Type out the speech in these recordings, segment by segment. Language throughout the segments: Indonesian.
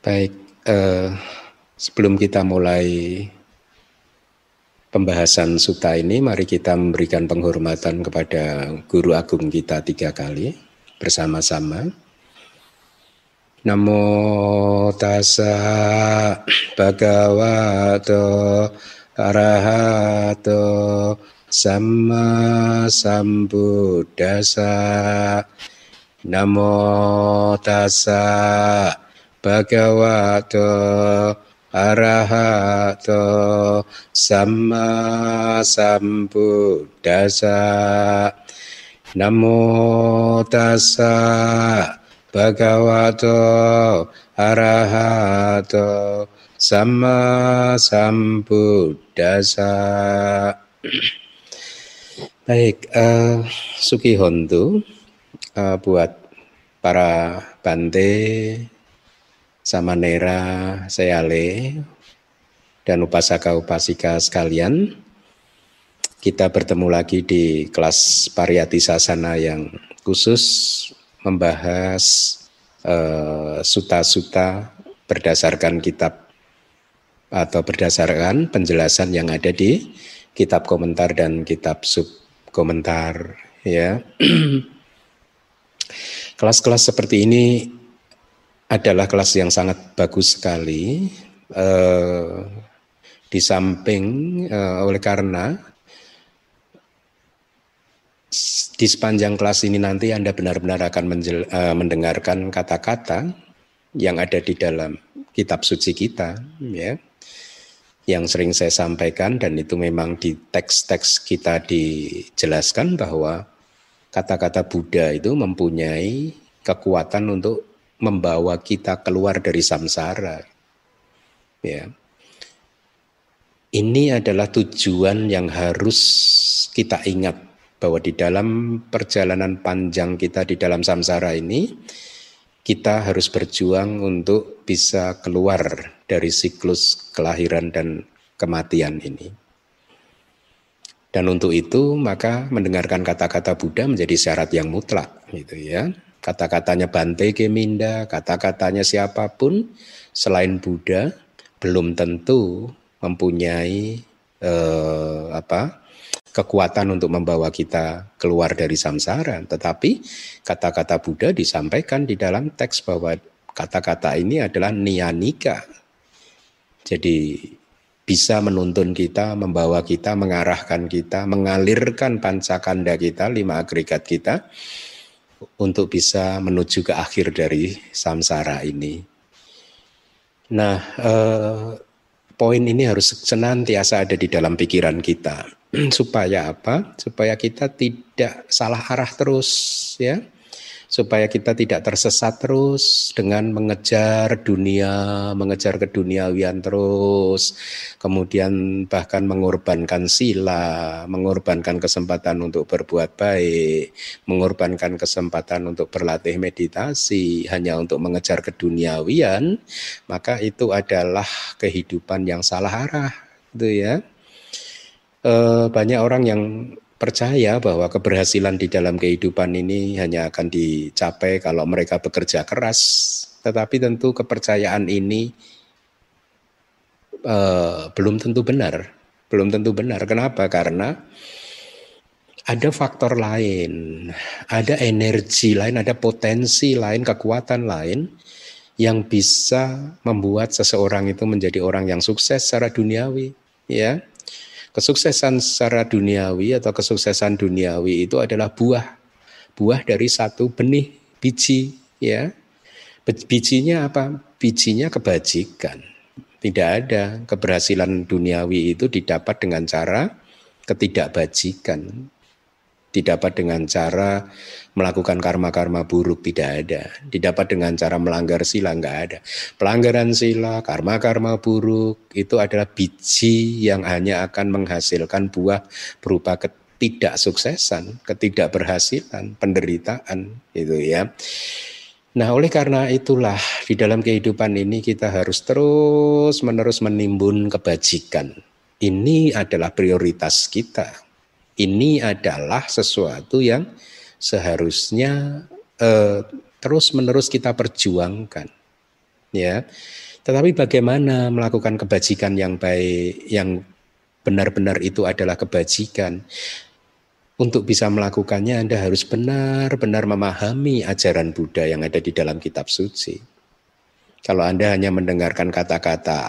Baik, eh, sebelum kita mulai pembahasan suta ini, mari kita memberikan penghormatan kepada guru agung kita tiga kali bersama-sama. Namo tassa bhagavato arahato sama sambuddhasa. Namo tassa Bhagavato arahato sama sambuddhasa. Namo tassa bhagavato arahato sama sambuddhasa. Baik uh, Suki Hontu uh, buat para bante Samanera, Seale, dan upasaka-upasika sekalian. Kita bertemu lagi di kelas Pariyati Sasana yang khusus membahas uh, suta-suta berdasarkan kitab atau berdasarkan penjelasan yang ada di kitab komentar dan kitab sub komentar ya. Kelas-kelas seperti ini adalah kelas yang sangat bagus sekali. Uh, di samping uh, oleh karena di sepanjang kelas ini nanti Anda benar-benar akan menjel, uh, mendengarkan kata-kata yang ada di dalam kitab suci kita, ya, yang sering saya sampaikan dan itu memang di teks-teks kita dijelaskan bahwa kata-kata Buddha itu mempunyai kekuatan untuk membawa kita keluar dari samsara. Ya. Ini adalah tujuan yang harus kita ingat bahwa di dalam perjalanan panjang kita di dalam samsara ini kita harus berjuang untuk bisa keluar dari siklus kelahiran dan kematian ini. Dan untuk itu maka mendengarkan kata-kata Buddha menjadi syarat yang mutlak gitu ya. Kata-katanya Bante Geminda, kata-katanya siapa pun selain Buddha belum tentu mempunyai eh, apa kekuatan untuk membawa kita keluar dari samsara. Tetapi kata-kata Buddha disampaikan di dalam teks bahwa kata-kata ini adalah nianika. Jadi bisa menuntun kita, membawa kita, mengarahkan kita, mengalirkan pancakanda kita, lima agregat kita untuk bisa menuju ke akhir dari samsara ini. Nah, eh, poin ini harus senantiasa ada di dalam pikiran kita supaya apa? Supaya kita tidak salah arah terus, ya supaya kita tidak tersesat terus dengan mengejar dunia, mengejar keduniawian terus, kemudian bahkan mengorbankan sila, mengorbankan kesempatan untuk berbuat baik, mengorbankan kesempatan untuk berlatih meditasi hanya untuk mengejar keduniawian, maka itu adalah kehidupan yang salah arah, gitu ya. E, banyak orang yang percaya bahwa keberhasilan di dalam kehidupan ini hanya akan dicapai kalau mereka bekerja keras. Tetapi tentu kepercayaan ini uh, belum tentu benar. Belum tentu benar. Kenapa? Karena ada faktor lain, ada energi lain, ada potensi lain, kekuatan lain yang bisa membuat seseorang itu menjadi orang yang sukses secara duniawi, ya. Kesuksesan secara duniawi atau kesuksesan duniawi itu adalah buah. Buah dari satu benih biji ya. Bijinya apa? Bijinya kebajikan. Tidak ada keberhasilan duniawi itu didapat dengan cara ketidakbajikan didapat dengan cara melakukan karma-karma buruk tidak ada. Didapat dengan cara melanggar sila enggak ada. Pelanggaran sila, karma-karma buruk itu adalah biji yang hanya akan menghasilkan buah berupa ketidaksuksesan, ketidakberhasilan, penderitaan itu ya. Nah, oleh karena itulah di dalam kehidupan ini kita harus terus menerus menimbun kebajikan. Ini adalah prioritas kita ini adalah sesuatu yang seharusnya eh, terus-menerus kita perjuangkan. ya. Tetapi bagaimana melakukan kebajikan yang baik, yang benar-benar itu adalah kebajikan. Untuk bisa melakukannya Anda harus benar-benar memahami ajaran Buddha yang ada di dalam kitab suci. Kalau Anda hanya mendengarkan kata-kata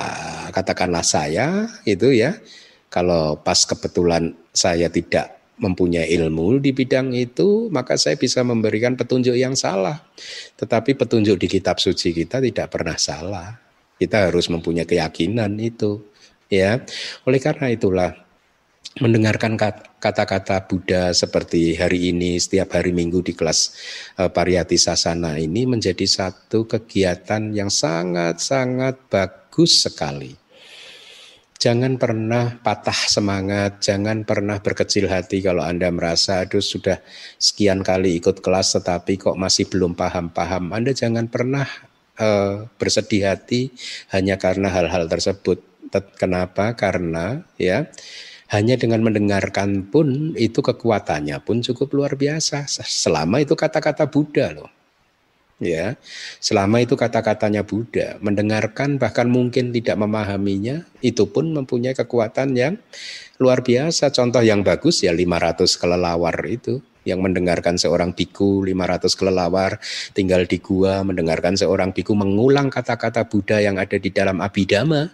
katakanlah saya itu ya, kalau pas kebetulan saya tidak mempunyai ilmu di bidang itu, maka saya bisa memberikan petunjuk yang salah. Tetapi petunjuk di kitab suci kita tidak pernah salah. Kita harus mempunyai keyakinan itu, ya. Oleh karena itulah mendengarkan kata-kata Buddha seperti hari ini setiap hari Minggu di kelas uh, Pariyati Sasana ini menjadi satu kegiatan yang sangat-sangat bagus sekali. Jangan pernah patah semangat, jangan pernah berkecil hati kalau Anda merasa aduh sudah sekian kali ikut kelas tetapi kok masih belum paham-paham. Anda jangan pernah uh, bersedih hati hanya karena hal-hal tersebut. Kenapa? Karena ya hanya dengan mendengarkan pun itu kekuatannya pun cukup luar biasa. Selama itu kata-kata Buddha loh. Ya, selama itu kata-katanya Buddha, mendengarkan bahkan mungkin tidak memahaminya, itu pun mempunyai kekuatan yang luar biasa. Contoh yang bagus ya 500 kelelawar itu yang mendengarkan seorang biku 500 kelelawar tinggal di gua mendengarkan seorang biku mengulang kata-kata Buddha yang ada di dalam Abhidhamma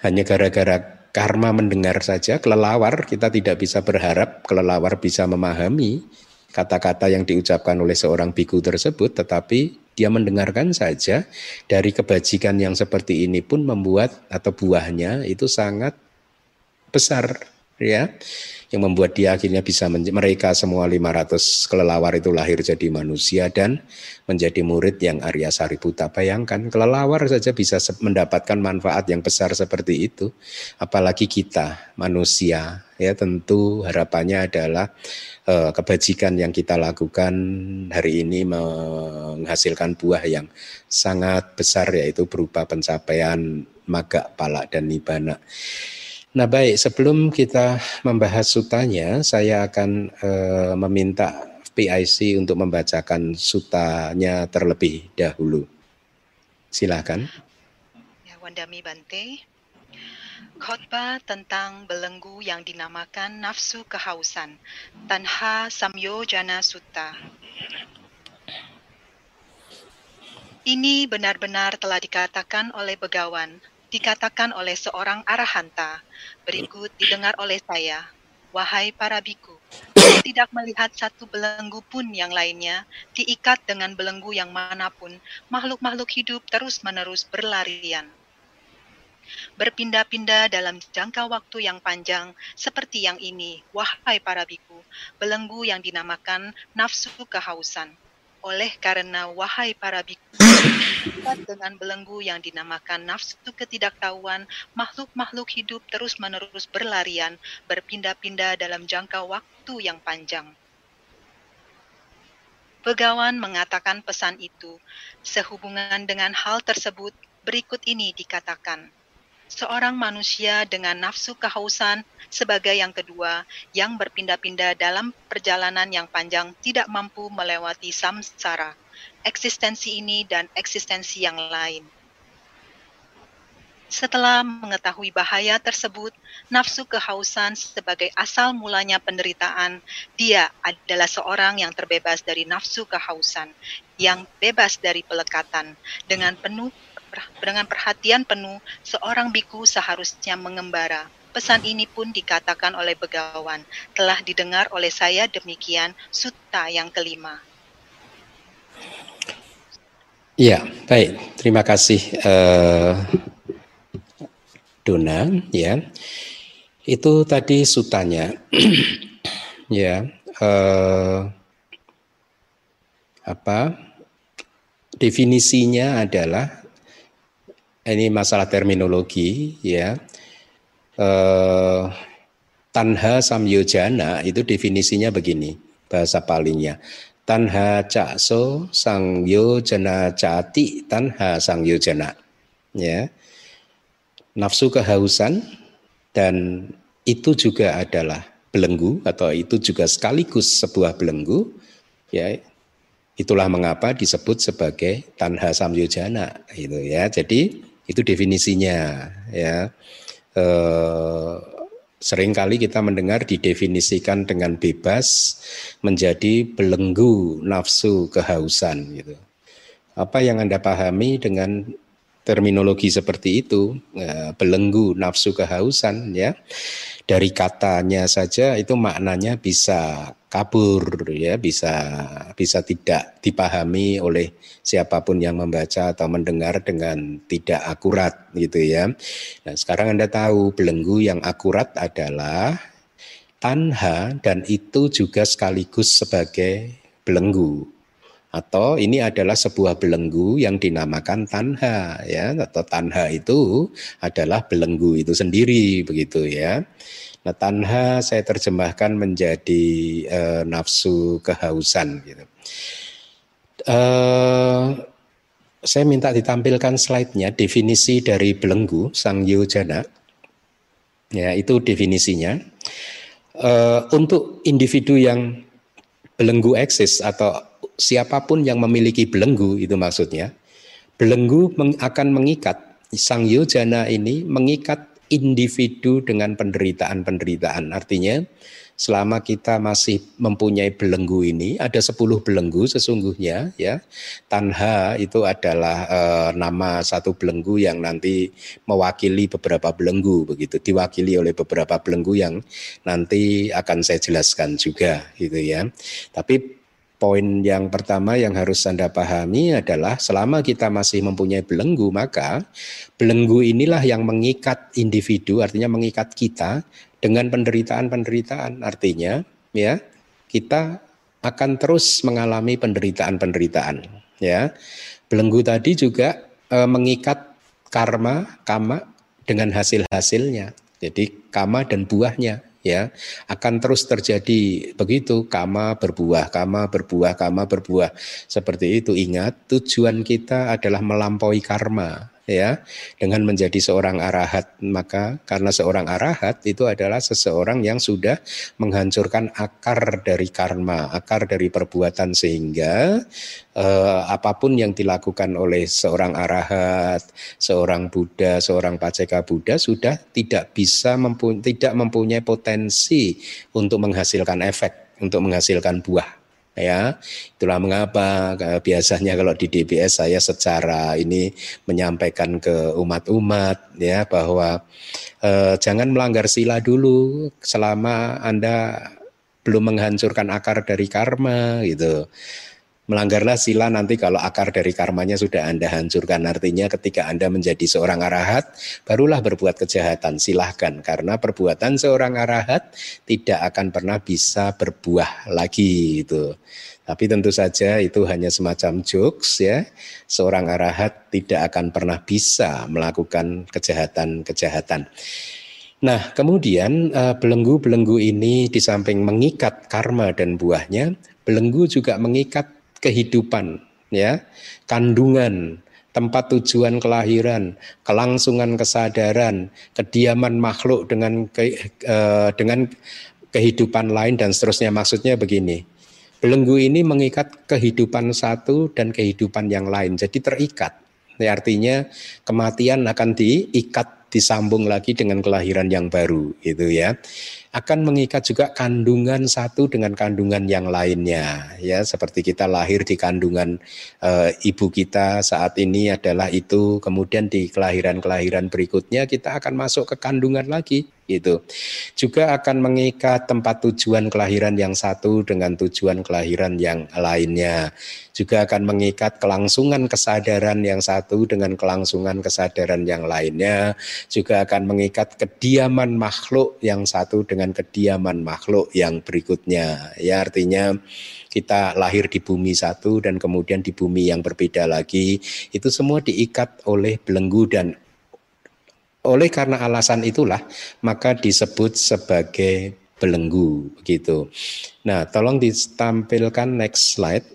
hanya gara-gara karma mendengar saja kelelawar kita tidak bisa berharap kelelawar bisa memahami kata-kata yang diucapkan oleh seorang biku tersebut tetapi dia mendengarkan saja dari kebajikan yang seperti ini pun membuat atau buahnya itu sangat besar ya yang membuat dia akhirnya bisa mereka semua 500 kelelawar itu lahir jadi manusia dan menjadi murid yang Arya Sariputa. Bayangkan kelelawar saja bisa mendapatkan manfaat yang besar seperti itu, apalagi kita manusia. Ya tentu harapannya adalah eh, kebajikan yang kita lakukan hari ini menghasilkan buah yang sangat besar yaitu berupa pencapaian maga, pala dan nibana. Nah baik, sebelum kita membahas sutanya, saya akan e, meminta PIC untuk membacakan sutanya terlebih dahulu. Silakan. Ya, Wandami Bante. Khotbah tentang belenggu yang dinamakan nafsu kehausan, Tanha Samyojana Sutta. Ini benar-benar telah dikatakan oleh Begawan dikatakan oleh seorang arahanta, berikut didengar oleh saya, wahai para biku, tidak melihat satu belenggu pun yang lainnya diikat dengan belenggu yang mana pun, makhluk-makhluk hidup terus-menerus berlarian. Berpindah-pindah dalam jangka waktu yang panjang seperti yang ini, wahai para biku, belenggu yang dinamakan nafsu kehausan oleh karena wahai para biku dengan belenggu yang dinamakan nafsu ketidaktahuan, makhluk-makhluk hidup terus-menerus berlarian, berpindah-pindah dalam jangka waktu yang panjang. Begawan mengatakan pesan itu. Sehubungan dengan hal tersebut, berikut ini dikatakan seorang manusia dengan nafsu kehausan sebagai yang kedua yang berpindah-pindah dalam perjalanan yang panjang tidak mampu melewati samsara, eksistensi ini dan eksistensi yang lain. Setelah mengetahui bahaya tersebut, nafsu kehausan sebagai asal mulanya penderitaan, dia adalah seorang yang terbebas dari nafsu kehausan, yang bebas dari pelekatan, dengan penuh dengan perhatian penuh, seorang biku seharusnya mengembara. Pesan ini pun dikatakan oleh Begawan, telah didengar oleh saya demikian sutta yang kelima. Ya, baik. Terima kasih uh, Dona. Ya, itu tadi sutanya. ya, uh, apa? Definisinya adalah ini masalah terminologi ya. Eh, tanha samyojana itu definisinya begini bahasa palingnya. Tanha cakso sangyojana cati tanha sangyojana. Ya. Nafsu kehausan dan itu juga adalah belenggu atau itu juga sekaligus sebuah belenggu ya Itulah mengapa disebut sebagai tanha samyojana itu ya. Jadi itu definisinya ya. Eh, sering kali kita mendengar didefinisikan dengan bebas menjadi belenggu nafsu kehausan gitu. Apa yang Anda pahami dengan terminologi seperti itu, ya, belenggu nafsu kehausan ya. Dari katanya saja itu maknanya bisa kabur ya bisa bisa tidak dipahami oleh siapa pun yang membaca atau mendengar dengan tidak akurat gitu ya. Nah, sekarang Anda tahu belenggu yang akurat adalah tanha dan itu juga sekaligus sebagai belenggu atau ini adalah sebuah belenggu yang dinamakan tanha ya atau tanha itu adalah belenggu itu sendiri begitu ya. Nah, tanha saya terjemahkan menjadi uh, nafsu kehausan gitu. Uh, saya minta ditampilkan slide-nya definisi dari belenggu sang yojana. Ya, itu definisinya. Uh, untuk individu yang belenggu eksis atau siapa pun yang memiliki belenggu itu maksudnya, belenggu akan mengikat sang yojana ini mengikat individu dengan penderitaan-penderitaan. Artinya selama kita masih mempunyai belenggu ini, ada 10 belenggu sesungguhnya ya. Tanha itu adalah e, nama satu belenggu yang nanti mewakili beberapa belenggu begitu, diwakili oleh beberapa belenggu yang nanti akan saya jelaskan juga gitu ya. Tapi poin yang pertama yang harus Anda pahami adalah selama kita masih mempunyai belenggu, maka belenggu inilah yang mengikat individu, artinya mengikat kita dengan penderitaan-penderitaan. Artinya, ya, kita akan terus mengalami penderitaan-penderitaan, ya. Belenggu tadi juga e, mengikat karma, kama dengan hasil-hasilnya. Jadi kama dan buahnya ya akan terus terjadi begitu kama berbuah kama berbuah kama berbuah. Seperti itu ingat tujuan kita adalah melampaui karma ya. Dengan menjadi seorang arahat maka karena seorang arahat itu adalah seseorang yang sudah menghancurkan akar dari karma akar dari perbuatan sehingga eh, apa pun yang dilakukan oleh seorang arahat seorang Buddha seorang paceka Buddha sudah tidak bisa mempu tidak mempunyai potensi untuk menghasilkan efek untuk menghasilkan buah ya itulah mengapa biasanya kalau di DBS saya secara ini menyampaikan ke umat-umat ya bahwa eh, jangan melanggar sila dulu selama anda belum menghancurkan akar dari karma gitu melanggarlah sila nanti kalau akar dari karmanya sudah Anda hancurkan. Artinya ketika Anda menjadi seorang arahat, barulah berbuat kejahatan. Silahkan, karena perbuatan seorang arahat tidak akan pernah bisa berbuah lagi. Itu. Tapi tentu saja itu hanya semacam jokes ya. Seorang arahat tidak akan pernah bisa melakukan kejahatan-kejahatan. Nah, kemudian eh, belenggu-belenggu ini di samping mengikat karma dan buahnya, belenggu juga mengikat kehidupan, ya, kandungan, tempat tujuan kelahiran, kelangsungan kesadaran, kediaman makhluk dengan ke, uh, dengan kehidupan lain dan seterusnya. Maksudnya begini, belenggu ini mengikat kehidupan satu dan kehidupan yang lain, jadi terikat. Ya, artinya kematian akan diikat disambung lagi dengan kelahiran yang baru, itu ya akan mengikat juga kandungan satu dengan kandungan yang lainnya ya. Seperti kita lahir di kandungan e, ibu kita saat ini adalah itu. Kemudian di kelahiran-kelahiran berikutnya kita akan masuk ke kandungan lagi itu juga akan mengikat tempat tujuan kelahiran yang satu dengan tujuan kelahiran yang lainnya. Juga akan mengikat kelangsungan kesadaran yang satu dengan kelangsungan kesadaran yang lainnya. Juga akan mengikat kediaman makhluk yang satu dengan kediaman makhluk yang berikutnya. Ya artinya kita lahir di bumi satu dan kemudian di bumi yang berbeda lagi itu semua diikat oleh belenggu dan oleh karena alasan itulah maka disebut sebagai belenggu begitu. Nah, tolong ditampilkan next slide.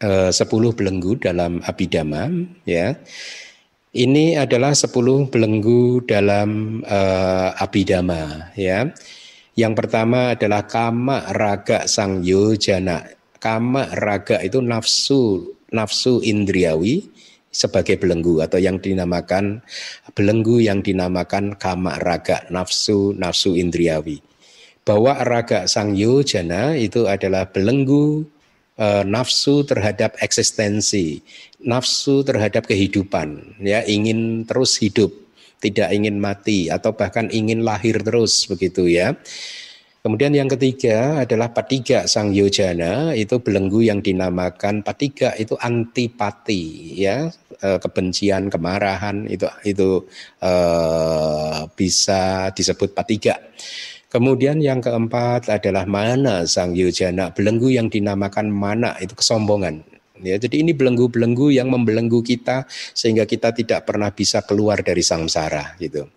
Eh, sepuluh belenggu dalam abidama ya. Ini adalah sepuluh belenggu dalam uh, abidama ya. Yang pertama adalah kama raga sang yojana. kama raga itu nafsu nafsu indriawi sebagai belenggu atau yang dinamakan belenggu yang dinamakan kama raga nafsu nafsu indriawi. Bahwa raga sang yojana itu adalah belenggu e, nafsu terhadap eksistensi nafsu terhadap kehidupan ya ingin terus hidup tidak ingin mati atau bahkan ingin lahir terus begitu ya Kemudian yang ketiga adalah patiga sang yojana itu belenggu yang dinamakan patiga itu antipati ya eh, kebencian kemarahan itu itu uh, bisa disebut patiga. Kemudian yang keempat adalah mana sang yojana belenggu yang dinamakan mana itu kesombongan. Ya, jadi ini belenggu-belenggu yang membelenggu kita sehingga kita tidak pernah bisa keluar dari samsara gitu.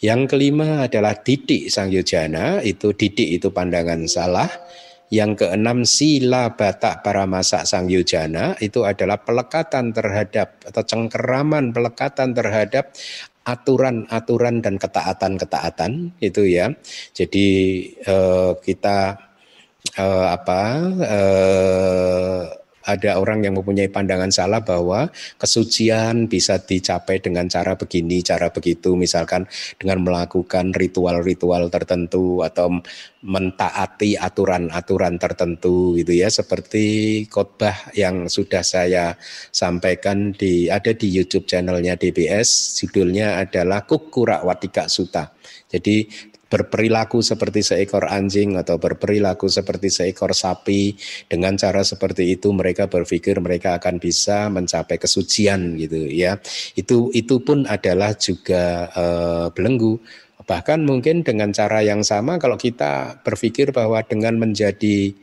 Yang kelima adalah didik sang yojana, itu didik itu pandangan salah. Yang keenam sila batak para masak sang yojana itu adalah pelekatan terhadap atau cengkeraman pelekatan terhadap aturan-aturan dan ketaatan-ketaatan itu ya. Jadi eh, kita eh, apa eh, ada orang yang mempunyai pandangan salah bahwa kesucian bisa dicapai dengan cara begini, cara begitu, misalkan dengan melakukan ritual-ritual tertentu atau mentaati aturan-aturan tertentu gitu ya, seperti khotbah yang sudah saya sampaikan di ada di YouTube channelnya DBS, judulnya adalah Kukura Watika Suta. Jadi berperilaku seperti seekor anjing atau berperilaku seperti seekor sapi dengan cara seperti itu mereka berpikir mereka akan bisa mencapai kesucian gitu ya. Itu itu pun adalah juga uh, belenggu. Bahkan mungkin dengan cara yang sama kalau kita berpikir bahwa dengan menjadi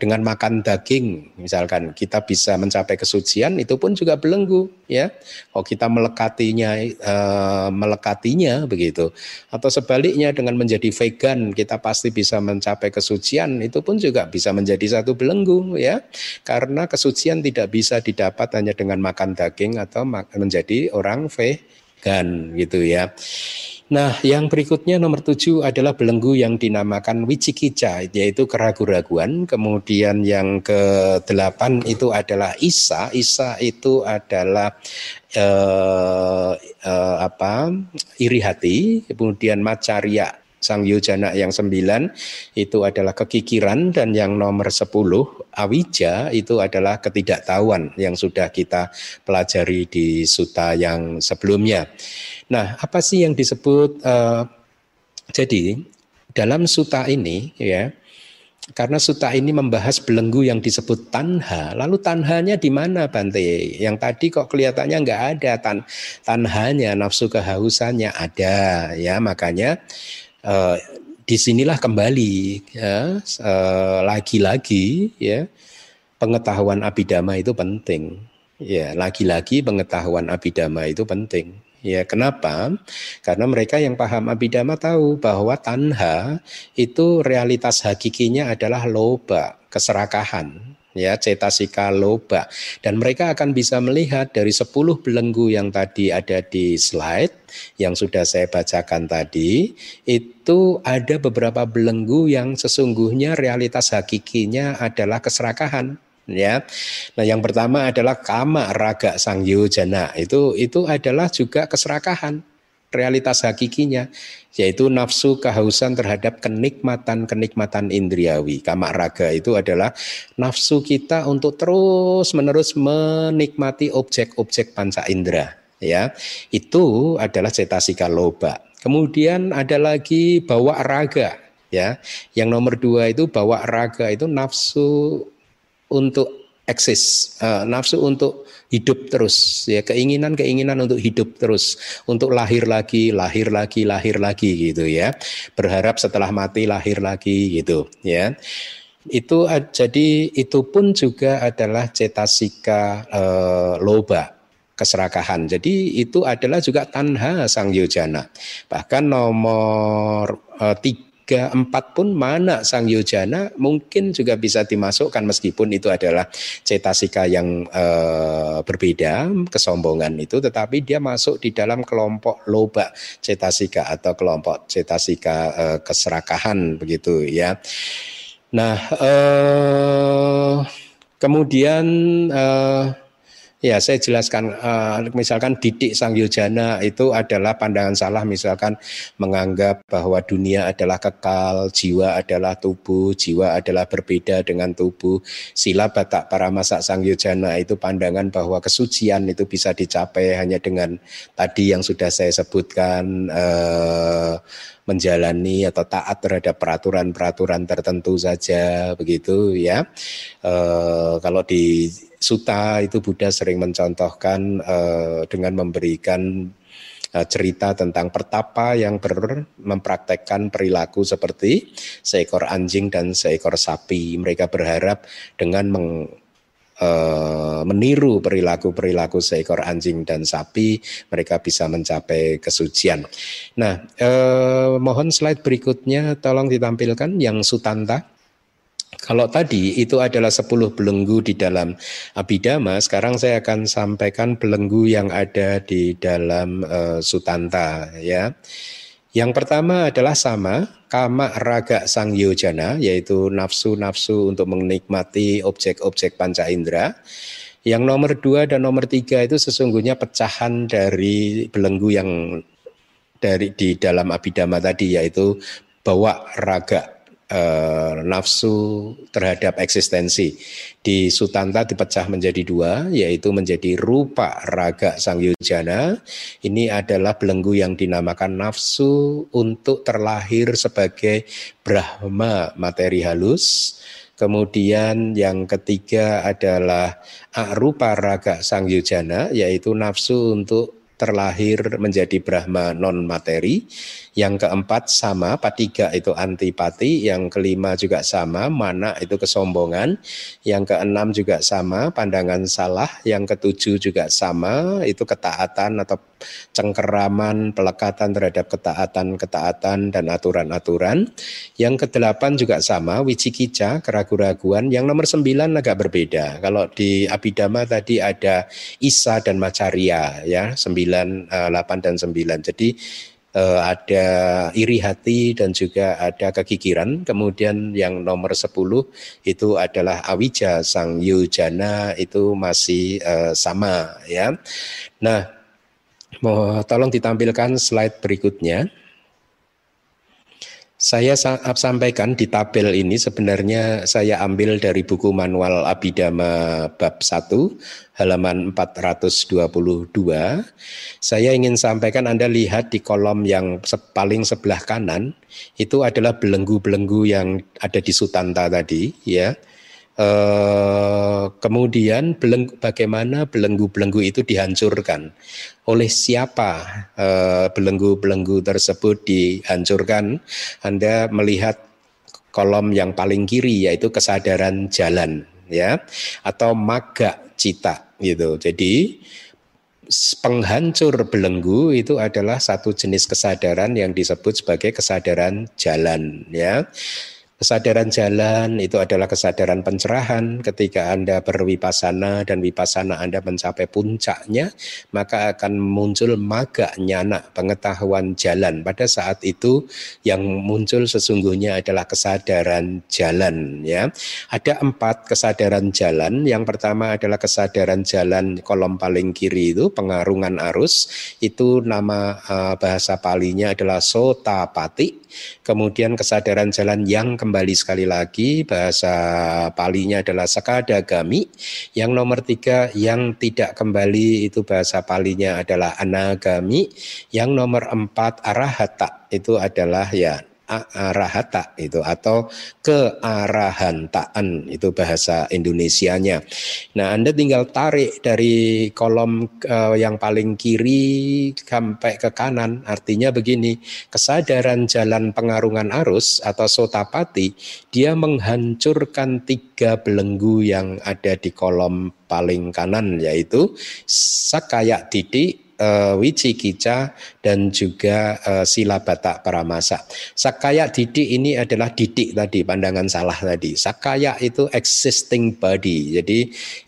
dengan makan daging misalkan kita bisa mencapai kesucian itu pun juga belenggu ya. Kalau kita melekatinya uh, melekatinya begitu. Atau sebaliknya dengan menjadi vegan kita pasti bisa mencapai kesucian itu pun juga bisa menjadi satu belenggu ya. Karena kesucian tidak bisa didapat hanya dengan makan daging atau menjadi orang vegan gitu ya Nah, yang berikutnya nomor tujuh adalah belenggu yang dinamakan wicikica, yaitu keraguan-raguan. Kemudian yang ke delapan itu adalah isa. Isa itu adalah eh, eh, apa? iri hati. Kemudian macaria Sang Yojana yang sembilan itu adalah kekikiran dan yang nomor sepuluh awija itu adalah ketidaktahuan yang sudah kita pelajari di suta yang sebelumnya. Nah, apa sih yang disebut uh, jadi dalam suta ini ya karena suta ini membahas belenggu yang disebut tanha. Lalu tanhanya di mana Bante? Yang tadi kok kelihatannya nggak ada tan tanhanya, nafsu kehausannya ada ya. Makanya uh, di sinilah kembali ya uh, lagi-lagi ya pengetahuan abidama itu penting. Ya, lagi-lagi pengetahuan abidama itu penting. Ya, kenapa? Karena mereka yang paham abidama tahu bahwa tanha itu realitas hakikinya adalah loba, keserakahan. Ya cetasika loba. Dan mereka akan bisa melihat dari 10 belenggu yang tadi ada di slide yang sudah saya bacakan tadi itu ada beberapa belenggu yang sesungguhnya realitas hakikinya adalah keserakahan ya. Nah, yang pertama adalah kama raga sang yojana. Itu itu adalah juga keserakahan realitas hakikinya yaitu nafsu kehausan terhadap kenikmatan-kenikmatan indriawi. Kama raga itu adalah nafsu kita untuk terus-menerus menikmati objek-objek panca indera ya. Itu adalah cetasika loba. Kemudian ada lagi bawa raga ya. Yang nomor dua itu bawa raga itu nafsu untuk eksis, uh, nafsu untuk hidup terus, ya keinginan-keinginan untuk hidup terus, untuk lahir lagi, lahir lagi, lahir lagi gitu ya. Berharap setelah mati lahir lagi gitu ya. Itu jadi itu pun juga adalah cetasika uh, loba keserakahan. Jadi itu adalah juga tanha sang yojana. Bahkan nomor uh, tiga tiga, empat pun mana sang yojana mungkin juga bisa dimasukkan meskipun itu adalah cetasika yang e, berbeda, kesombongan itu, tetapi dia masuk di dalam kelompok loba cetasika atau kelompok cetasika e, keserakahan begitu ya. Nah, eh, kemudian eh, Ya, saya jelaskan uh, misalkan didik sang yojana itu adalah pandangan salah misalkan menganggap bahwa dunia adalah kekal, jiwa adalah tubuh, jiwa adalah berbeda dengan tubuh. Sila batak para masak sang yojana itu pandangan bahwa kesucian itu bisa dicapai hanya dengan tadi yang sudah saya sebutkan uh, menjalani atau taat terhadap peraturan-peraturan tertentu saja begitu ya. E, kalau di Suta itu Buddha sering mencontohkan uh, dengan memberikan uh, cerita tentang pertapa yang ber, mempraktekkan perilaku seperti seekor anjing dan seekor sapi. Mereka berharap dengan meng, uh, meniru perilaku-perilaku seekor anjing dan sapi, mereka bisa mencapai kesucian. Nah, uh, mohon slide berikutnya tolong ditampilkan yang Sutanta. Kalau tadi itu adalah 10 belenggu di dalam Abhidhamma, sekarang saya akan sampaikan belenggu yang ada di dalam uh, Sutanta ya. Yang pertama adalah sama, kama raga sang yojana, yaitu nafsu-nafsu untuk menikmati objek-objek panca indera. Yang nomor dua dan nomor tiga itu sesungguhnya pecahan dari belenggu yang dari di dalam abidama tadi, yaitu bawa raga eh, nafsu terhadap eksistensi. Di Sutanta dipecah menjadi dua, yaitu menjadi rupa raga sang yujana. Ini adalah belenggu yang dinamakan nafsu untuk terlahir sebagai Brahma materi halus. Kemudian yang ketiga adalah rupa raga sang yujana, yaitu nafsu untuk terlahir menjadi Brahma non materi. Yang keempat sama, patiga itu antipati. Yang kelima juga sama, mana itu kesombongan. Yang keenam juga sama, pandangan salah. Yang ketujuh juga sama, itu ketaatan atau cengkeraman, pelekatan terhadap ketaatan-ketaatan dan aturan-aturan. Yang kedelapan juga sama, wicikica, keraguan-raguan. Yang nomor sembilan agak berbeda. Kalau di Abhidhamma tadi ada Isa dan Macaria, ya, sembilan, eh, delapan dan sembilan. Jadi uh, ada iri hati dan juga ada kekikiran. Kemudian yang nomor 10 itu adalah awija sang yujana itu masih uh, sama ya. Nah, mau tolong ditampilkan slide berikutnya. Saya sampaikan di tabel ini sebenarnya saya ambil dari buku manual Abidama bab 1 halaman 422. Saya ingin sampaikan Anda lihat di kolom yang paling sebelah kanan itu adalah belenggu-belenggu yang ada di Sutanta tadi ya Eh, kemudian belenggu, bagaimana belenggu-belenggu itu dihancurkan? Oleh siapa eh, belenggu-belenggu tersebut dihancurkan? Anda melihat kolom yang paling kiri yaitu kesadaran jalan ya atau maga cita gitu. Jadi penghancur belenggu itu adalah satu jenis kesadaran yang disebut sebagai kesadaran jalan ya Kesadaran jalan itu adalah kesadaran pencerahan ketika Anda berwipasana dan wipasana Anda mencapai puncaknya, maka akan muncul maga nyana pengetahuan jalan. Pada saat itu yang muncul sesungguhnya adalah kesadaran jalan ya. Ada empat kesadaran jalan. Yang pertama adalah kesadaran jalan kolom paling kiri itu pengarungan arus. Itu nama uh, bahasa palinya adalah sotapati. Kemudian kesadaran jalan yang kembali sekali lagi bahasa palinya adalah sakadagami. Yang nomor tiga yang tidak kembali itu bahasa palinya adalah anagami. Yang nomor empat arahata itu adalah ya arahata itu atau kearahantaan itu bahasa Indonesianya. Nah, Anda tinggal tarik dari kolom uh, yang paling kiri sampai ke kanan. Artinya begini, kesadaran jalan pengarungan arus atau sotapati dia menghancurkan tiga belenggu yang ada di kolom paling kanan yaitu sakaya titik uh, Wicikica dan juga uh, Sila Batak Paramasa. Sakaya didik ini adalah didik tadi, pandangan salah tadi. Sakaya itu existing body. Jadi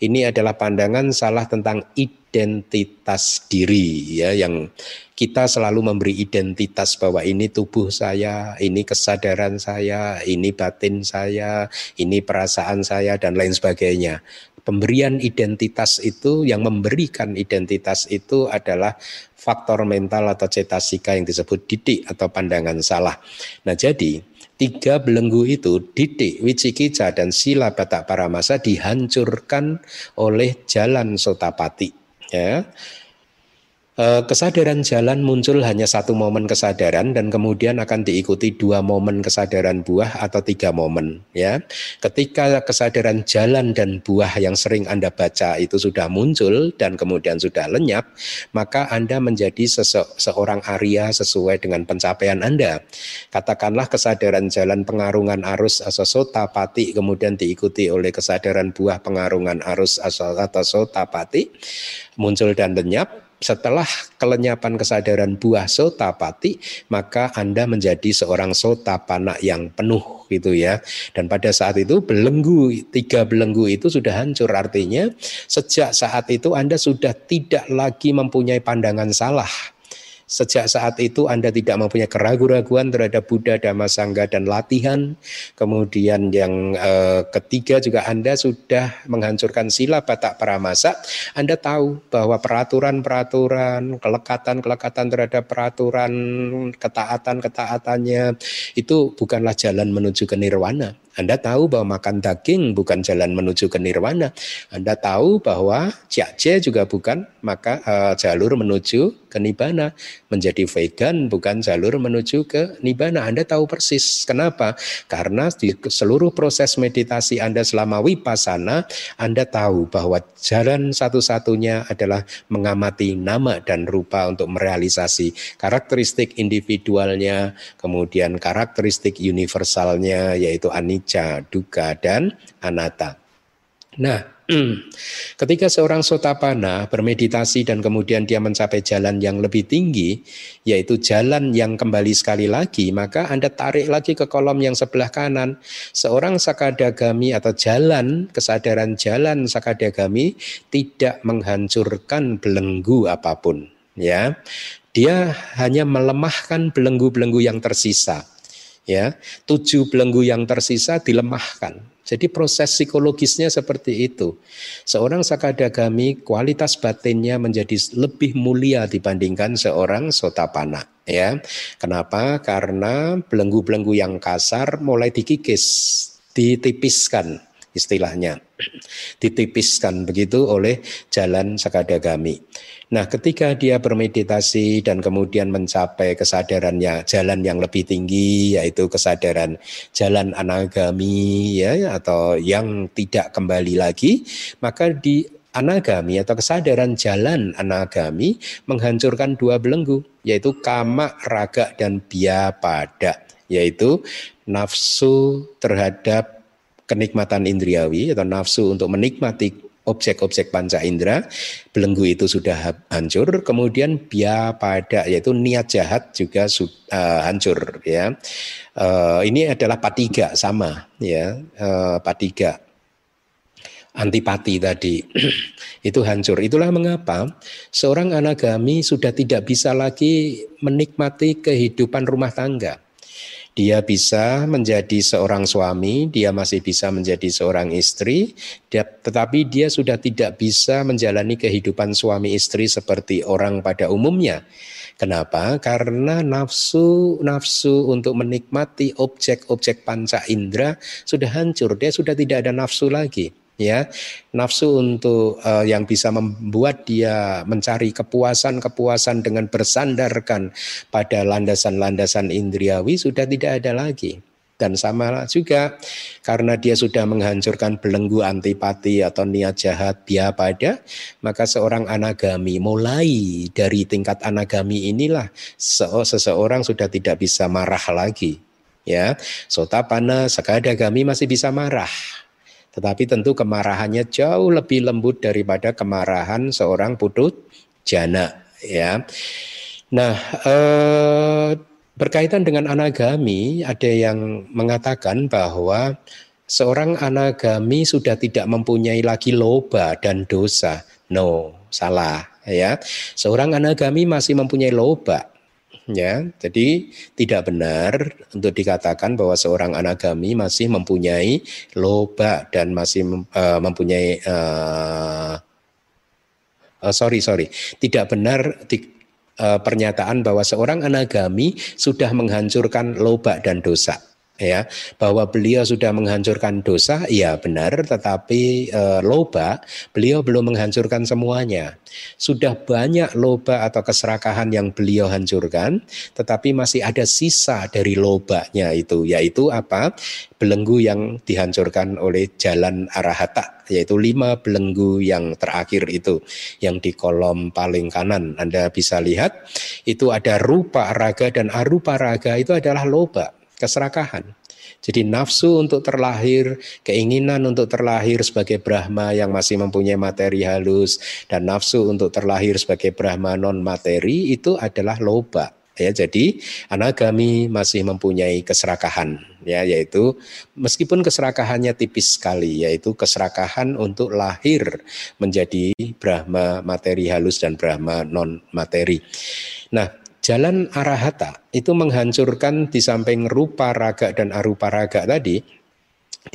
ini adalah pandangan salah tentang identitas diri ya yang kita selalu memberi identitas bahwa ini tubuh saya, ini kesadaran saya, ini batin saya, ini perasaan saya dan lain sebagainya. Pemberian identitas itu yang memberikan identitas itu adalah faktor mental atau cetasika yang disebut didik atau pandangan salah. Nah, jadi tiga belenggu itu didik, wicikica dan sila batak paramasa dihancurkan oleh jalan sotapati ya kesadaran jalan muncul hanya satu momen kesadaran dan kemudian akan diikuti dua momen kesadaran buah atau tiga momen ya. Ketika kesadaran jalan dan buah yang sering anda baca itu sudah muncul dan kemudian sudah lenyap maka anda menjadi sese seorang Arya sesuai dengan pencapaian anda. Katakanlah kesadaran jalan pengarungan arus asosota pati kemudian diikuti oleh kesadaran buah pengarungan arus atau sotapati muncul dan lenyap setelah kelenyapan kesadaran buah sotapati, maka Anda menjadi seorang sotapana yang penuh gitu ya. Dan pada saat itu belenggu, tiga belenggu itu sudah hancur. Artinya sejak saat itu Anda sudah tidak lagi mempunyai pandangan salah Sejak saat itu Anda tidak mempunyai keraguan-raguan terhadap Buddha, Dhamma, Sangha, dan latihan. Kemudian yang eh, ketiga juga Anda sudah menghancurkan sila batak paramasa. Anda tahu bahwa peraturan-peraturan, kelekatan-kelekatan terhadap peraturan, ketaatan-ketaatannya itu bukanlah jalan menuju ke nirwana. Anda tahu bahwa makan daging bukan jalan menuju ke nirwana. Anda tahu bahwa ciace juga bukan maka uh, jalur menuju ke nibbana. Menjadi vegan bukan jalur menuju ke nibbana. Anda tahu persis. Kenapa? Karena di seluruh proses meditasi Anda selama wipasana, Anda tahu bahwa jalan satu-satunya adalah mengamati nama dan rupa untuk merealisasi karakteristik individualnya, kemudian karakteristik universalnya yaitu anicca anicca, dukkha, dan anatta. Nah, ketika seorang sotapana bermeditasi dan kemudian dia mencapai jalan yang lebih tinggi, yaitu jalan yang kembali sekali lagi, maka Anda tarik lagi ke kolom yang sebelah kanan. Seorang sakadagami atau jalan, kesadaran jalan sakadagami tidak menghancurkan belenggu apa pun. ya Dia hanya melemahkan belenggu-belenggu yang tersisa ya tujuh belenggu yang tersisa dilemahkan. Jadi proses psikologisnya seperti itu. Seorang sakadagami kualitas batinnya menjadi lebih mulia dibandingkan seorang sotapana. Ya, kenapa? Karena belenggu-belenggu yang kasar mulai dikikis, ditipiskan istilahnya, ditipiskan begitu oleh jalan sakadagami. Nah, ketika dia bermeditasi dan kemudian mencapai kesadarannya jalan yang lebih tinggi yaitu kesadaran jalan anagami ya atau yang tidak kembali lagi, maka di anagami atau kesadaran jalan anagami menghancurkan dua belenggu yaitu kama, raga dan pada yaitu nafsu terhadap kenikmatan indriawi atau nafsu untuk menikmati objek-objek panca indera, belenggu itu sudah hancur, kemudian bia pada yaitu niat jahat juga uh, hancur ya. Uh, ini adalah patiga sama ya, uh, patiga antipati tadi itu hancur. Itulah mengapa seorang anagami sudah tidak bisa lagi menikmati kehidupan rumah tangga. Dia bisa menjadi seorang suami, dia masih bisa menjadi seorang istri, dia, tetapi dia sudah tidak bisa menjalani kehidupan suami istri seperti orang pada umumnya. Kenapa? Karena nafsu nafsu untuk menikmati objek-objek panca indera sudah hancur, dia sudah tidak ada nafsu lagi ya. Nafsu untuk uh, yang bisa membuat dia mencari kepuasan-kepuasan dengan bersandarkan pada landasan-landasan indriawi sudah tidak ada lagi. Dan sama juga karena dia sudah menghancurkan belenggu antipati atau niat jahat dia pada maka seorang anagami mulai dari tingkat anagami inilah seseorang sudah tidak bisa marah lagi ya. Sotapana sekadagami masih bisa marah tetapi tentu kemarahannya jauh lebih lembut daripada kemarahan seorang putut jana ya. Nah, eh, berkaitan dengan anagami ada yang mengatakan bahwa seorang anagami sudah tidak mempunyai lagi loba dan dosa. No, salah ya. Seorang anagami masih mempunyai loba ya. Jadi tidak benar untuk dikatakan bahwa seorang anagami masih mempunyai loba dan masih uh, mempunyai uh, uh, sorry sorry tidak benar di, uh, pernyataan bahwa seorang anagami sudah menghancurkan loba dan dosa ya bahwa beliau sudah menghancurkan dosa ya benar tetapi e, loba beliau belum menghancurkan semuanya. Sudah banyak loba atau keserakahan yang beliau hancurkan tetapi masih ada sisa dari lobanya itu yaitu apa? Belenggu yang dihancurkan oleh jalan arahata yaitu lima belenggu yang terakhir itu yang di kolom paling kanan. Anda bisa lihat itu ada rupa raga dan arupa raga itu adalah loba keserakahan. Jadi nafsu untuk terlahir, keinginan untuk terlahir sebagai Brahma yang masih mempunyai materi halus dan nafsu untuk terlahir sebagai Brahma non materi itu adalah loba. Ya, jadi anagami masih mempunyai keserakahan ya yaitu meskipun keserakahannya tipis sekali yaitu keserakahan untuk lahir menjadi Brahma materi halus dan Brahma non materi. Nah, Jalan arahata itu menghancurkan di samping rupa raga dan arupa raga tadi,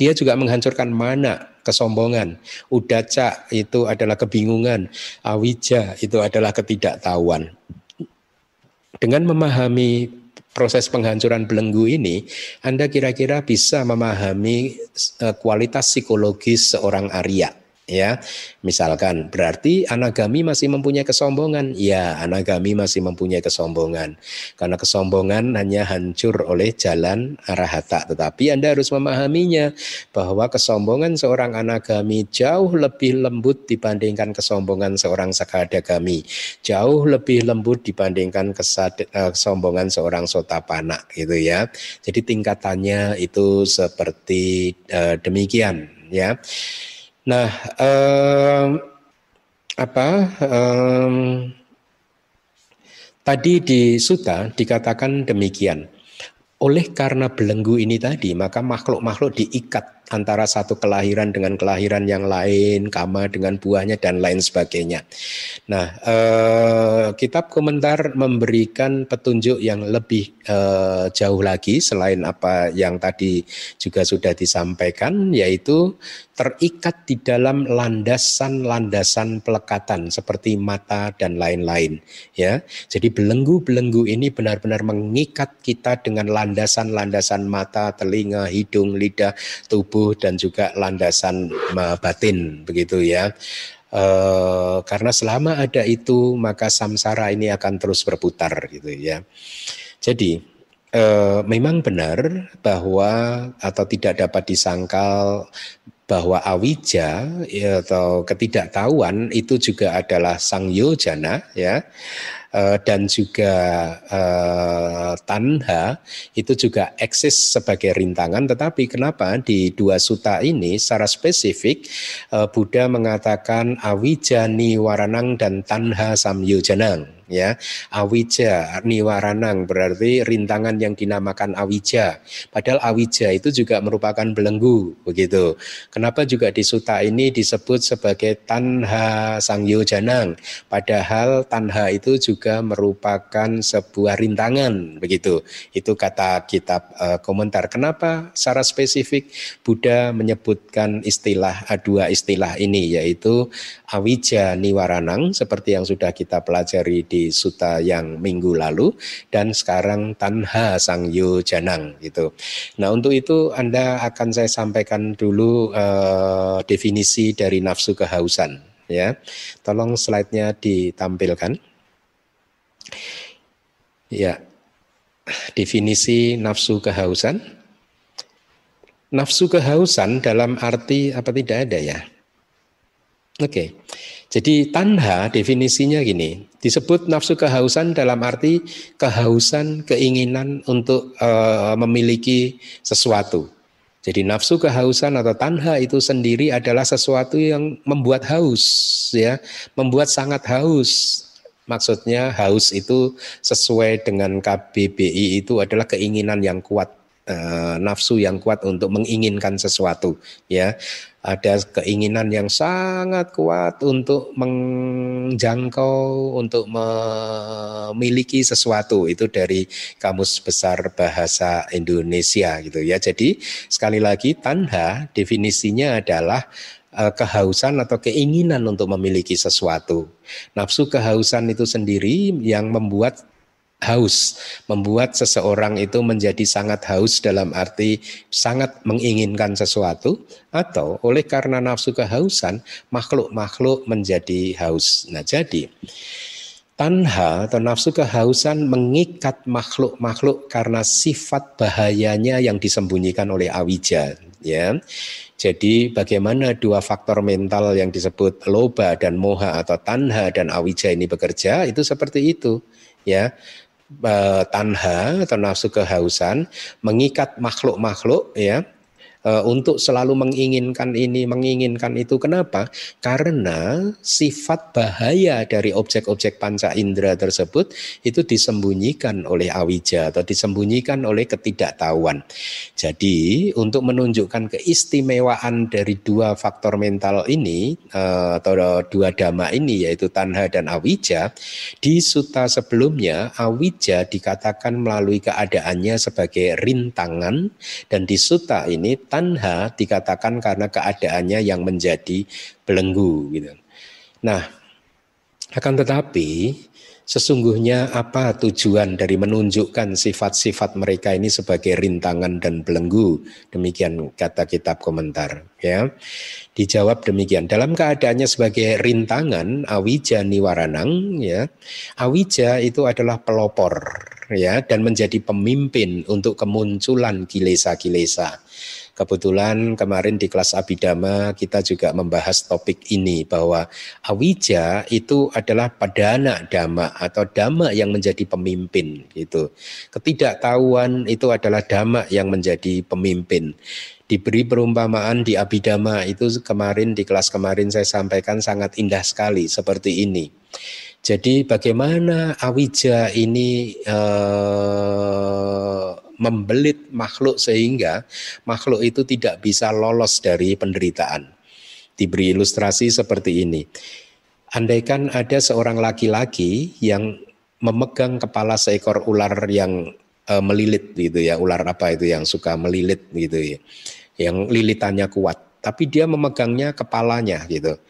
dia juga menghancurkan mana kesombongan, udaca itu adalah kebingungan, awija itu adalah ketidaktahuan. Dengan memahami proses penghancuran belenggu ini, Anda kira-kira bisa memahami eh, kualitas psikologis seorang Arya ya misalkan berarti anagami masih mempunyai kesombongan. Ya anagami masih mempunyai kesombongan. Karena kesombongan hanya hancur oleh jalan arahata tetapi anda harus memahaminya bahwa kesombongan seorang anagami jauh lebih lembut dibandingkan kesombongan seorang sakadagami. Jauh lebih lembut dibandingkan eh, kesombongan seorang sotapana gitu ya. Jadi tingkatannya itu seperti uh, demikian ya Nah, um, apa? Um, tadi di Suta dikatakan demikian. Oleh karena belenggu ini tadi, maka makhluk-makhluk diikat antara satu kelahiran dengan kelahiran yang lain, kama dengan buahnya dan lain sebagainya. Nah, eh, kitab komentar memberikan petunjuk yang lebih eh, jauh lagi selain apa yang tadi juga sudah disampaikan, yaitu terikat di dalam landasan-landasan pelekatan seperti mata dan lain-lain ya. Jadi belenggu-belenggu ini benar-benar mengikat kita dengan landasan-landasan mata, telinga, hidung, lidah, tubuh dan juga landasan batin begitu ya. E, karena selama ada itu maka samsara ini akan terus berputar gitu ya. Jadi e, memang benar bahwa atau tidak dapat disangkal bahwa awija ya, atau ketidaktahuan itu juga adalah sang yojana ya uh, dan juga uh, tanha itu juga eksis sebagai rintangan. Tetapi kenapa di dua suta ini secara spesifik uh, Buddha mengatakan awija niwaranang dan tanha samyojanang ya. Awija niwaranang berarti rintangan yang dinamakan awija. Padahal awija itu juga merupakan belenggu begitu. Kenapa juga di suta ini disebut sebagai tanha sangyojanang padahal tanha itu juga merupakan sebuah rintangan begitu. Itu kata kitab uh, komentar. Kenapa secara spesifik Buddha menyebutkan istilah dua istilah ini yaitu awija niwaranang seperti yang sudah kita pelajari di suta yang minggu lalu dan sekarang tanha sang janang gitu. Nah untuk itu Anda akan saya sampaikan dulu uh, definisi dari nafsu kehausan ya. Tolong slide-nya ditampilkan. Ya. Definisi nafsu kehausan. Nafsu kehausan dalam arti apa tidak ada ya? Oke. Okay. Jadi tanha definisinya gini, disebut nafsu kehausan dalam arti kehausan, keinginan untuk uh, memiliki sesuatu. Jadi nafsu kehausan atau tanha itu sendiri adalah sesuatu yang membuat haus ya, membuat sangat haus Maksudnya haus itu sesuai dengan KBBI itu adalah keinginan yang kuat uh, nafsu yang kuat untuk menginginkan sesuatu ya. Ada keinginan yang sangat kuat untuk menjangkau untuk memiliki sesuatu. Itu dari kamus besar bahasa Indonesia gitu ya. Jadi sekali lagi tanha definisinya adalah eh, kehausan atau keinginan untuk memiliki sesuatu. Nafsu kehausan itu sendiri yang membuat haus, membuat seseorang itu menjadi sangat haus dalam arti sangat menginginkan sesuatu atau oleh karena nafsu kehausan makhluk-makhluk menjadi haus. Nah, jadi tanha atau nafsu kehausan mengikat makhluk-makhluk karena sifat bahayanya yang disembunyikan oleh awija, ya. Jadi bagaimana dua faktor mental yang disebut loba dan moha atau tanha dan awija ini bekerja itu seperti itu ya tanha atau nafsu kehausan mengikat makhluk-makhluk ya untuk selalu menginginkan ini, menginginkan itu. Kenapa? Karena sifat bahaya dari objek-objek panca indera tersebut itu disembunyikan oleh awija atau disembunyikan oleh ketidaktahuan. Jadi, untuk menunjukkan keistimewaan dari dua faktor mental ini uh, atau dua dhamma ini yaitu tanha dan awija, di suta sebelumnya awija dikatakan melalui keadaannya sebagai rintangan dan di suta ini tanha dikatakan karena keadaannya yang menjadi belenggu gitu. Nah, akan tetapi sesungguhnya apa tujuan dari menunjukkan sifat-sifat mereka ini sebagai rintangan dan belenggu? Demikian kata kitab komentar, ya. Dijawab demikian. Dalam keadaannya sebagai rintangan, awija niwaranang, ya. Awija itu adalah pelopor, ya, dan menjadi pemimpin untuk kemunculan kilesa-kilesa. Kebetulan kemarin di kelas Abidama kita juga membahas topik ini bahwa awija itu adalah padana dhamma atau dhamma yang menjadi pemimpin gitu. Ketidaktahuan itu adalah dhamma yang menjadi pemimpin diberi perumpamaan di Abidama itu kemarin di kelas kemarin saya sampaikan sangat indah sekali seperti ini. Jadi bagaimana awija ini eh, membelit makhluk sehingga makhluk itu tidak bisa lolos dari penderitaan. Diberi ilustrasi seperti ini. Andaikan ada seorang laki-laki yang memegang kepala seekor ular yang e, melilit gitu ya, ular apa itu yang suka melilit gitu ya. Yang lilitannya kuat, tapi dia memegangnya kepalanya gitu.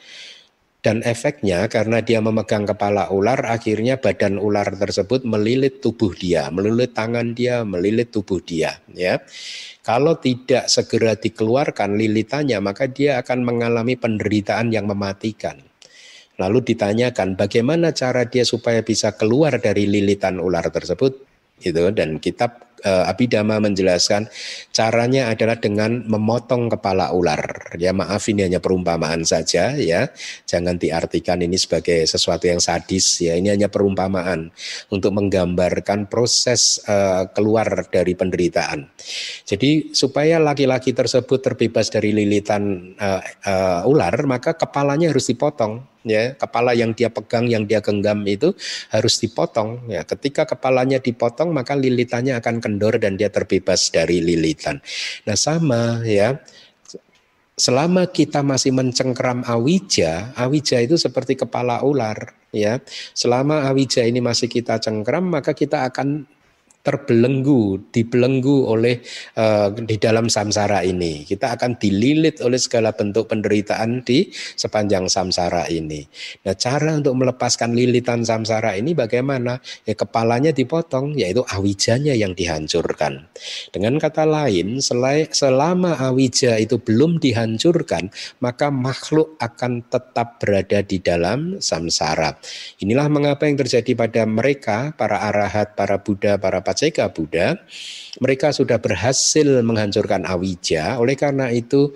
Dan efeknya karena dia memegang kepala ular, akhirnya badan ular tersebut melilit tubuh dia, melilit tangan dia, melilit tubuh dia. Ya, kalau tidak segera dikeluarkan lilitannya, maka dia akan mengalami penderitaan yang mematikan. Lalu ditanyakan bagaimana cara dia supaya bisa keluar dari lilitan ular tersebut, itu dan kitab uh, Abhidhamma menjelaskan caranya adalah dengan memotong kepala ular. Ya maaf ini hanya perumpamaan saja ya. Jangan diartikan ini sebagai sesuatu yang sadis ya. Ini hanya perumpamaan untuk menggambarkan proses uh, keluar dari penderitaan. Jadi supaya laki-laki tersebut terbebas dari lilitan uh, uh, ular maka kepalanya harus dipotong ya kepala yang dia pegang yang dia genggam itu harus dipotong. Ya ketika kepalanya dipotong maka lilitannya akan kendor dan dia terbebas dari lilitan. Nah sama ya. Selama kita masih mencengkram awija awija itu seperti kepala ular ya. Selama awija ini masih kita cengkram maka kita akan terbelenggu, dibelenggu oleh uh, di dalam samsara ini. Kita akan dililit oleh segala bentuk penderitaan di sepanjang samsara ini. Nah, cara untuk melepaskan lilitan samsara ini bagaimana? Ya kepalanya dipotong, yaitu awijanya yang dihancurkan. Dengan kata lain, selama awija itu belum dihancurkan, maka makhluk akan tetap berada di dalam samsara. Inilah mengapa yang terjadi pada mereka, para arahat, para Buddha, para Paceka Buddha, mereka sudah berhasil menghancurkan awija. Oleh karena itu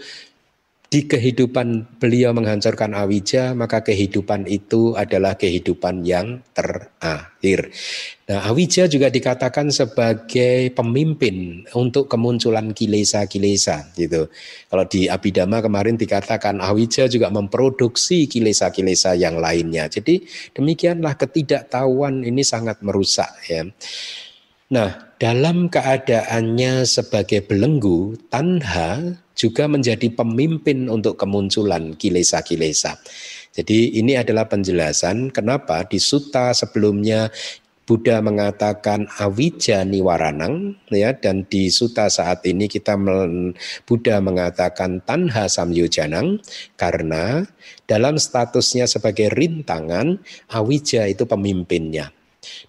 di kehidupan beliau menghancurkan Awija, maka kehidupan itu adalah kehidupan yang terakhir. Nah, Awija juga dikatakan sebagai pemimpin untuk kemunculan kilesa-kilesa gitu. Kalau di Abidama kemarin dikatakan Awija juga memproduksi kilesa-kilesa yang lainnya. Jadi demikianlah ketidaktahuan ini sangat merusak ya. Nah, dalam keadaannya sebagai belenggu, Tanha juga menjadi pemimpin untuk kemunculan kilesa-kilesa. Jadi ini adalah penjelasan kenapa di suta sebelumnya Buddha mengatakan awija niwaranang ya dan di suta saat ini kita Buddha mengatakan tanha samyojanang karena dalam statusnya sebagai rintangan awija itu pemimpinnya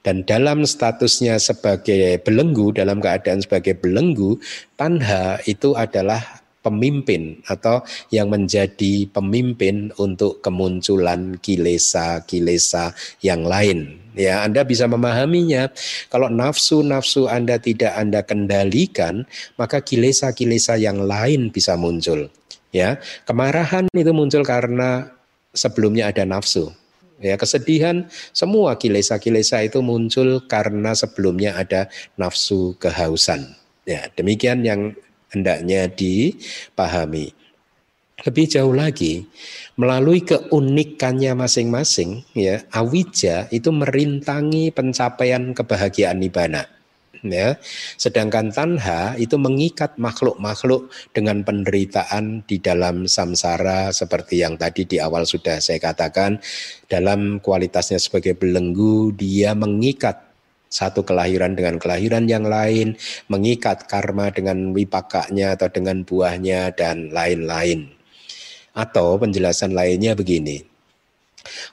dan dalam statusnya sebagai belenggu, dalam keadaan sebagai belenggu, tanha itu adalah pemimpin atau yang menjadi pemimpin untuk kemunculan kilesa-kilesa yang lain. Ya, Anda bisa memahaminya. Kalau nafsu-nafsu Anda tidak Anda kendalikan, maka kilesa-kilesa yang lain bisa muncul. Ya, kemarahan itu muncul karena sebelumnya ada nafsu. Ya, kesedihan semua kilesa-kilesa itu muncul karena sebelumnya ada nafsu kehausan. Ya, demikian yang hendaknya dipahami. Lebih jauh lagi, melalui keunikannya masing-masing, ya, awija itu merintangi pencapaian kebahagiaan nibana ya. Sedangkan tanha itu mengikat makhluk-makhluk dengan penderitaan di dalam samsara seperti yang tadi di awal sudah saya katakan dalam kualitasnya sebagai belenggu dia mengikat satu kelahiran dengan kelahiran yang lain, mengikat karma dengan wipakanya atau dengan buahnya dan lain-lain. Atau penjelasan lainnya begini,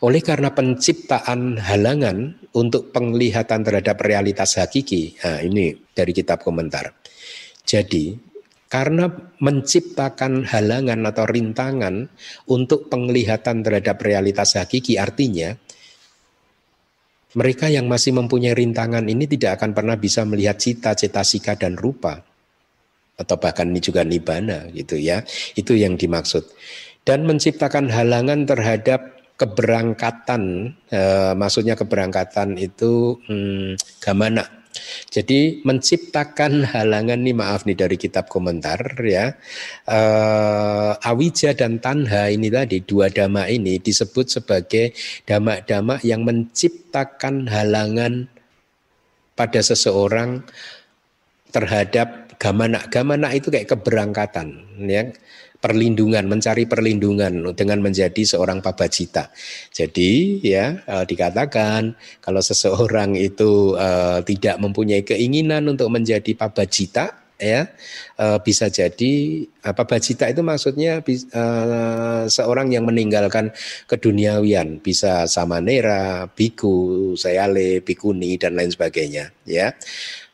oleh karena penciptaan halangan untuk penglihatan terhadap realitas hakiki, nah ini dari kitab komentar. Jadi karena menciptakan halangan atau rintangan untuk penglihatan terhadap realitas hakiki artinya mereka yang masih mempunyai rintangan ini tidak akan pernah bisa melihat cita, cetasika dan rupa atau bahkan ini juga nibana gitu ya. Itu yang dimaksud. Dan menciptakan halangan terhadap keberangkatan, eh, maksudnya keberangkatan itu hmm, gamana. Jadi menciptakan halangan nih maaf nih dari kitab komentar ya eh, awija dan tanha ini tadi dua dhamma ini disebut sebagai dhamma-dhamma yang menciptakan halangan pada seseorang terhadap gamana. Gamana itu kayak keberangkatan ya perlindungan, mencari perlindungan dengan menjadi seorang pabajita. Jadi ya e, dikatakan kalau seseorang itu e, tidak mempunyai keinginan untuk menjadi pabajita ya e, bisa jadi apa bajita itu maksudnya seorang yang meninggalkan keduniawian bisa samanera, biku, sayale, bikuni dan lain sebagainya ya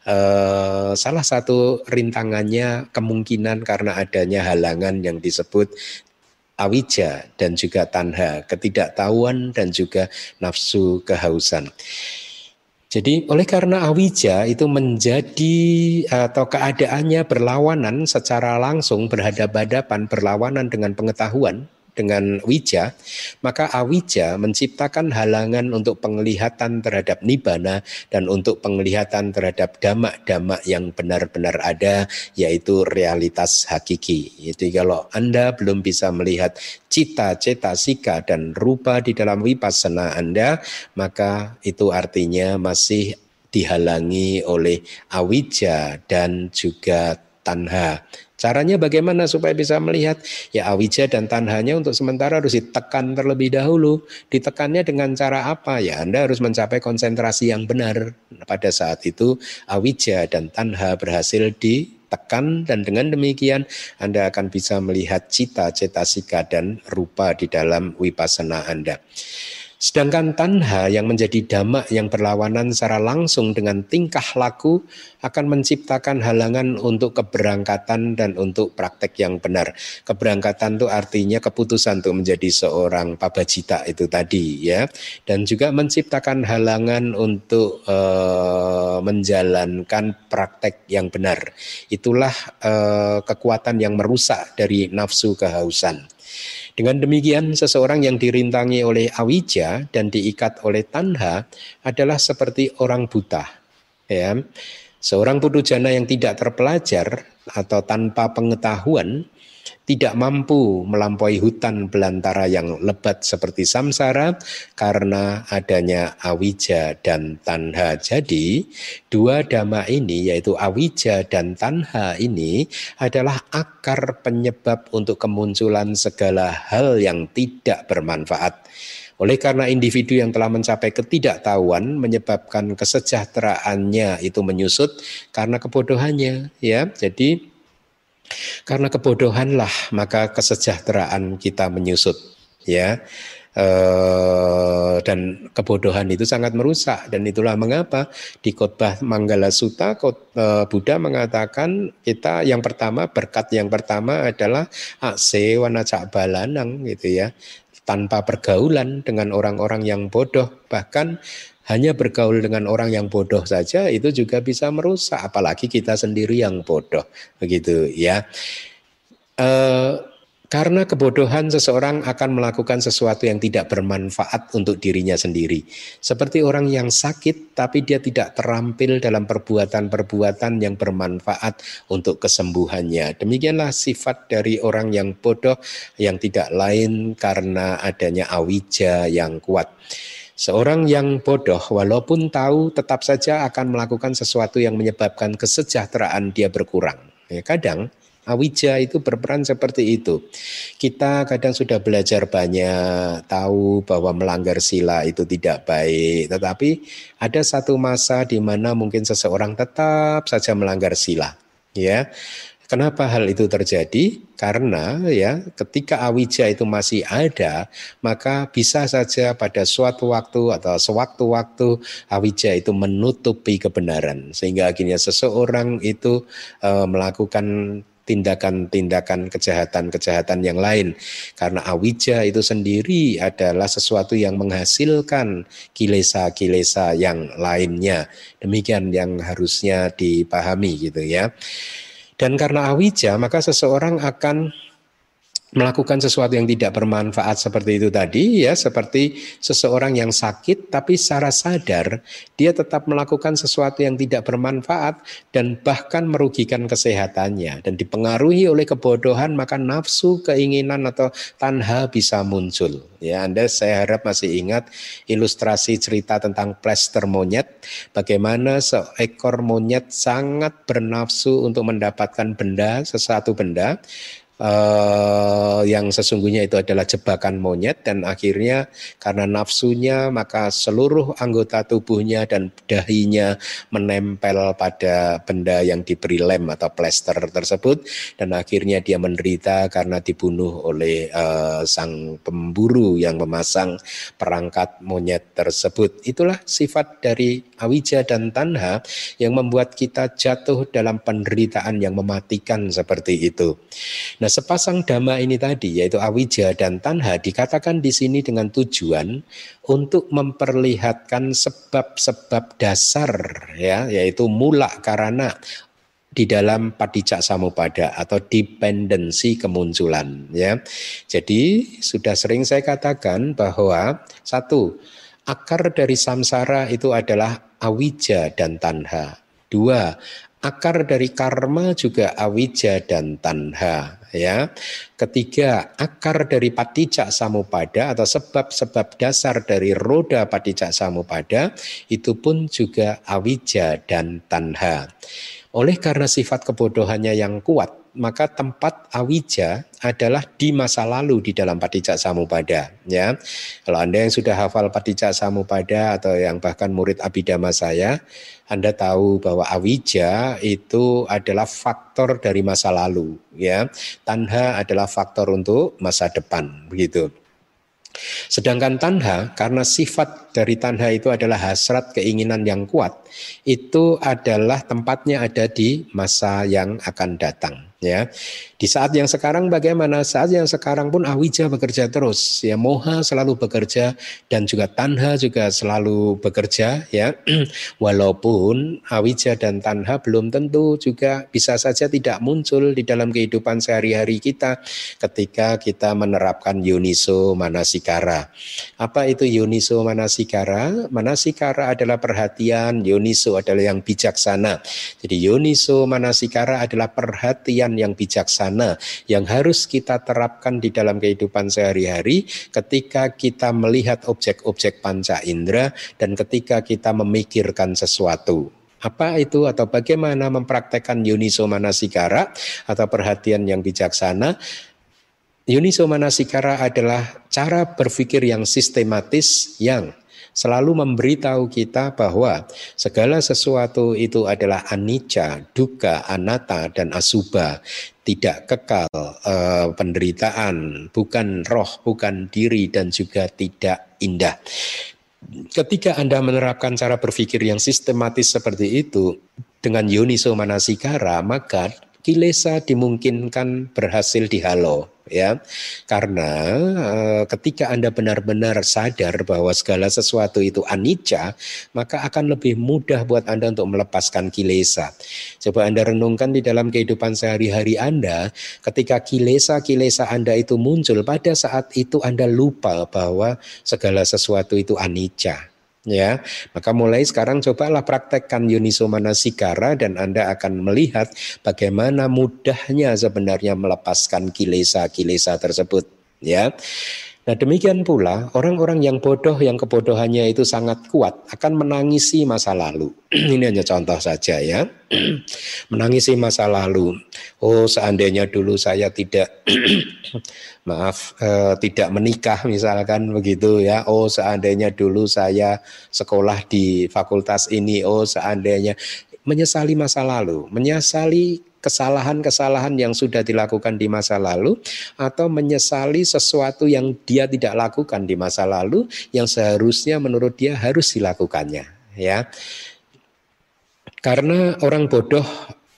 eh, salah satu rintangannya kemungkinan karena adanya halangan yang disebut awija dan juga tanha, ketidaktahuan dan juga nafsu kehausan. Jadi oleh karena awija itu menjadi atau keadaannya berlawanan secara langsung berhadapan-hadapan berlawanan dengan pengetahuan, dengan wija, maka awija menciptakan halangan untuk penglihatan terhadap nibana dan untuk penglihatan terhadap damak-damak yang benar-benar ada, yaitu realitas hakiki. Jadi kalau Anda belum bisa melihat cita-cita sika dan rupa di dalam wipasana Anda, maka itu artinya masih dihalangi oleh awija dan juga tanha Caranya bagaimana supaya bisa melihat? Ya awija dan tanhanya untuk sementara harus ditekan terlebih dahulu. Ditekannya dengan cara apa? Ya Anda harus mencapai konsentrasi yang benar. Pada saat itu awija dan tanha berhasil ditekan dan dengan demikian Anda akan bisa melihat cita, cetasika dan rupa di dalam wipasana Anda. Sedangkan tanha yang menjadi dhamma yang berlawanan secara langsung dengan tingkah laku akan menciptakan halangan untuk keberangkatan dan untuk praktek yang benar. Keberangkatan itu artinya keputusan untuk menjadi seorang pabajita itu tadi ya. Dan juga menciptakan halangan untuk uh, menjalankan praktek yang benar. Itulah uh, kekuatan yang merusak dari nafsu kehausan. Dengan demikian, seseorang yang dirintangi oleh awija dan diikat oleh tanha adalah seperti orang buta. Ya. Seorang putujana yang tidak terpelajar atau tanpa pengetahuan tidak mampu melampaui hutan belantara yang lebat seperti samsara karena adanya awija dan tanha. Jadi dua dhamma ini yaitu awija dan tanha ini adalah akar penyebab untuk kemunculan segala hal yang tidak bermanfaat. Oleh karena individu yang telah mencapai ketidaktahuan menyebabkan kesejahteraannya itu menyusut karena kebodohannya ya. Jadi karena kebodohanlah maka kesejahteraan kita menyusut ya. E, dan kebodohan itu sangat merusak dan itulah mengapa di khotbah Manggala Sutta e, Buddha mengatakan kita yang pertama berkat yang pertama adalah akse wanacak balanang gitu ya tanpa pergaulan dengan orang-orang yang bodoh bahkan hanya bergaul dengan orang yang bodoh saja itu juga bisa merusak apalagi kita sendiri yang bodoh. Begitu ya. E, karena kebodohan seseorang akan melakukan sesuatu yang tidak bermanfaat untuk dirinya sendiri. Seperti orang yang sakit tapi dia tidak terampil dalam perbuatan-perbuatan yang bermanfaat untuk kesembuhannya. Demikianlah sifat dari orang yang bodoh yang tidak lain karena adanya awija yang kuat Seorang yang bodoh walaupun tahu tetap saja akan melakukan sesuatu yang menyebabkan kesejahteraan dia berkurang. Ya, kadang awija itu berperan seperti itu. Kita kadang sudah belajar banyak, tahu bahwa melanggar sila itu tidak baik, tetapi ada satu masa di mana mungkin seseorang tetap saja melanggar sila. Ya, Kenapa hal itu terjadi? Karena ya ketika awija itu masih ada, maka bisa saja pada suatu waktu atau sewaktu-waktu awija itu menutupi kebenaran. Sehingga akhirnya seseorang itu e, melakukan tindakan-tindakan kejahatan-kejahatan yang lain. Karena awija itu sendiri adalah sesuatu yang menghasilkan kilesa-kilesa yang lainnya. Demikian yang harusnya dipahami gitu ya dan karena awija, maka seseorang akan melakukan sesuatu yang tidak bermanfaat seperti itu tadi ya seperti seseorang yang sakit tapi secara sadar dia tetap melakukan sesuatu yang tidak bermanfaat dan bahkan merugikan kesehatannya. Dan dipengaruhi oleh kebodohan maka nafsu keinginan atau tanha bisa muncul. Ya Anda saya harap masih ingat ilustrasi cerita tentang plester monyet. Bagaimana seekor monyet sangat bernafsu untuk mendapatkan benda sesuatu benda uh, yang sesungguhnya itu adalah jebakan monyet dan akhirnya karena nafsunya maka seluruh anggota tubuhnya dan dahinya menempel pada benda yang diberi lem atau plester tersebut dan akhirnya dia menderita karena dibunuh oleh uh, sang pemburu yang memasang perangkat monyet tersebut. Itulah sifat dari awija dan tanha yang membuat kita jatuh dalam penderitaan yang mematikan seperti itu. Nah, sepasang dhamma ini tadi yaitu awija dan tanha dikatakan di sini dengan tujuan untuk memperlihatkan sebab-sebab dasar ya yaitu mula karena di dalam padicak samupada atau dependensi kemunculan ya. Jadi sudah sering saya katakan bahwa satu akar dari samsara itu adalah awija dan tanha. Dua, akar dari karma juga awija dan tanha ya. Ketiga, akar dari patijak samupada atau sebab-sebab dasar dari roda patijak samupada itu pun juga awija dan tanha. Oleh karena sifat kebodohannya yang kuat, maka tempat awija adalah di masa lalu di dalam Patijak Samupada ya. Kalau Anda yang sudah hafal Patijak Samupada atau yang bahkan murid Abidama saya, Anda tahu bahwa awija itu adalah faktor dari masa lalu ya. Tanha adalah faktor untuk masa depan begitu. Sedangkan tanha karena sifat dari tanha itu adalah hasrat keinginan yang kuat, itu adalah tempatnya ada di masa yang akan datang ya. Di saat yang sekarang bagaimana? Saat yang sekarang pun awija bekerja terus, ya moha selalu bekerja dan juga tanha juga selalu bekerja ya. Walaupun awija dan tanha belum tentu juga bisa saja tidak muncul di dalam kehidupan sehari-hari kita ketika kita menerapkan yuniso manasikara. Apa itu yuniso manasikara? Manasikara adalah perhatian, yuniso adalah yang bijaksana. Jadi yuniso manasikara adalah perhatian yang bijaksana yang harus kita terapkan di dalam kehidupan sehari-hari ketika kita melihat objek-objek panca indera dan ketika kita memikirkan sesuatu. Apa itu atau bagaimana mempraktekkan Yuniso Manasikara atau perhatian yang bijaksana? Yuniso Manasikara adalah cara berpikir yang sistematis yang selalu memberitahu kita bahwa segala sesuatu itu adalah anicca, duka, anatta dan asuba, tidak kekal, eh, penderitaan, bukan roh, bukan diri dan juga tidak indah. Ketika Anda menerapkan cara berpikir yang sistematis seperti itu dengan Yuniso Manasikara, maka kilesa dimungkinkan berhasil dihalau ya. Karena e, ketika Anda benar-benar sadar bahwa segala sesuatu itu anicca maka akan lebih mudah buat Anda untuk melepaskan kilesa. Coba Anda renungkan di dalam kehidupan sehari-hari Anda ketika kilesa-kilesa Anda itu muncul pada saat itu Anda lupa bahwa segala sesuatu itu anicca ya maka mulai sekarang cobalah praktekkan Yuniso Manasikara dan Anda akan melihat bagaimana mudahnya sebenarnya melepaskan kilesa-kilesa tersebut. Ya Nah demikian pula orang-orang yang bodoh yang kebodohannya itu sangat kuat akan menangisi masa lalu. Ini hanya contoh saja ya. menangisi masa lalu. Oh seandainya dulu saya tidak maaf eh, tidak menikah misalkan begitu ya. Oh seandainya dulu saya sekolah di fakultas ini. Oh seandainya menyesali masa lalu, menyesali kesalahan-kesalahan yang sudah dilakukan di masa lalu atau menyesali sesuatu yang dia tidak lakukan di masa lalu yang seharusnya menurut dia harus dilakukannya ya. Karena orang bodoh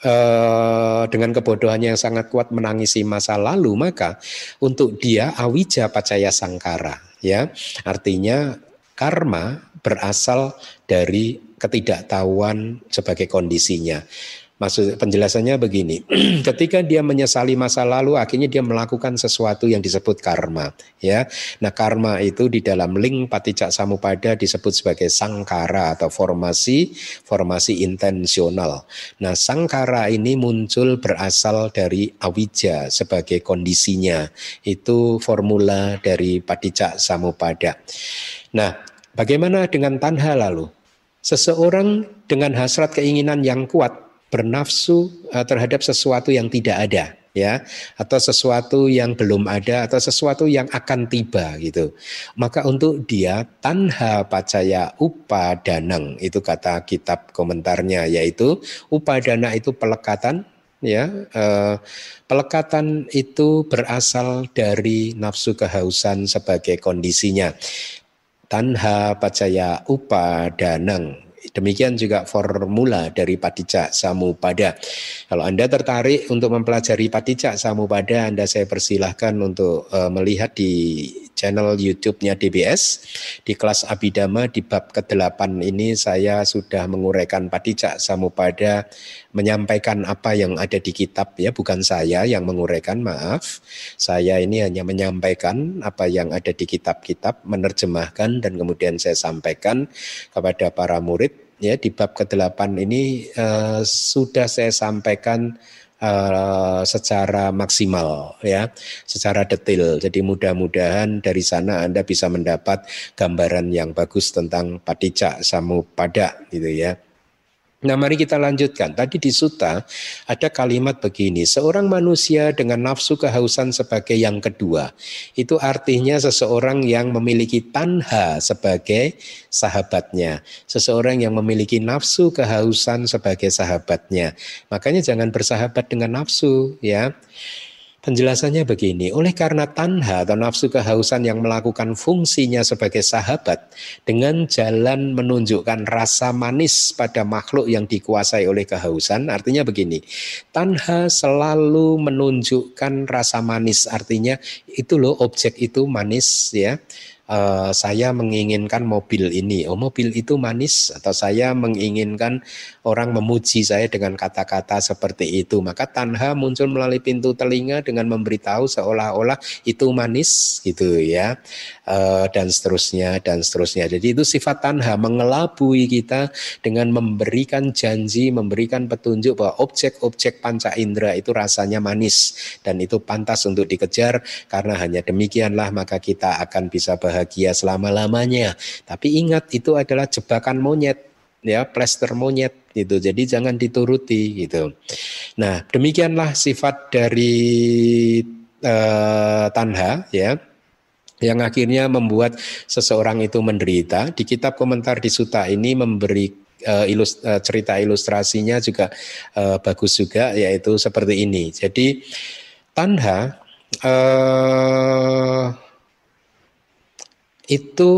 eh, dengan kebodohannya yang sangat kuat menangisi masa lalu maka untuk dia awija pacaya sangkara ya. Artinya karma berasal dari ketidaktahuan sebagai kondisinya Maksud penjelasannya begini, ketika dia menyesali masa lalu, akhirnya dia melakukan sesuatu yang disebut karma. Ya, nah karma itu di dalam link patijak samupada disebut sebagai sangkara atau formasi formasi intensional. Nah sangkara ini muncul berasal dari awija sebagai kondisinya. Itu formula dari patijak samupada. Nah, bagaimana dengan tanha lalu? Seseorang dengan hasrat keinginan yang kuat bernafsu uh, terhadap sesuatu yang tidak ada ya. Atau sesuatu yang belum ada atau sesuatu yang akan tiba gitu. Maka untuk dia tanha pacaya upadanang itu kata kitab komentarnya yaitu upadana itu pelekatan ya. Eh, pelekatan itu berasal dari nafsu kehausan sebagai kondisinya. Tanha pacaya upadanang Demikian juga formula dari Padijak Samupada. Kalau Anda tertarik untuk mempelajari Padijak Samupada, Anda saya persilahkan untuk uh, melihat di channel YouTube-nya DBS. Di kelas Abidama di bab ke-8 ini saya sudah menguraikan Padijak Samupada, menyampaikan apa yang ada di kitab ya, bukan saya yang menguraikan, maaf. Saya ini hanya menyampaikan apa yang ada di kitab-kitab, menerjemahkan dan kemudian saya sampaikan kepada para murid ya di bab ke-8 ini uh, sudah saya sampaikan uh, secara maksimal ya, secara detail. Jadi mudah-mudahan dari sana Anda bisa mendapat gambaran yang bagus tentang patijak samupada gitu ya. Nah mari kita lanjutkan. Tadi di Suta ada kalimat begini. Seorang manusia dengan nafsu kehausan sebagai yang kedua. Itu artinya seseorang yang memiliki tanha sebagai sahabatnya. Seseorang yang memiliki nafsu kehausan sebagai sahabatnya. Makanya jangan bersahabat dengan nafsu ya. Penjelasannya begini, oleh karena tanha atau nafsu kehausan yang melakukan fungsinya sebagai sahabat dengan jalan menunjukkan rasa manis pada makhluk yang dikuasai oleh kehausan, artinya begini, tanha selalu menunjukkan rasa manis, artinya itu loh objek itu manis ya uh, saya menginginkan mobil ini, oh mobil itu manis, atau saya menginginkan orang memuji saya dengan kata-kata seperti itu, maka tanha muncul melalui pintu telinga dengan memberitahu seolah-olah itu manis gitu ya, uh, dan seterusnya dan seterusnya. Jadi itu sifat tanha mengelabui kita dengan memberikan janji, memberikan petunjuk bahwa objek-objek panca indera itu rasanya manis dan itu pantas untuk dikejar. Karena hanya demikianlah maka kita akan bisa bahagia selama-lamanya. Tapi ingat itu adalah jebakan monyet ya plester monyet gitu. Jadi jangan dituruti gitu. Nah, demikianlah sifat dari uh, tanha ya yang akhirnya membuat seseorang itu menderita. Di kitab komentar di Suta ini memberi uh, ilust, uh, cerita ilustrasinya juga uh, bagus juga yaitu seperti ini. Jadi tanha uh, itu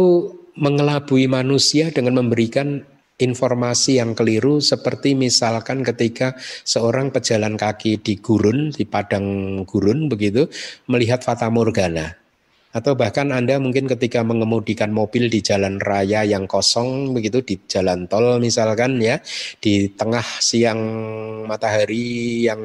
mengelabui manusia dengan memberikan informasi yang keliru seperti misalkan ketika seorang pejalan kaki di gurun di padang gurun begitu melihat fata morgana atau bahkan Anda mungkin ketika mengemudikan mobil di jalan raya yang kosong begitu di jalan tol misalkan ya di tengah siang matahari yang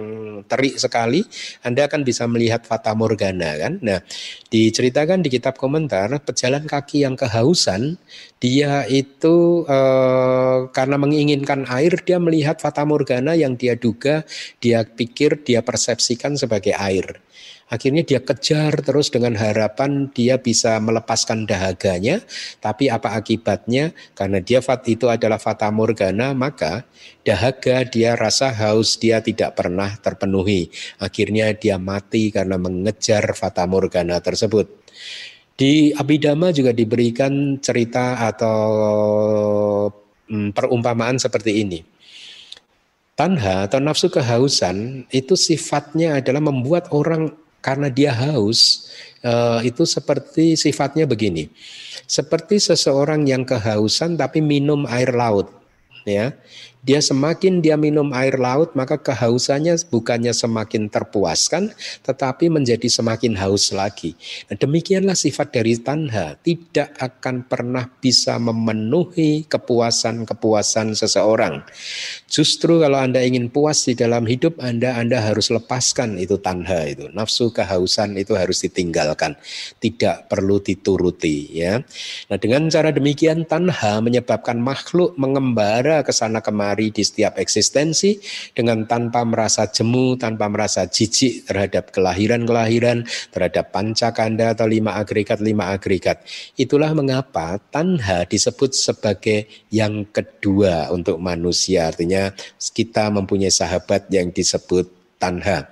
terik sekali Anda akan bisa melihat fata morgana kan. Nah, diceritakan di kitab komentar pejalan kaki yang kehausan dia itu eh, karena menginginkan air dia melihat fata morgana yang dia duga, dia pikir, dia persepsikan sebagai air. Akhirnya dia kejar terus dengan harapan dia bisa melepaskan dahaganya. Tapi apa akibatnya? Karena dia fat itu adalah fata morgana, maka dahaga dia rasa haus dia tidak pernah terpenuhi. Akhirnya dia mati karena mengejar fata morgana tersebut. Di Abhidhamma juga diberikan cerita atau hmm, perumpamaan seperti ini. Tanha atau nafsu kehausan itu sifatnya adalah membuat orang karena dia haus uh, itu seperti sifatnya begini. Seperti seseorang yang kehausan tapi minum air laut ya. Dia semakin dia minum air laut maka kehausannya bukannya semakin terpuaskan tetapi menjadi semakin haus lagi. Nah, demikianlah sifat dari tanha tidak akan pernah bisa memenuhi kepuasan-kepuasan seseorang. Justru kalau Anda ingin puas di dalam hidup Anda Anda harus lepaskan itu tanha itu. Nafsu kehausan itu harus ditinggalkan. Tidak perlu dituruti ya. Nah, dengan cara demikian tanha menyebabkan makhluk mengembara ke sana kemari hari di setiap eksistensi dengan tanpa merasa jemu, tanpa merasa jijik terhadap kelahiran-kelahiran, terhadap pancakanda atau lima agregat, lima agregat. Itulah mengapa tanha disebut sebagai yang kedua untuk manusia. Artinya kita mempunyai sahabat yang disebut tanha.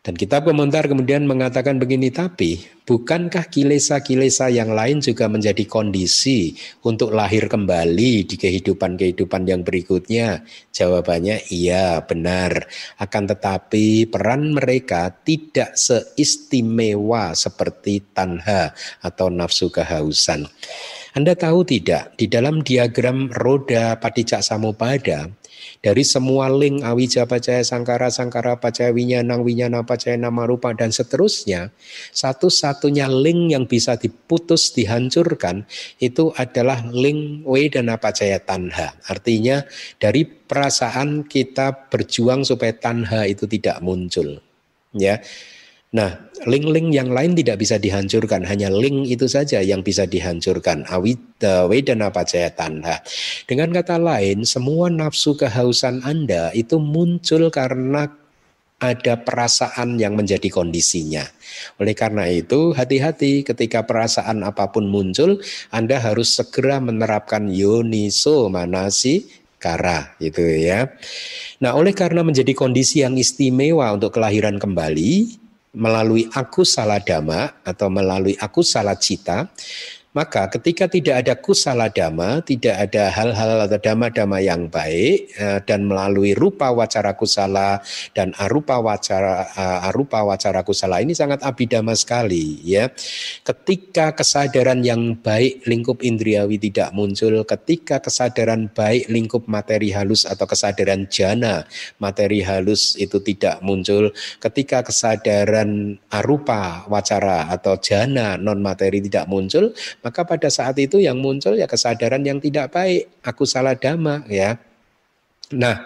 Dan kitab komentar kemudian mengatakan begini, tapi bukankah kilesa-kilesa yang lain juga menjadi kondisi untuk lahir kembali di kehidupan-kehidupan yang berikutnya? Jawabannya iya, benar. Akan tetapi peran mereka tidak seistimewa seperti tanha atau nafsu kehausan. Anda tahu tidak, di dalam diagram roda patijak samupada, dari semua link awija pacaya sangkara sangkara pacaya winyana winyana pacaya nama rupa dan seterusnya satu-satunya link yang bisa diputus dihancurkan itu adalah link wedana pacaya tanha. Artinya dari perasaan kita berjuang supaya tanha itu tidak muncul ya Nah, link-link yang lain tidak bisa dihancurkan, hanya link itu saja yang bisa dihancurkan. Awida wedana pacaya tanha. Dengan kata lain, semua nafsu kehausan Anda itu muncul karena ada perasaan yang menjadi kondisinya. Oleh karena itu, hati-hati ketika perasaan apa pun muncul, Anda harus segera menerapkan yoniso manasi kara gitu ya. Nah, oleh karena menjadi kondisi yang istimewa untuk kelahiran kembali, melalui aku salah dama atau melalui aku salah cita, Maka ketika tidak ada kusala dhamma, tidak ada hal-hal atau dhamma-dhamma yang baik eh, dan melalui rupa wacara kusala dan arupa wacara eh, arupa wacara kusala ini sangat abidama sekali ya. Ketika kesadaran yang baik lingkup indriawi tidak muncul, ketika kesadaran baik lingkup materi halus atau kesadaran jana materi halus itu tidak muncul, ketika kesadaran arupa wacara atau jana non materi tidak muncul, maka pada saat itu yang muncul ya kesadaran yang tidak baik, aku salah dhamma ya. Nah,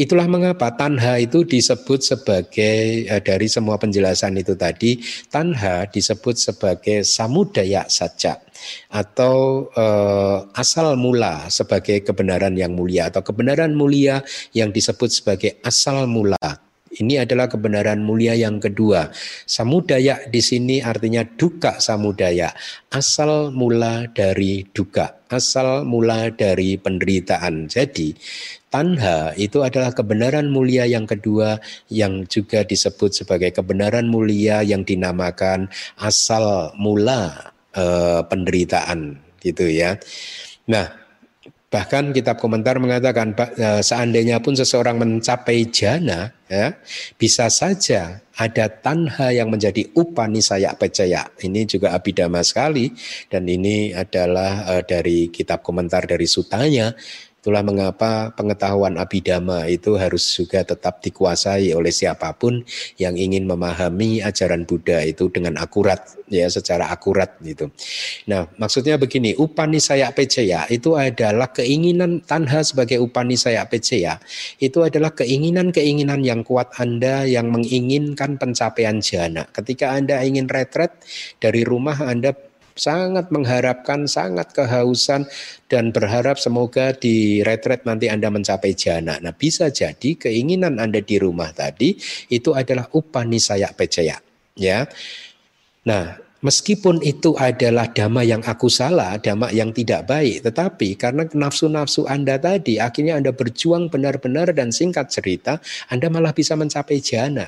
itulah mengapa tanha itu disebut sebagai eh, dari semua penjelasan itu tadi, tanha disebut sebagai samudaya saja atau eh, asal mula sebagai kebenaran yang mulia atau kebenaran mulia yang disebut sebagai asal mula ini adalah kebenaran mulia yang kedua. Samudaya di sini artinya duka samudaya, asal mula dari duka, asal mula dari penderitaan. Jadi tanha itu adalah kebenaran mulia yang kedua yang juga disebut sebagai kebenaran mulia yang dinamakan asal mula eh, penderitaan gitu ya. Nah, Bahkan kitab komentar mengatakan e, seandainya pun seseorang mencapai jana, ya, bisa saja ada tanha yang menjadi upanisaya percaya. Ini juga abidama sekali dan ini adalah uh, dari kitab komentar dari sutanya Itulah mengapa pengetahuan abidama itu harus juga tetap dikuasai oleh siapa pun yang ingin memahami ajaran Buddha itu dengan akurat ya secara akurat gitu. Nah, maksudnya begini, upanisaya peceya itu adalah keinginan tanha sebagai upanisaya peceya itu adalah keinginan-keinginan yang kuat Anda yang menginginkan pencapaian jana. Ketika Anda ingin retret dari rumah Anda sangat mengharapkan, sangat kehausan dan berharap semoga di retret nanti Anda mencapai jana. Nah bisa jadi keinginan Anda di rumah tadi itu adalah upanisaya pecaya. Ya. Nah Meskipun itu adalah dhamma yang aku salah, dhamma yang tidak baik, tetapi karena nafsu-nafsu Anda tadi, akhirnya Anda berjuang benar-benar dan singkat cerita, Anda malah bisa mencapai jana.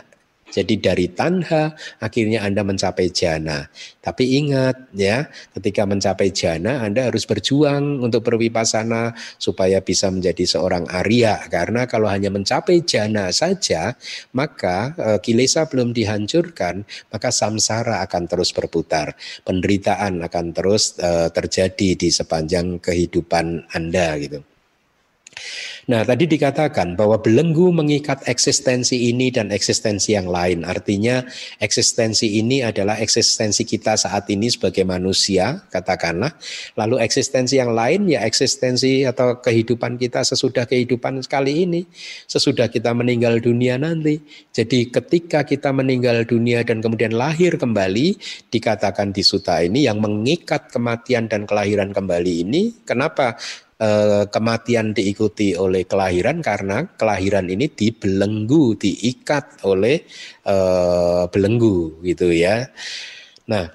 Jadi dari tanha akhirnya Anda mencapai jana. Tapi ingat ya, ketika mencapai jana Anda harus berjuang untuk berwipasana supaya bisa menjadi seorang Arya. Karena kalau hanya mencapai jana saja, maka e, kilesa belum dihancurkan, maka samsara akan terus berputar. Penderitaan akan terus e, terjadi di sepanjang kehidupan Anda gitu. Nah, tadi dikatakan bahwa belenggu mengikat eksistensi ini dan eksistensi yang lain. Artinya, eksistensi ini adalah eksistensi kita saat ini sebagai manusia, katakanlah. Lalu eksistensi yang lain ya eksistensi atau kehidupan kita sesudah kehidupan sekali ini, sesudah kita meninggal dunia nanti. Jadi, ketika kita meninggal dunia dan kemudian lahir kembali, dikatakan di suta ini yang mengikat kematian dan kelahiran kembali ini, kenapa Eh, kematian diikuti oleh kelahiran karena kelahiran ini dibelenggu, diikat oleh uh, belenggu gitu ya. Nah,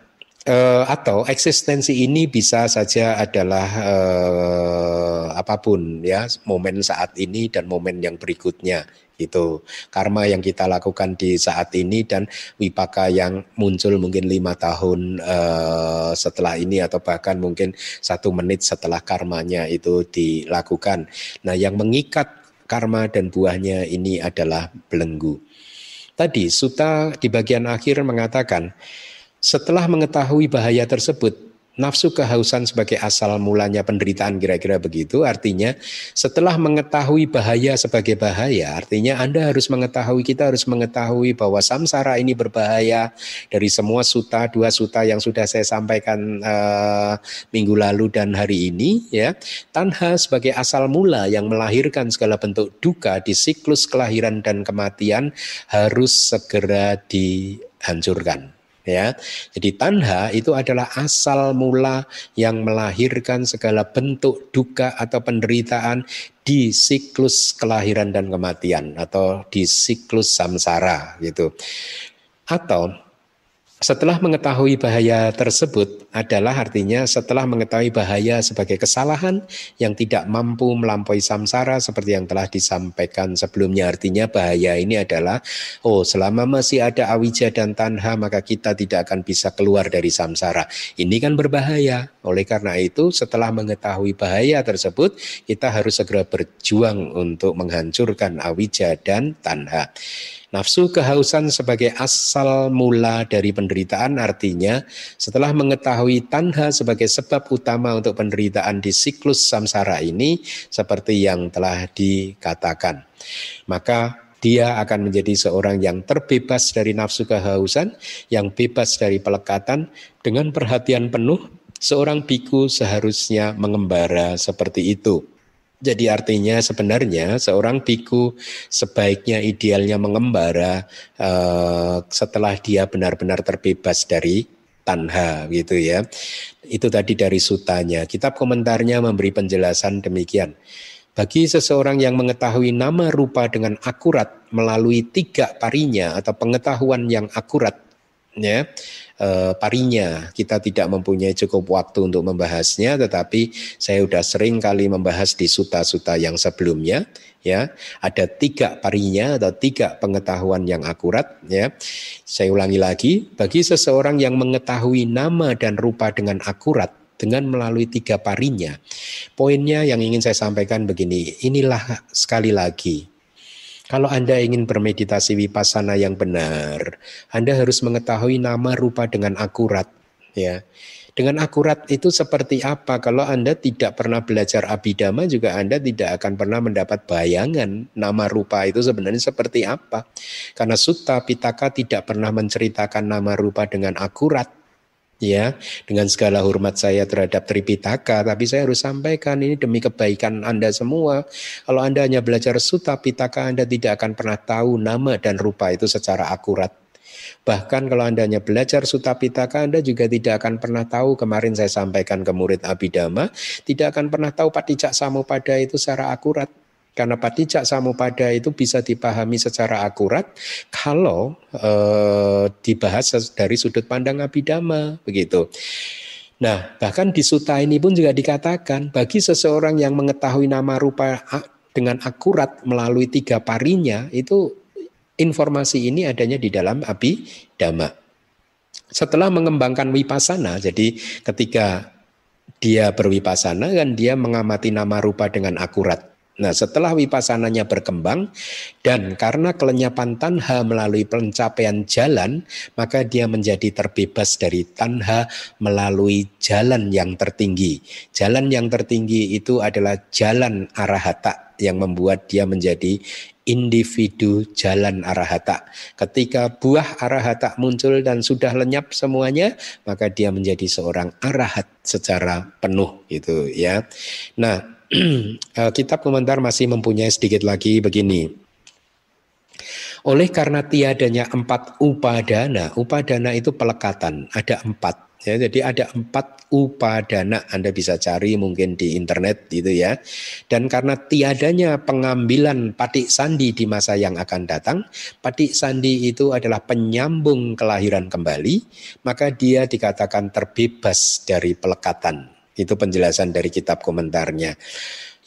uh, atau eksistensi ini bisa saja adalah uh, apa pun ya, momen saat ini dan momen yang berikutnya itu karma yang kita lakukan di saat ini dan wipaka yang muncul mungkin lima tahun uh, setelah ini atau bahkan mungkin satu menit setelah karmanya itu dilakukan. Nah, yang mengikat karma dan buahnya ini adalah belenggu. Tadi Suta di bagian akhir mengatakan, setelah mengetahui bahaya tersebut, nafsu kehausan sebagai asal mulanya penderitaan kira-kira begitu. Artinya setelah mengetahui bahaya sebagai bahaya artinya Anda harus mengetahui kita harus mengetahui bahwa samsara ini berbahaya. Dari semua suta dua suta yang sudah saya sampaikan uh, minggu lalu dan hari ini ya. Tanha sebagai asal mula yang melahirkan segala bentuk duka di siklus kelahiran dan kematian harus segera dihancurkan ya. Jadi tanha itu adalah asal mula yang melahirkan segala bentuk duka atau penderitaan di siklus kelahiran dan kematian atau di siklus samsara gitu. Atau setelah mengetahui bahaya tersebut adalah artinya setelah mengetahui bahaya sebagai kesalahan yang tidak mampu melampaui samsara seperti yang telah disampaikan sebelumnya. Artinya bahaya ini adalah oh selama masih ada awija dan tanha maka kita tidak akan bisa keluar dari samsara. Ini kan berbahaya. Oleh karena itu setelah mengetahui bahaya tersebut kita harus segera berjuang untuk menghancurkan awija dan tanha Nafsu kehausan sebagai asal mula dari penderitaan artinya setelah mengetahui tanha sebagai sebab utama untuk penderitaan di siklus samsara ini seperti yang telah dikatakan. Maka dia akan menjadi seorang yang terbebas dari nafsu kehausan, yang bebas dari pelekatan dengan perhatian penuh. Seorang biku seharusnya mengembara seperti itu. Jadi artinya sebenarnya seorang biku sebaiknya idealnya mengembara uh, setelah dia benar-benar terbebas dari tanha gitu ya. Itu tadi dari sutanya. Kitab komentarnya memberi penjelasan demikian. Bagi seseorang yang mengetahui nama rupa dengan akurat melalui tiga parinya atau pengetahuan yang akurat ya eh, parinya. Kita tidak mempunyai cukup waktu untuk membahasnya, tetapi saya sudah sering kali membahas di suta-suta yang sebelumnya. Ya, ada tiga parinya atau tiga pengetahuan yang akurat. Ya, saya ulangi lagi, bagi seseorang yang mengetahui nama dan rupa dengan akurat, dengan melalui tiga parinya. Poinnya yang ingin saya sampaikan begini, inilah sekali lagi kalau Anda ingin bermeditasi wipasana yang benar, Anda harus mengetahui nama rupa dengan akurat, ya. Dengan akurat itu seperti apa? Kalau Anda tidak pernah belajar abidama juga Anda tidak akan pernah mendapat bayangan nama rupa itu sebenarnya seperti apa. Karena Sutta Pitaka tidak pernah menceritakan nama rupa dengan akurat ya dengan segala hormat saya terhadap Tripitaka tapi saya harus sampaikan ini demi kebaikan Anda semua kalau Anda hanya belajar Sutta Pitaka Anda tidak akan pernah tahu nama dan rupa itu secara akurat Bahkan kalau Anda hanya belajar Sutta Pitaka, Anda juga tidak akan pernah tahu, kemarin saya sampaikan ke murid Abhidhamma, tidak akan pernah tahu Patijak Samupada itu secara akurat. Karena patijak samupada itu bisa dipahami secara akurat kalau e, dibahas dari sudut pandang abidama begitu. Nah, bahkan di suta ini pun juga dikatakan bagi seseorang yang mengetahui nama rupa dengan akurat melalui tiga parinya itu informasi ini adanya di dalam abidama. Setelah mengembangkan wipasana, jadi ketika dia berwipasana kan dia mengamati nama rupa dengan akurat. Nah, setelah wipasananya berkembang dan karena kelenyapan tanha melalui pencapaian jalan, maka dia menjadi terbebas dari tanha melalui jalan yang tertinggi. Jalan yang tertinggi itu adalah jalan arahata yang membuat dia menjadi individu jalan arahata. Ketika buah arahata muncul dan sudah lenyap semuanya, maka dia menjadi seorang arahat secara penuh gitu ya. Nah, kitab komentar masih mempunyai sedikit lagi begini. Oleh karena tiadanya empat upadana, upadana itu pelekatan, ada empat. Ya, jadi ada empat upadana Anda bisa cari mungkin di internet gitu ya. Dan karena tiadanya pengambilan patik sandi di masa yang akan datang, patik sandi itu adalah penyambung kelahiran kembali, maka dia dikatakan terbebas dari pelekatan. Itu penjelasan dari kitab komentarnya.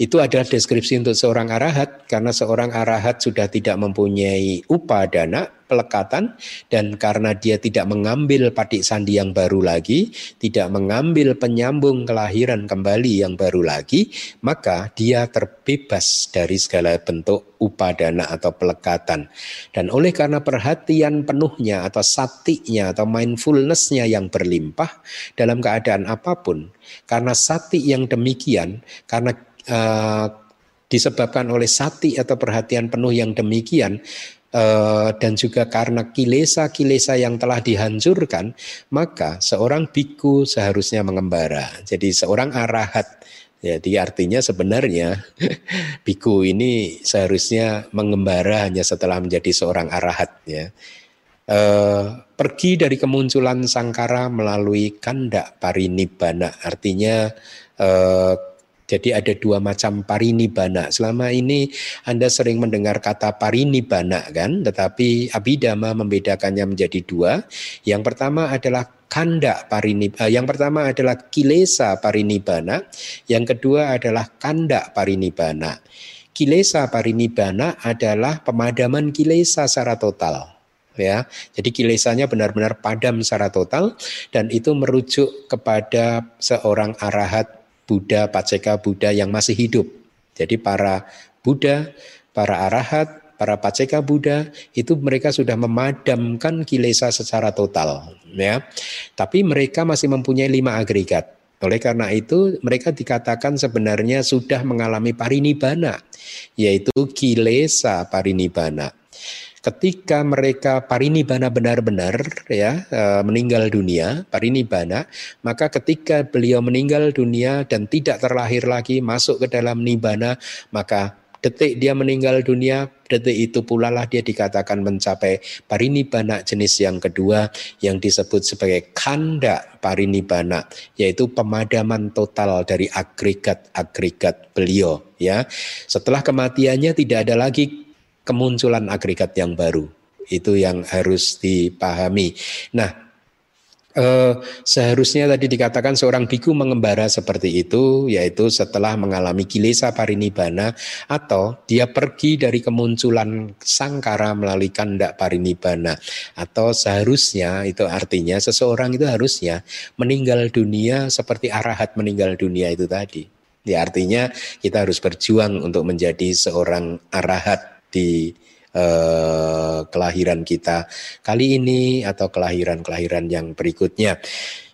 Itu adalah deskripsi untuk seorang arahat karena seorang arahat sudah tidak mempunyai upadana pelekatan dan karena dia tidak mengambil patik sandi yang baru lagi, tidak mengambil penyambung kelahiran kembali yang baru lagi, maka dia terbebas dari segala bentuk upadana atau pelekatan. Dan oleh karena perhatian penuhnya atau satinya atau mindfulnessnya yang berlimpah dalam keadaan apa pun, karena sati yang demikian, karena uh, disebabkan oleh sati atau perhatian penuh yang demikian, Eh, dan juga karena kilesa-kilesa yang telah dihancurkan, maka seorang biku seharusnya mengembara. Jadi seorang arahat jadi artinya sebenarnya biku ini seharusnya mengembara hanya setelah menjadi seorang arahat ya. E, pergi dari kemunculan sangkara melalui kanda parinibbana artinya e, Jadi ada dua macam parinibana. Selama ini Anda sering mendengar kata parinibana kan, tetapi Abhidhamma membedakannya menjadi dua. Yang pertama adalah kanda parinibana. Eh, yang pertama adalah kilesa parinibana, yang kedua adalah kanda parinibana. Kilesa parinibana adalah pemadaman kilesa secara total ya. Jadi kilesanya benar-benar padam secara total dan itu merujuk kepada seorang arahat Buddha, Paceka Buddha yang masih hidup. Jadi para Buddha, para arahat, para Paceka Buddha itu mereka sudah memadamkan kilesa secara total, ya. Tapi mereka masih mempunyai lima agregat. Oleh karena itu mereka dikatakan sebenarnya sudah mengalami parinibana, yaitu kilesa parinibana ketika mereka parinibana benar-benar ya e, meninggal dunia parinibana maka ketika beliau meninggal dunia dan tidak terlahir lagi masuk ke dalam nibana maka detik dia meninggal dunia detik itu pula lah dia dikatakan mencapai parinibana jenis yang kedua yang disebut sebagai kanda parinibana yaitu pemadaman total dari agregat-agregat beliau ya. Setelah kematiannya tidak ada lagi kemunculan agregat yang baru. Itu yang harus dipahami. Nah, Eh, seharusnya tadi dikatakan seorang biku mengembara seperti itu, yaitu setelah mengalami kilesa parinibana atau dia pergi dari kemunculan sangkara melalui kandak parinibana atau seharusnya itu artinya seseorang itu harusnya meninggal dunia seperti arahat meninggal dunia itu tadi. Ya artinya kita harus berjuang untuk menjadi seorang arahat di eh, kelahiran kita kali ini atau kelahiran-kelahiran yang berikutnya.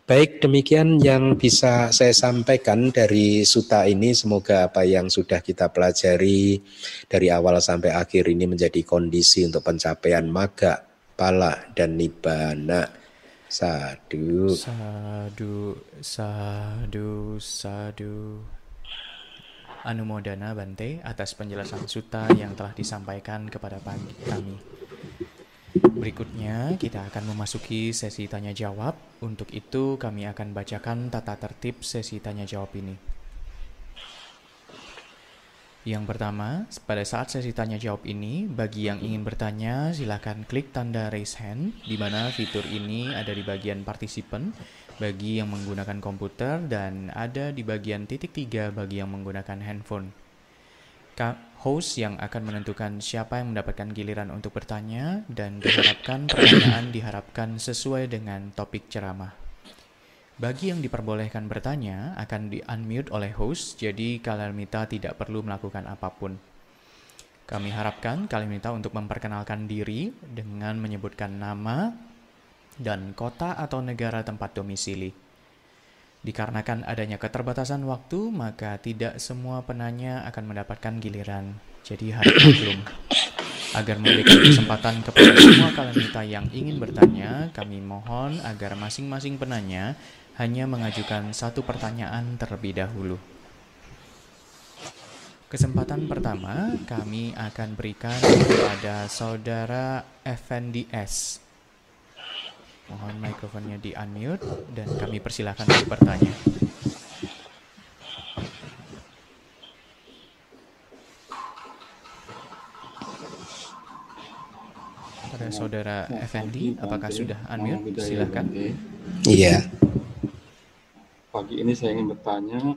Baik, demikian yang bisa saya sampaikan dari suta ini. Semoga apa yang sudah kita pelajari dari awal sampai akhir ini menjadi kondisi untuk pencapaian maga, pala, dan nibana. Sadu. Sadu, sadu, sadu. Anumodana Bante atas penjelasan suta yang telah disampaikan kepada kami. Berikutnya kita akan memasuki sesi tanya jawab. Untuk itu kami akan bacakan tata tertib sesi tanya jawab ini. Yang pertama, pada saat sesi tanya jawab ini, bagi yang ingin bertanya, silakan klik tanda raise hand, di mana fitur ini ada di bagian partisipan bagi yang menggunakan komputer dan ada di bagian titik tiga bagi yang menggunakan handphone. Host yang akan menentukan siapa yang mendapatkan giliran untuk bertanya dan diharapkan pertanyaan diharapkan sesuai dengan topik ceramah. Bagi yang diperbolehkan bertanya akan di-unmute oleh host, jadi kalian minta tidak perlu melakukan apa pun. Kami harapkan kalian minta untuk memperkenalkan diri dengan menyebutkan nama, dan kota atau negara tempat domisili. Dikarenakan adanya keterbatasan waktu, maka tidak semua penanya akan mendapatkan giliran. Jadi harap maklum. Agar memberikan kesempatan kepada semua kalanita yang ingin bertanya, kami mohon agar masing-masing penanya hanya mengajukan satu pertanyaan terlebih dahulu. Kesempatan pertama kami akan berikan kepada saudara FNDS Mohon mikrofonnya di unmute dan kami persilahkan untuk bertanya. Pada saudara Effendi, apakah sudah unmute? Silahkan. Iya. Pagi ini saya ingin bertanya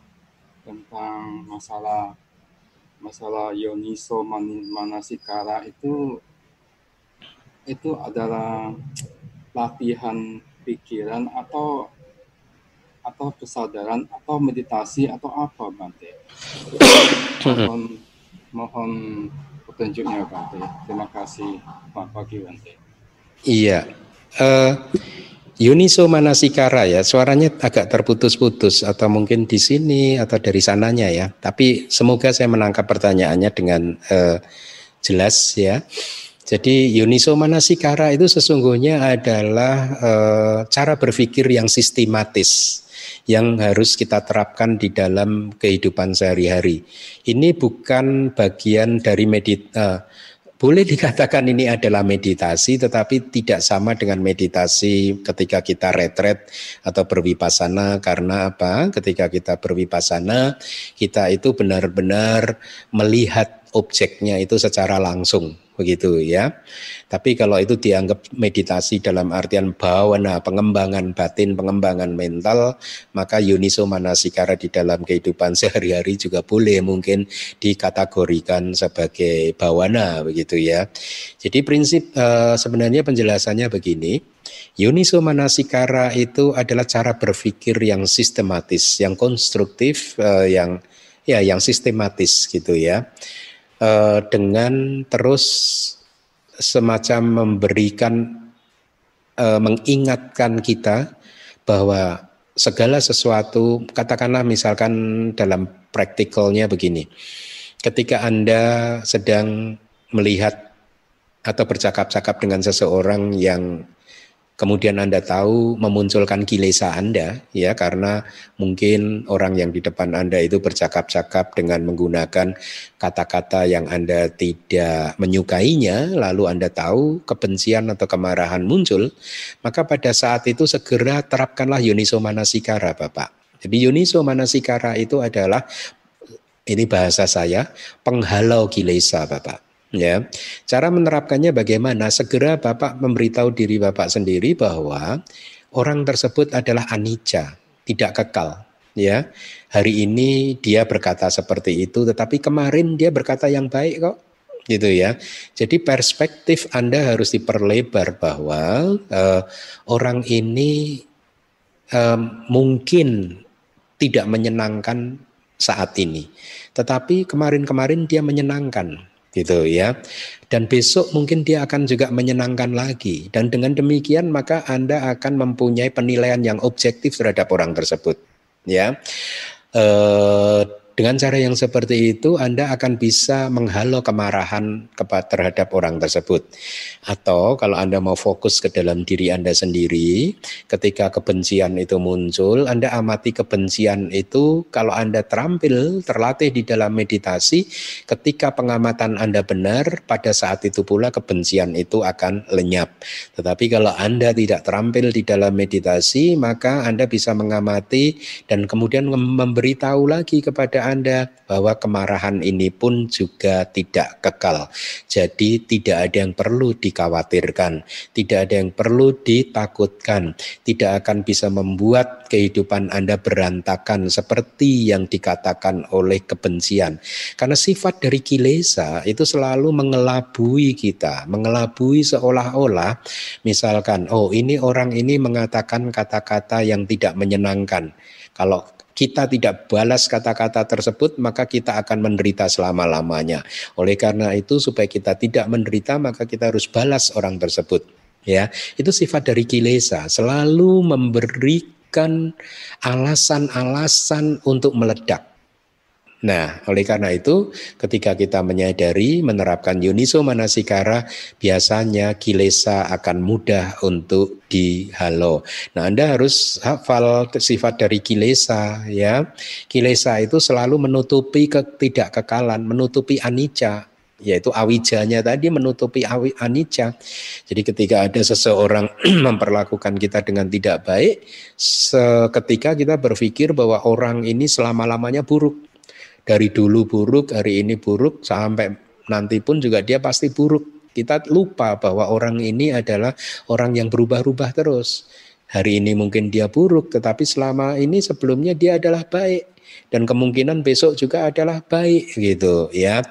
tentang masalah masalah Yoniso Manasikara itu itu adalah latihan pikiran atau atau kesadaran atau meditasi atau apa Bante? mohon mohon petunjuknya Bante. Terima kasih Pak Pagi Bante. Iya. Uh, Yuniso Manasikara ya, suaranya agak terputus-putus atau mungkin di sini atau dari sananya ya. Tapi semoga saya menangkap pertanyaannya dengan uh, jelas ya. Jadi Yuniso Manasikara itu sesungguhnya adalah e, cara berpikir yang sistematis yang harus kita terapkan di dalam kehidupan sehari-hari. Ini bukan bagian dari medit e, boleh dikatakan ini adalah meditasi tetapi tidak sama dengan meditasi ketika kita retret atau berwipasana karena apa? Ketika kita berwipasana kita itu benar-benar melihat objeknya itu secara langsung begitu ya. Tapi kalau itu dianggap meditasi dalam artian bawana, pengembangan batin, pengembangan mental, maka Yuniso Manasikara di dalam kehidupan sehari-hari juga boleh mungkin dikategorikan sebagai bawana begitu ya. Jadi prinsip uh, sebenarnya penjelasannya begini. Yuniso Manasikara itu adalah cara berpikir yang sistematis, yang konstruktif, uh, yang ya yang sistematis gitu ya uh, dengan terus semacam memberikan uh, mengingatkan kita bahwa segala sesuatu katakanlah misalkan dalam praktikalnya begini ketika Anda sedang melihat atau bercakap-cakap dengan seseorang yang kemudian Anda tahu memunculkan kilesa Anda ya karena mungkin orang yang di depan Anda itu bercakap-cakap dengan menggunakan kata-kata yang Anda tidak menyukainya lalu Anda tahu kebencian atau kemarahan muncul maka pada saat itu segera terapkanlah Yuniso Manasikara Bapak. Jadi Yuniso Manasikara itu adalah ini bahasa saya penghalau kilesa Bapak. Ya, cara menerapkannya bagaimana? Segera Bapak memberitahu diri Bapak sendiri bahwa orang tersebut adalah anicca, tidak kekal. Ya, hari ini dia berkata seperti itu, tetapi kemarin dia berkata yang baik kok gitu ya. Jadi perspektif Anda harus diperlebar bahwa uh, orang ini uh, mungkin tidak menyenangkan saat ini, tetapi kemarin-kemarin dia menyenangkan gitu ya. Dan besok mungkin dia akan juga menyenangkan lagi. Dan dengan demikian maka Anda akan mempunyai penilaian yang objektif terhadap orang tersebut. Ya. Eh, dengan cara yang seperti itu Anda akan bisa menghalau kemarahan terhadap orang tersebut. Atau kalau Anda mau fokus ke dalam diri Anda sendiri, ketika kebencian itu muncul, Anda amati kebencian itu kalau Anda terampil, terlatih di dalam meditasi, ketika pengamatan Anda benar, pada saat itu pula kebencian itu akan lenyap. Tetapi kalau Anda tidak terampil di dalam meditasi, maka Anda bisa mengamati dan kemudian memberitahu lagi kepada anda bahwa kemarahan ini pun juga tidak kekal. Jadi tidak ada yang perlu dikhawatirkan, tidak ada yang perlu ditakutkan, tidak akan bisa membuat kehidupan Anda berantakan seperti yang dikatakan oleh kebencian. Karena sifat dari kilesa itu selalu mengelabui kita, mengelabui seolah-olah misalkan oh ini orang ini mengatakan kata-kata yang tidak menyenangkan. Kalau kita tidak balas kata-kata tersebut, maka kita akan menderita selama-lamanya. Oleh karena itu, supaya kita tidak menderita, maka kita harus balas orang tersebut. Ya, itu sifat dari kilesa, selalu memberikan alasan-alasan untuk meledak. Nah, oleh karena itu, ketika kita menyadari menerapkan Yuniso Manasikara, biasanya kilesa akan mudah untuk dihalau. Nah, Anda harus hafal sifat dari kilesa, ya. Kilesa itu selalu menutupi ketidakkekalan, menutupi anicca, yaitu awijanya tadi menutupi awi, anicca. Jadi ketika ada seseorang memperlakukan kita dengan tidak baik, seketika kita berpikir bahwa orang ini selama-lamanya buruk dari dulu buruk, hari ini buruk, sampai nanti pun juga dia pasti buruk. Kita lupa bahwa orang ini adalah orang yang berubah-ubah terus. Hari ini mungkin dia buruk, tetapi selama ini sebelumnya dia adalah baik dan kemungkinan besok juga adalah baik gitu ya.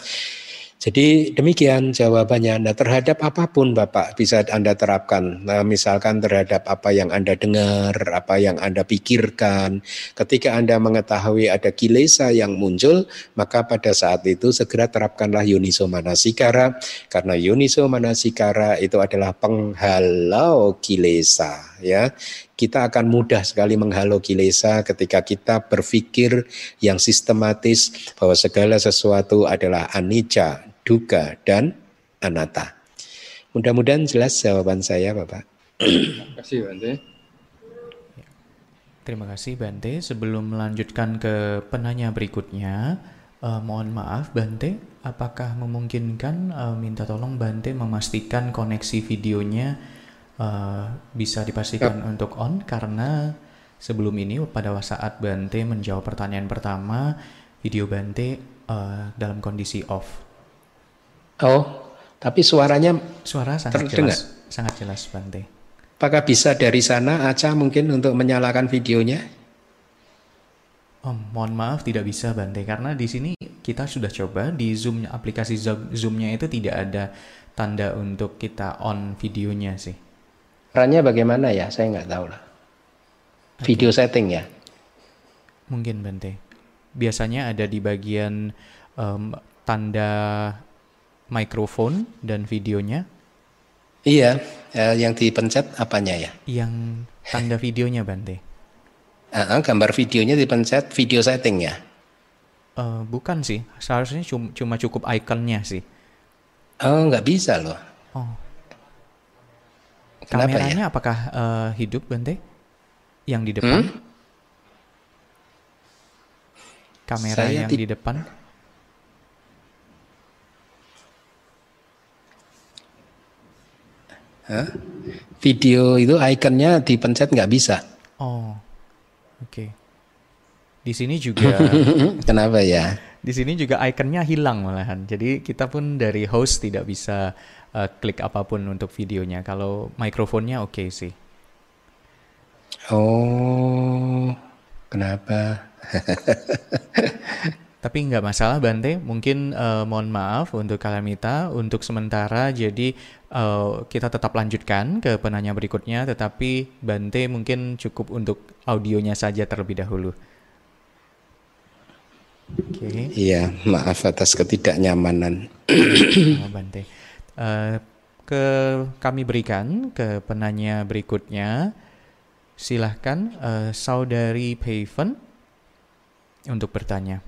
Jadi demikian jawabannya. Nah, terhadap apa pun Bapak bisa Anda terapkan. Nah, misalkan terhadap apa yang Anda dengar, apa yang Anda pikirkan. Ketika Anda mengetahui ada kilesa yang muncul, maka pada saat itu segera terapkanlah Yuniso Manasikara. Karena Yuniso Manasikara itu adalah penghalau kilesa. ya kita akan mudah sekali menghalau kilesa ketika kita berpikir yang sistematis bahwa segala sesuatu adalah anicca, duka, dan anatta. Mudah-mudahan jelas jawaban saya, Bapak. Terima kasih, Bante. Terima kasih, Bante. Sebelum melanjutkan ke penanya berikutnya, Uh, mohon maaf Bante, apakah memungkinkan uh, minta tolong Bante memastikan koneksi videonya uh, bisa dipastikan yep. untuk on karena sebelum ini pada saat Bante menjawab pertanyaan pertama video Bante uh, dalam kondisi off. Oh, tapi suaranya suara sangat terdengar. jelas, sangat jelas Bante. Apakah bisa dari sana Aca mungkin untuk menyalakan videonya? Oh, mohon maaf tidak bisa Bante karena di sini kita sudah coba di Zoom aplikasi Zoom-nya itu tidak ada tanda untuk kita on videonya sih. Caranya bagaimana ya? Saya nggak tahu lah. Okay. Video setting ya? Mungkin Bante. Biasanya ada di bagian um, tanda mikrofon dan videonya. Iya, eh, yang dipencet apanya ya? Yang tanda videonya Bante. Uh, gambar videonya dipencet video setting ya? Uh, bukan sih, seharusnya cuma, cuma cukup ikonnya sih. Oh, nggak bisa loh. Oh. Kenapa Kameranya ya? apakah uh, hidup Bante? Yang di depan? Hmm? Kamera Saya yang di depan? Video itu ikonnya dipencet nggak bisa. Oh. Oke. Di sini juga Kenapa ya? Di sini juga ikonnya hilang malahan. Jadi kita pun dari host tidak bisa uh, klik apa pun untuk videonya. Kalau mikrofonnya oke okay sih. Oh, kenapa? Tapi nggak masalah Bante, mungkin uh, mohon maaf untuk Kalamita, untuk sementara jadi uh, kita tetap lanjutkan ke penanya berikutnya, tetapi Bante mungkin cukup untuk audionya saja terlebih dahulu. Oke. Okay. Iya, maaf atas ketidaknyamanan. oh, Bante. Uh, ke kami berikan ke penanya berikutnya. Silahkan uh, saudari Paven untuk bertanya.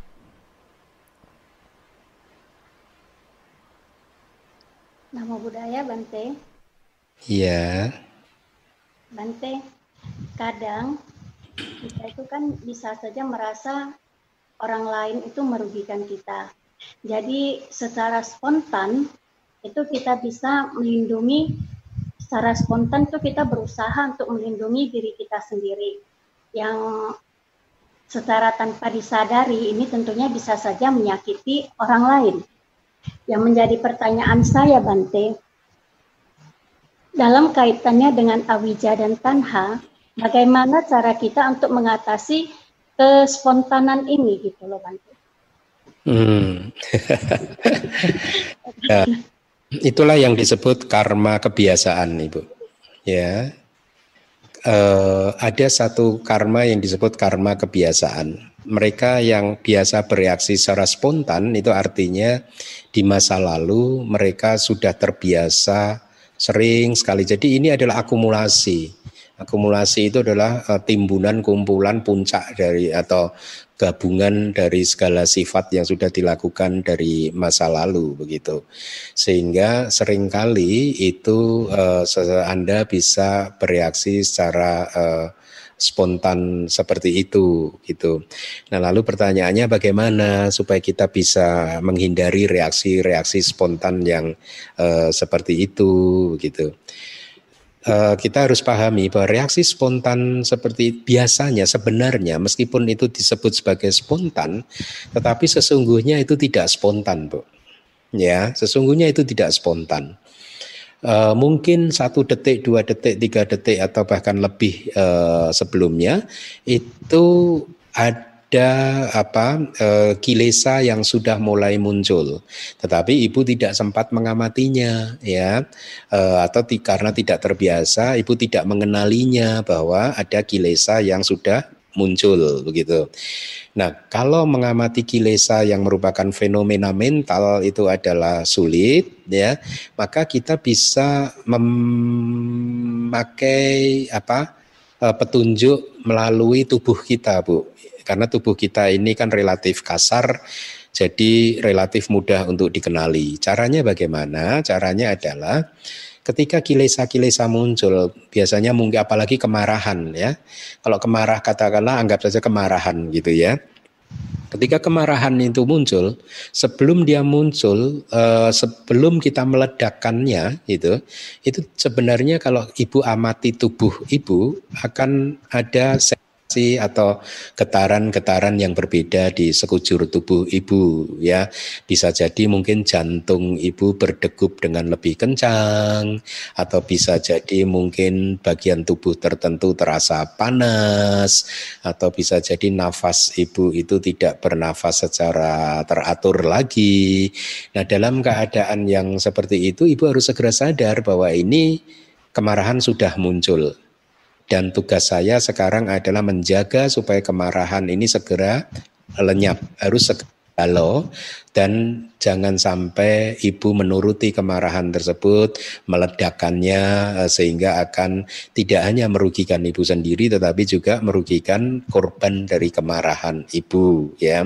Nama budaya Bante. Iya. Bante, kadang kita itu kan bisa saja merasa orang lain itu merugikan kita. Jadi secara spontan itu kita bisa melindungi secara spontan itu kita berusaha untuk melindungi diri kita sendiri yang secara tanpa disadari ini tentunya bisa saja menyakiti orang lain. Yang menjadi pertanyaan saya Bante, dalam kaitannya dengan awija dan tanha, bagaimana cara kita untuk mengatasi kespontanan ini gitu loh Bante? Hmm. ya, itulah yang disebut karma kebiasaan Ibu. Ya, uh, ada satu karma yang disebut karma kebiasaan mereka yang biasa bereaksi secara spontan itu artinya di masa lalu mereka sudah terbiasa sering sekali. Jadi ini adalah akumulasi. Akumulasi itu adalah uh, timbunan kumpulan puncak dari atau gabungan dari segala sifat yang sudah dilakukan dari masa lalu begitu. Sehingga sering kali itu uh, Anda bisa bereaksi secara uh, spontan seperti itu gitu. Nah, lalu pertanyaannya bagaimana supaya kita bisa menghindari reaksi-reaksi spontan yang uh, seperti itu gitu. Uh, kita harus pahami bahwa reaksi spontan seperti biasanya sebenarnya meskipun itu disebut sebagai spontan, tetapi sesungguhnya itu tidak spontan, Bu. Ya, sesungguhnya itu tidak spontan uh, mungkin satu detik, dua detik, tiga detik atau bahkan lebih uh, sebelumnya itu ada apa uh, kilesa yang sudah mulai muncul, tetapi ibu tidak sempat mengamatinya, ya, uh, atau karena tidak terbiasa, ibu tidak mengenalinya bahwa ada kilesa yang sudah muncul begitu. Nah, kalau mengamati kilesa yang merupakan fenomena mental itu adalah sulit ya, maka kita bisa memakai apa? E, petunjuk melalui tubuh kita, Bu. Karena tubuh kita ini kan relatif kasar jadi relatif mudah untuk dikenali. Caranya bagaimana? Caranya adalah ketika kilesa-kilesa muncul, biasanya mungkin apalagi kemarahan ya. Kalau kemarah katakanlah anggap saja kemarahan gitu ya. Ketika kemarahan itu muncul, sebelum dia muncul, uh, sebelum kita meledakkannya, itu, itu sebenarnya kalau ibu amati tubuh ibu akan ada atau getaran-getaran yang berbeda di sekujur tubuh ibu ya. Bisa jadi mungkin jantung ibu berdegup dengan lebih kencang atau bisa jadi mungkin bagian tubuh tertentu terasa panas atau bisa jadi nafas ibu itu tidak bernafas secara teratur lagi. Nah dalam keadaan yang seperti itu ibu harus segera sadar bahwa ini kemarahan sudah muncul dan tugas saya sekarang adalah menjaga supaya kemarahan ini segera lenyap, harus segera dan jangan sampai ibu menuruti kemarahan tersebut, meledakkannya eh, sehingga akan tidak hanya merugikan ibu sendiri tetapi juga merugikan korban dari kemarahan ibu ya.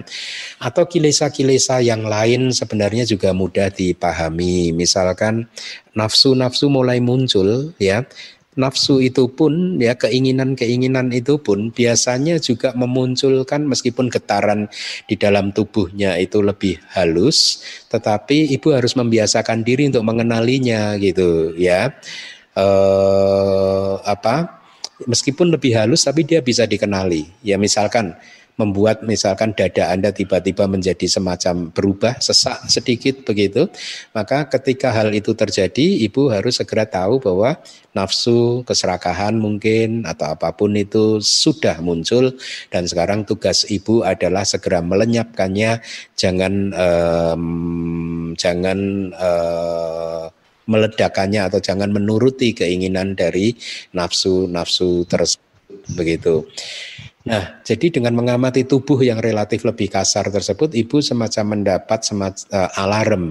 Atau kilesa-kilesa yang lain sebenarnya juga mudah dipahami. Misalkan nafsu-nafsu mulai muncul ya nafsu itu pun ya keinginan-keinginan itu pun biasanya juga memunculkan meskipun getaran di dalam tubuhnya itu lebih halus tetapi ibu harus membiasakan diri untuk mengenalinya gitu ya. Eh, apa? Meskipun lebih halus tapi dia bisa dikenali. Ya misalkan membuat misalkan dada Anda tiba-tiba menjadi semacam berubah sesak sedikit begitu, maka ketika hal itu terjadi, ibu harus segera tahu bahwa nafsu, keserakahan mungkin atau apa pun itu sudah muncul dan sekarang tugas ibu adalah segera melenyapkannya, jangan um, jangan uh, meledakannya atau jangan menuruti keinginan dari nafsu-nafsu tersebut begitu. Nah, jadi dengan mengamati tubuh yang relatif lebih kasar tersebut, ibu semacam mendapat semacam uh, alarm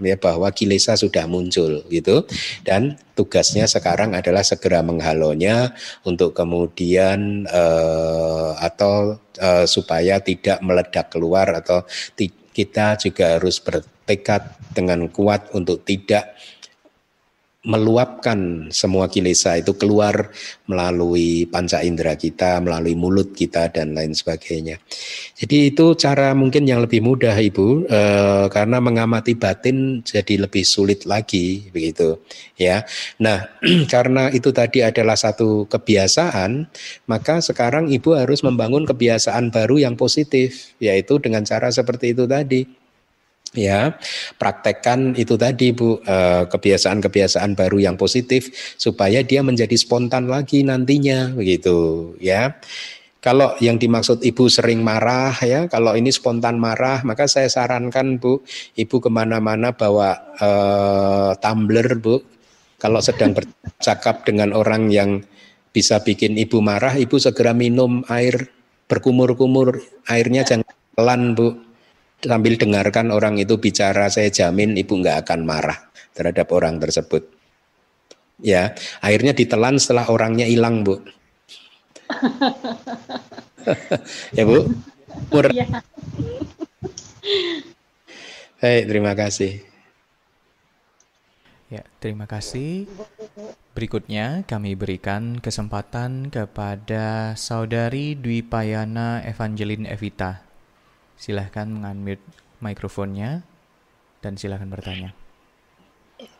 ya bahwa kilesa sudah muncul gitu. Dan tugasnya sekarang adalah segera menghalonya untuk kemudian uh, atau uh, supaya tidak meledak keluar atau kita juga harus bertekad dengan kuat untuk tidak meluapkan semua kilesa itu keluar melalui panca indera kita, melalui mulut kita dan lain sebagainya. Jadi itu cara mungkin yang lebih mudah Ibu eh, karena mengamati batin jadi lebih sulit lagi begitu ya. Nah, karena itu tadi adalah satu kebiasaan, maka sekarang Ibu harus membangun kebiasaan baru yang positif yaitu dengan cara seperti itu tadi ya praktekkan itu tadi bu eh, kebiasaan-kebiasaan baru yang positif supaya dia menjadi spontan lagi nantinya begitu ya. Kalau yang dimaksud ibu sering marah ya kalau ini spontan marah maka saya sarankan bu ibu ke mana-mana bawa uh, tumbler bu. Kalau sedang bercakap dengan orang yang bisa bikin ibu marah ibu segera minum air berkumur-kumur airnya jangan pelan bu sambil dengarkan orang itu bicara, saya jamin ibu nggak akan marah terhadap orang tersebut. Ya, akhirnya ditelan setelah orangnya hilang, Bu. ya, Bu. Mur. Ya. Hei, terima kasih. Ya, terima kasih. Berikutnya kami berikan kesempatan kepada Saudari Dwi Payana Evangeline Evita. Silahkan mengunmute mikrofonnya dan silahkan bertanya.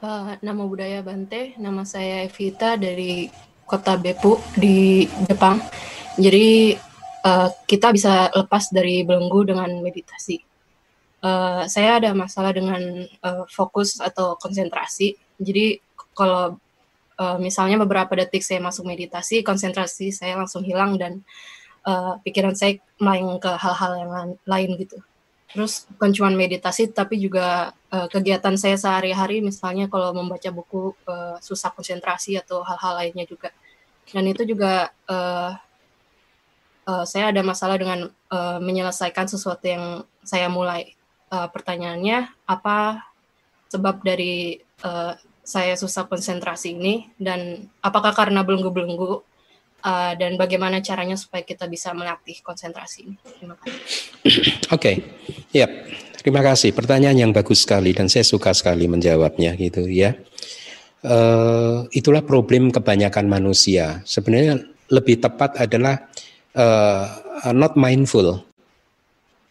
Uh, nama budaya Bante, nama saya Evita dari kota Beppu di Jepang. Jadi uh, kita bisa lepas dari belenggu dengan meditasi. Uh, saya ada masalah dengan uh, fokus atau konsentrasi. Jadi kalau uh, misalnya beberapa detik saya masuk meditasi, konsentrasi saya langsung hilang dan pikiran saya main ke hal-hal yang lain gitu. Terus bukan cuma meditasi tapi juga uh, kegiatan saya sehari-hari misalnya kalau membaca buku uh, susah konsentrasi atau hal-hal lainnya juga. Dan itu juga uh, uh, saya ada masalah dengan uh, menyelesaikan sesuatu yang saya mulai. Uh, pertanyaannya apa sebab dari uh, saya susah konsentrasi ini dan apakah karena belenggu-belenggu uh, dan bagaimana caranya supaya kita bisa melatih konsentrasi ini. Terima kasih. Oke, okay. ya, terima kasih. Pertanyaan yang bagus sekali dan saya suka sekali menjawabnya gitu ya. Uh, itulah problem kebanyakan manusia. Sebenarnya lebih tepat adalah uh, not mindful.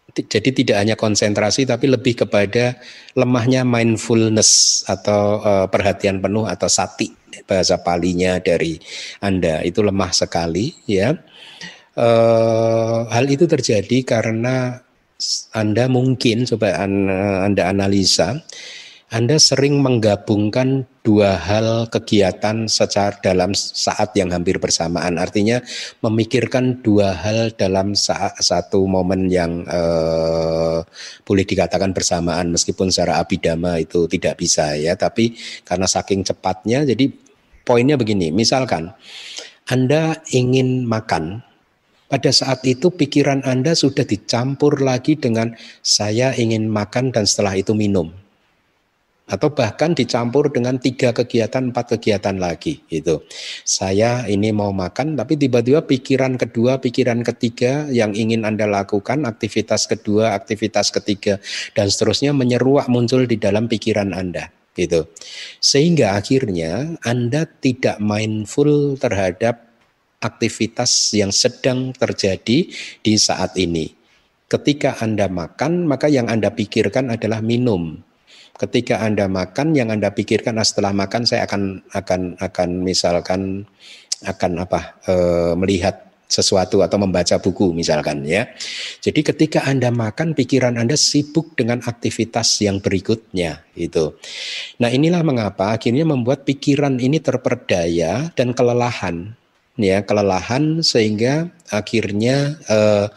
Jadi tidak hanya konsentrasi tapi lebih kepada lemahnya mindfulness atau uh, perhatian penuh atau sati bahasa palinya dari Anda itu lemah sekali ya. Uh, hal itu terjadi karena Anda mungkin coba Anda analisa anda sering menggabungkan dua hal kegiatan secara dalam saat yang hampir bersamaan. Artinya memikirkan dua hal dalam saat satu momen yang eh, boleh dikatakan bersamaan meskipun secara abidama itu tidak bisa ya, tapi karena saking cepatnya jadi poinnya begini, misalkan Anda ingin makan pada saat itu pikiran Anda sudah dicampur lagi dengan saya ingin makan dan setelah itu minum atau bahkan dicampur dengan tiga kegiatan empat kegiatan lagi itu saya ini mau makan tapi tiba-tiba pikiran kedua pikiran ketiga yang ingin anda lakukan aktivitas kedua aktivitas ketiga dan seterusnya menyeruak muncul di dalam pikiran anda gitu. Sehingga akhirnya anda tidak mindful terhadap aktivitas yang sedang terjadi di saat ini. Ketika anda makan maka yang anda pikirkan adalah minum ketika Anda makan yang Anda pikirkan nah setelah makan saya akan akan akan misalkan akan apa e, melihat sesuatu atau membaca buku misalkan ya. Jadi ketika Anda makan pikiran Anda sibuk dengan aktivitas yang berikutnya itu. Nah, inilah mengapa akhirnya membuat pikiran ini terperdaya dan kelelahan ya, kelelahan sehingga akhirnya eh,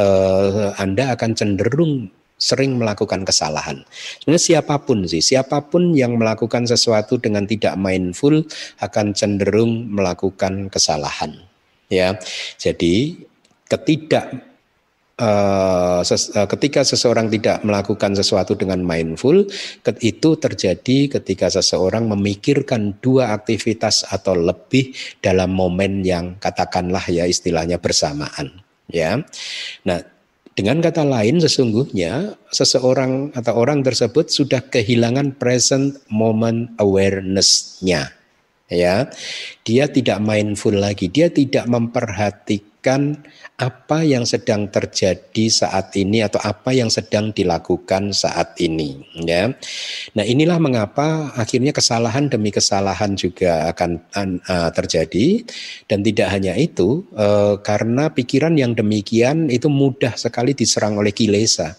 eh, Anda akan cenderung sering melakukan kesalahan. Sebenarnya siapa pun sih, siapa pun yang melakukan sesuatu dengan tidak mindful akan cenderung melakukan kesalahan. Ya, jadi ketidak ses, uh, ketika seseorang tidak melakukan sesuatu dengan mindful, itu terjadi ketika seseorang memikirkan dua aktivitas atau lebih dalam momen yang katakanlah ya istilahnya bersamaan. Ya, nah dengan kata lain sesungguhnya seseorang atau orang tersebut sudah kehilangan present moment awareness-nya. Ya. Dia tidak mindful lagi, dia tidak memperhatikan apa yang sedang terjadi saat ini atau apa yang sedang dilakukan saat ini ya. Nah, inilah mengapa akhirnya kesalahan demi kesalahan juga akan uh, terjadi dan tidak hanya itu uh, karena pikiran yang demikian itu mudah sekali diserang oleh kilesa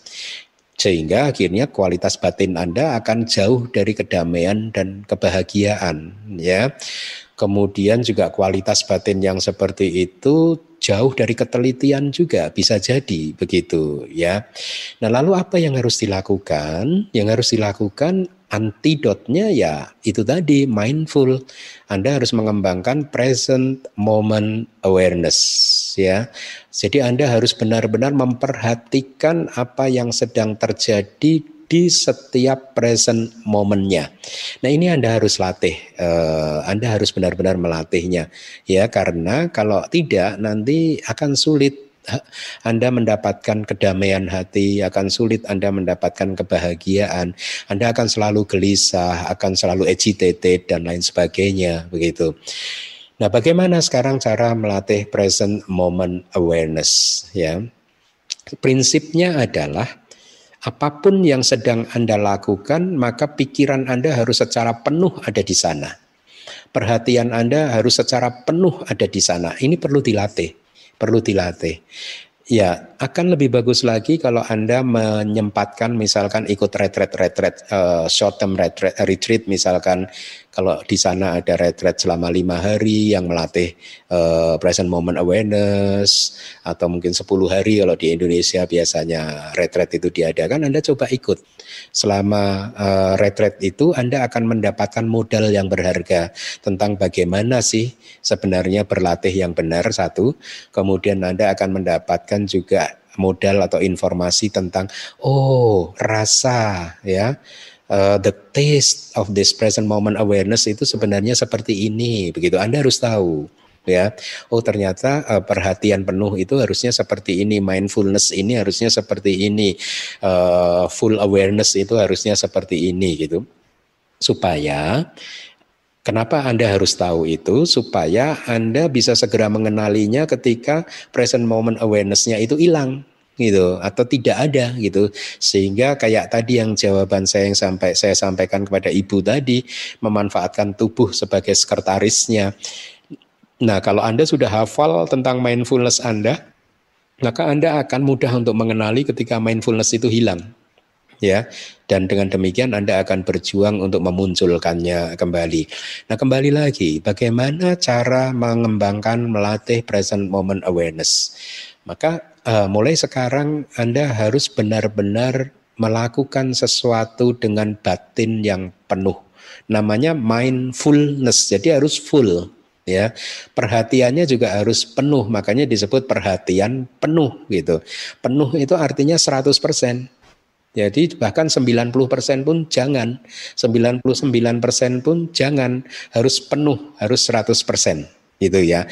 sehingga akhirnya kualitas batin Anda akan jauh dari kedamaian dan kebahagiaan ya. Kemudian juga kualitas batin yang seperti itu jauh dari ketelitian juga bisa jadi begitu ya. Nah, lalu apa yang harus dilakukan? Yang harus dilakukan antidotnya ya itu tadi mindful. Anda harus mengembangkan present moment awareness ya. Jadi Anda harus benar-benar memperhatikan apa yang sedang terjadi di setiap present momennya. Nah ini Anda harus latih, uh, Anda harus benar-benar melatihnya ya karena kalau tidak nanti akan sulit anda mendapatkan kedamaian hati, akan sulit Anda mendapatkan kebahagiaan. Anda akan selalu gelisah, akan selalu agitated dan lain sebagainya, begitu. Nah, bagaimana sekarang cara melatih present moment awareness ya? Prinsipnya adalah apa pun yang sedang Anda lakukan, maka pikiran Anda harus secara penuh ada di sana. Perhatian Anda harus secara penuh ada di sana. Ini perlu dilatih, perlu dilatih. Ya, akan lebih bagus lagi kalau Anda menyempatkan misalkan ikut retret-retret uh, short term retreat, retreat misalkan kalau di sana ada retret selama lima hari yang melatih uh, present moment awareness atau mungkin 10 hari kalau di Indonesia biasanya retret itu diadakan, Anda coba ikut. Selama uh, retret itu Anda akan mendapatkan modal yang berharga tentang bagaimana sih sebenarnya berlatih yang benar satu, kemudian Anda akan mendapatkan juga modal atau informasi tentang oh rasa ya uh, the taste of this present moment awareness itu sebenarnya seperti ini begitu. Anda harus tahu ya. Oh ternyata uh, perhatian penuh itu harusnya seperti ini. Mindfulness ini harusnya seperti ini. Uh, full awareness itu harusnya seperti ini gitu. Supaya Kenapa Anda harus tahu itu? Supaya Anda bisa segera mengenalinya ketika present moment awareness-nya itu hilang gitu atau tidak ada gitu sehingga kayak tadi yang jawaban saya yang sampai saya sampaikan kepada ibu tadi memanfaatkan tubuh sebagai sekretarisnya nah kalau anda sudah hafal tentang mindfulness anda maka anda akan mudah untuk mengenali ketika mindfulness itu hilang ya dan dengan demikian Anda akan berjuang untuk memunculkannya kembali. Nah, kembali lagi bagaimana cara mengembangkan melatih present moment awareness. Maka uh, mulai sekarang Anda harus benar-benar melakukan sesuatu dengan batin yang penuh. Namanya mindfulness. Jadi harus full ya. Perhatiannya juga harus penuh, makanya disebut perhatian penuh gitu. Penuh itu artinya 100%. Jadi bahkan 90% pun jangan, 99% pun jangan, harus penuh, harus 100%. Itu ya.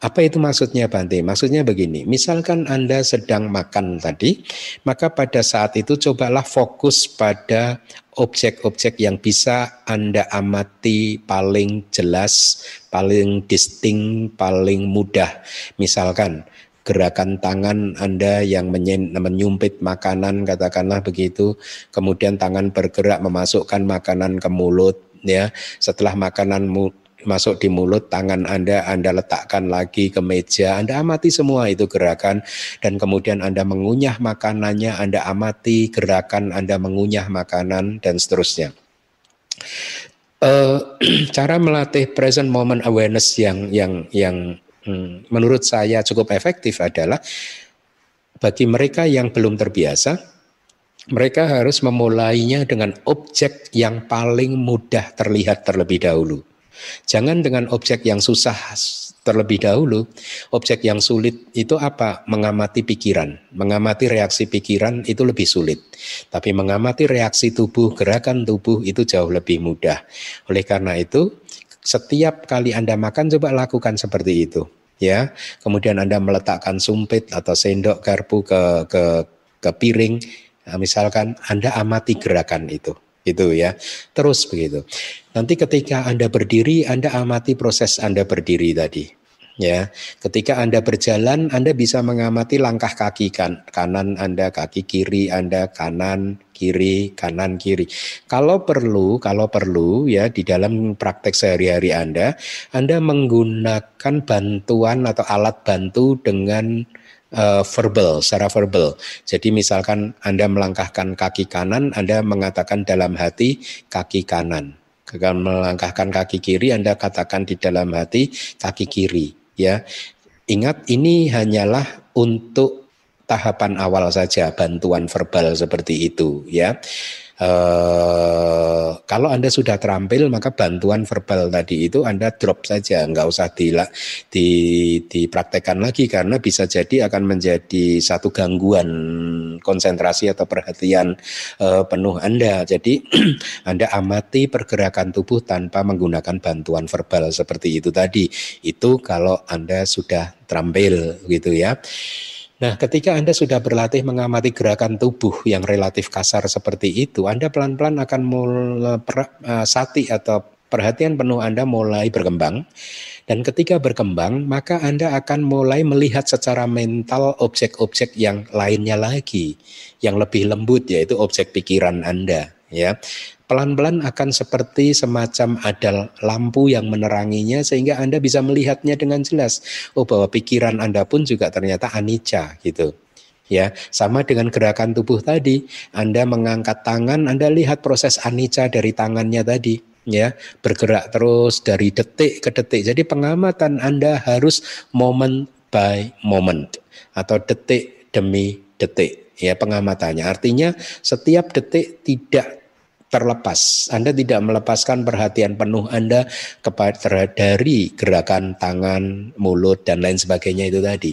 Apa itu maksudnya Bante? Maksudnya begini, misalkan Anda sedang makan tadi, maka pada saat itu cobalah fokus pada objek-objek yang bisa Anda amati paling jelas, paling disting, paling mudah. Misalkan gerakan tangan Anda yang menyumpit makanan katakanlah begitu kemudian tangan bergerak memasukkan makanan ke mulut ya setelah makanan masuk di mulut tangan Anda Anda letakkan lagi ke meja Anda amati semua itu gerakan dan kemudian Anda mengunyah makanannya Anda amati gerakan Anda mengunyah makanan dan seterusnya uh, cara melatih present moment awareness yang yang yang hmm, menurut saya cukup efektif adalah bagi mereka yang belum terbiasa, mereka harus memulainya dengan objek yang paling mudah terlihat terlebih dahulu. Jangan dengan objek yang susah terlebih dahulu. Objek yang sulit itu apa? Mengamati pikiran. Mengamati reaksi pikiran itu lebih sulit. Tapi mengamati reaksi tubuh, gerakan tubuh itu jauh lebih mudah. Oleh karena itu, setiap kali Anda makan coba lakukan seperti itu ya. Kemudian Anda meletakkan sumpit atau sendok garpu ke ke ke piring, nah, misalkan Anda amati gerakan itu. Itu ya. Terus begitu. Nanti ketika Anda berdiri, Anda amati proses Anda berdiri tadi ya. Ketika Anda berjalan, Anda bisa mengamati langkah kaki kan, kanan Anda, kaki kiri Anda, kanan, kiri, kanan, kiri. Kalau perlu, kalau perlu ya di dalam praktek sehari-hari Anda, Anda menggunakan bantuan atau alat bantu dengan uh, verbal, secara verbal. Jadi misalkan Anda melangkahkan kaki kanan, Anda mengatakan dalam hati kaki kanan. Kalau melangkahkan kaki kiri, Anda katakan di dalam hati kaki kiri ya. Ingat ini hanyalah untuk tahapan awal saja bantuan verbal seperti itu ya. Uh, kalau Anda sudah terampil maka bantuan verbal tadi itu Anda drop saja, nggak usah di, di, dipraktekkan lagi karena bisa jadi akan menjadi satu gangguan konsentrasi atau perhatian uh, penuh Anda. Jadi Anda amati pergerakan tubuh tanpa menggunakan bantuan verbal seperti itu tadi. Itu kalau Anda sudah terampil gitu ya. Nah, ketika Anda sudah berlatih mengamati gerakan tubuh yang relatif kasar seperti itu, Anda pelan-pelan akan mulai uh, sati atau perhatian penuh Anda mulai berkembang. Dan ketika berkembang, maka Anda akan mulai melihat secara mental objek-objek yang lainnya lagi, yang lebih lembut yaitu objek pikiran Anda, ya pelan-pelan akan seperti semacam ada lampu yang meneranginya sehingga Anda bisa melihatnya dengan jelas. Oh bahwa pikiran Anda pun juga ternyata anicca gitu. Ya, sama dengan gerakan tubuh tadi, Anda mengangkat tangan, Anda lihat proses anicca dari tangannya tadi ya bergerak terus dari detik ke detik. Jadi pengamatan Anda harus moment by moment atau detik demi detik ya pengamatannya. Artinya setiap detik tidak terlepas. Anda tidak melepaskan perhatian penuh Anda kepada dari gerakan tangan, mulut dan lain sebagainya itu tadi.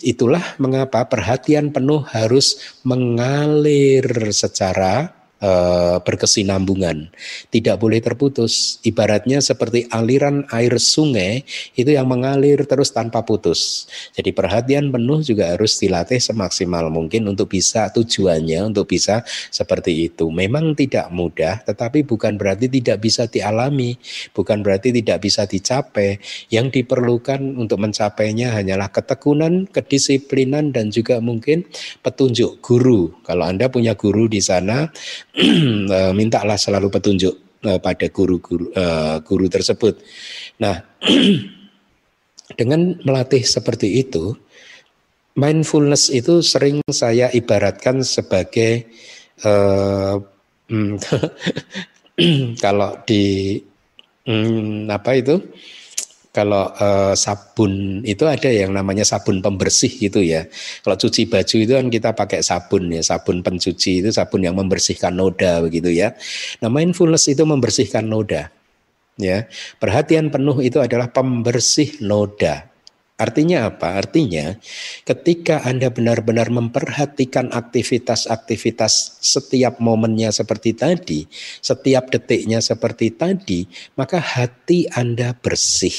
Itulah mengapa perhatian penuh harus mengalir secara uh, berkesinambungan, tidak boleh terputus. Ibaratnya seperti aliran air sungai itu yang mengalir terus tanpa putus. Jadi perhatian penuh juga harus dilatih semaksimal mungkin untuk bisa tujuannya untuk bisa seperti itu. Memang tidak mudah, tetapi bukan berarti tidak bisa dialami, bukan berarti tidak bisa dicapai. Yang diperlukan untuk mencapainya hanyalah ketekunan, kedisiplinan dan juga mungkin petunjuk guru. Kalau Anda punya guru di sana Eh, mintalah selalu petunjuk uh, pada guru-guru uh, guru tersebut. Nah, dengan melatih seperti itu, mindfulness itu sering saya ibaratkan sebagai uh, kalau di hmm, apa itu kalau uh, sabun itu ada yang namanya sabun pembersih gitu ya. Kalau cuci baju itu kan kita pakai sabun ya, sabun pencuci itu sabun yang membersihkan noda begitu ya. Nah, mindfulness itu membersihkan noda. Ya. Perhatian penuh itu adalah pembersih noda. Artinya apa? Artinya ketika Anda benar-benar memperhatikan aktivitas-aktivitas setiap momennya seperti tadi, setiap detiknya seperti tadi, maka hati Anda bersih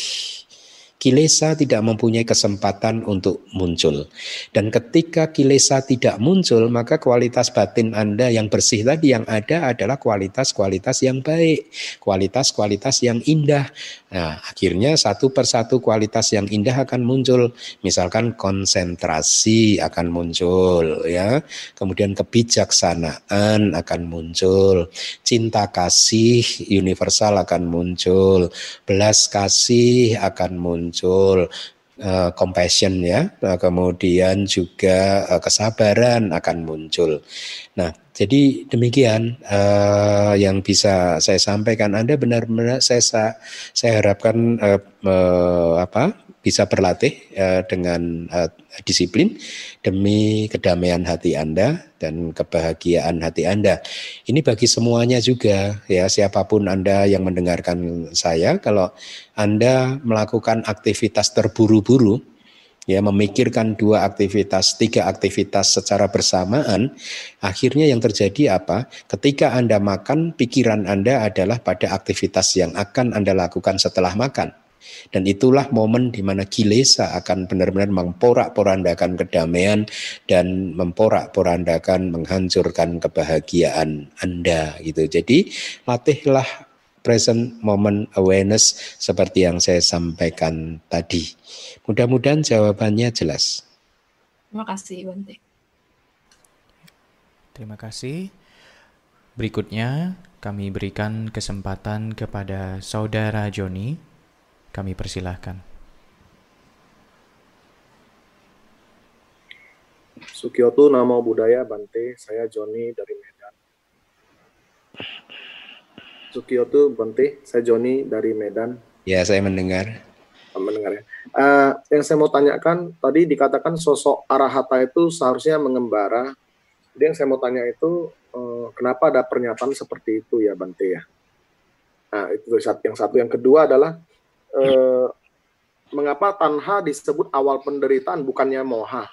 kilesa tidak mempunyai kesempatan untuk muncul. Dan ketika kilesa tidak muncul, maka kualitas batin Anda yang bersih tadi yang ada adalah kualitas-kualitas yang baik, kualitas-kualitas yang indah. Nah, akhirnya satu persatu kualitas yang indah akan muncul. Misalkan konsentrasi akan muncul ya. Kemudian kebijaksanaan akan muncul. Cinta kasih universal akan muncul. Belas kasih akan muncul muncul uh, compassion ya, nah, kemudian juga uh, kesabaran akan muncul. Nah, jadi demikian uh, yang bisa saya sampaikan. Anda benar-benar saya saya harapkan uh, uh, apa bisa berlatih uh, dengan uh, disiplin demi kedamaian hati Anda dan kebahagiaan hati Anda. Ini bagi semuanya juga ya siapa pun Anda yang mendengarkan saya kalau Anda melakukan aktivitas terburu-buru ya memikirkan dua aktivitas, tiga aktivitas secara bersamaan, akhirnya yang terjadi apa? Ketika Anda makan, pikiran Anda adalah pada aktivitas yang akan Anda lakukan setelah makan. Dan itulah momen di mana kilesa akan benar-benar memporak-porandakan kedamaian dan memporak-porandakan menghancurkan kebahagiaan Anda gitu. Jadi latihlah present moment awareness seperti yang saya sampaikan tadi. Mudah-mudahan jawabannya jelas. Terima kasih Bante. Terima kasih. Berikutnya kami berikan kesempatan kepada saudara Joni kami persilahkan. Sukioto Namo Budaya Bante, saya Joni dari Medan. Sukioto Bante, saya Joni dari Medan. Ya, saya mendengar. Mendengar ya. Uh, yang saya mau tanyakan tadi dikatakan sosok arahata itu seharusnya mengembara. Jadi yang saya mau tanya itu uh, kenapa ada pernyataan seperti itu ya Bante ya? Nah, itu yang satu. Yang kedua adalah eh, mengapa tanha disebut awal penderitaan bukannya moha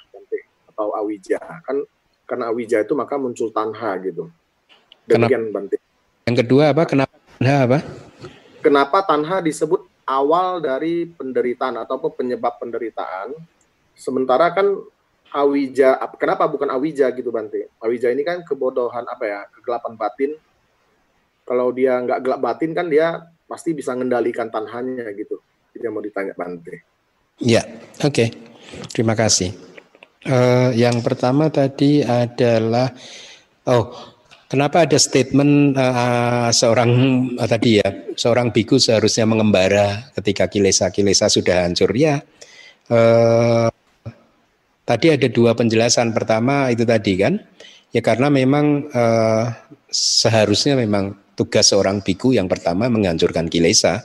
atau awija? Kan karena awija itu maka muncul tanha gitu. Demikian Bante yang kedua apa? Kenapa tanha apa? Kenapa tanha disebut awal dari penderitaan ataupun penyebab penderitaan? Sementara kan awija kenapa bukan awija gitu Bante? Awija ini kan kebodohan apa ya kegelapan batin. Kalau dia nggak gelap batin kan dia pasti bisa mengendalikan tanahnya gitu. Jadi mau ditanya Bante. Ya, oke. Okay. Terima kasih. Uh, yang pertama tadi adalah oh kenapa ada statement uh, seorang uh, tadi ya seorang biku seharusnya mengembara ketika kilesa-kilesa sudah hancur ya. Uh, tadi ada dua penjelasan. Pertama itu tadi kan ya karena memang uh, seharusnya memang tugas seorang biku yang pertama menghancurkan kilesa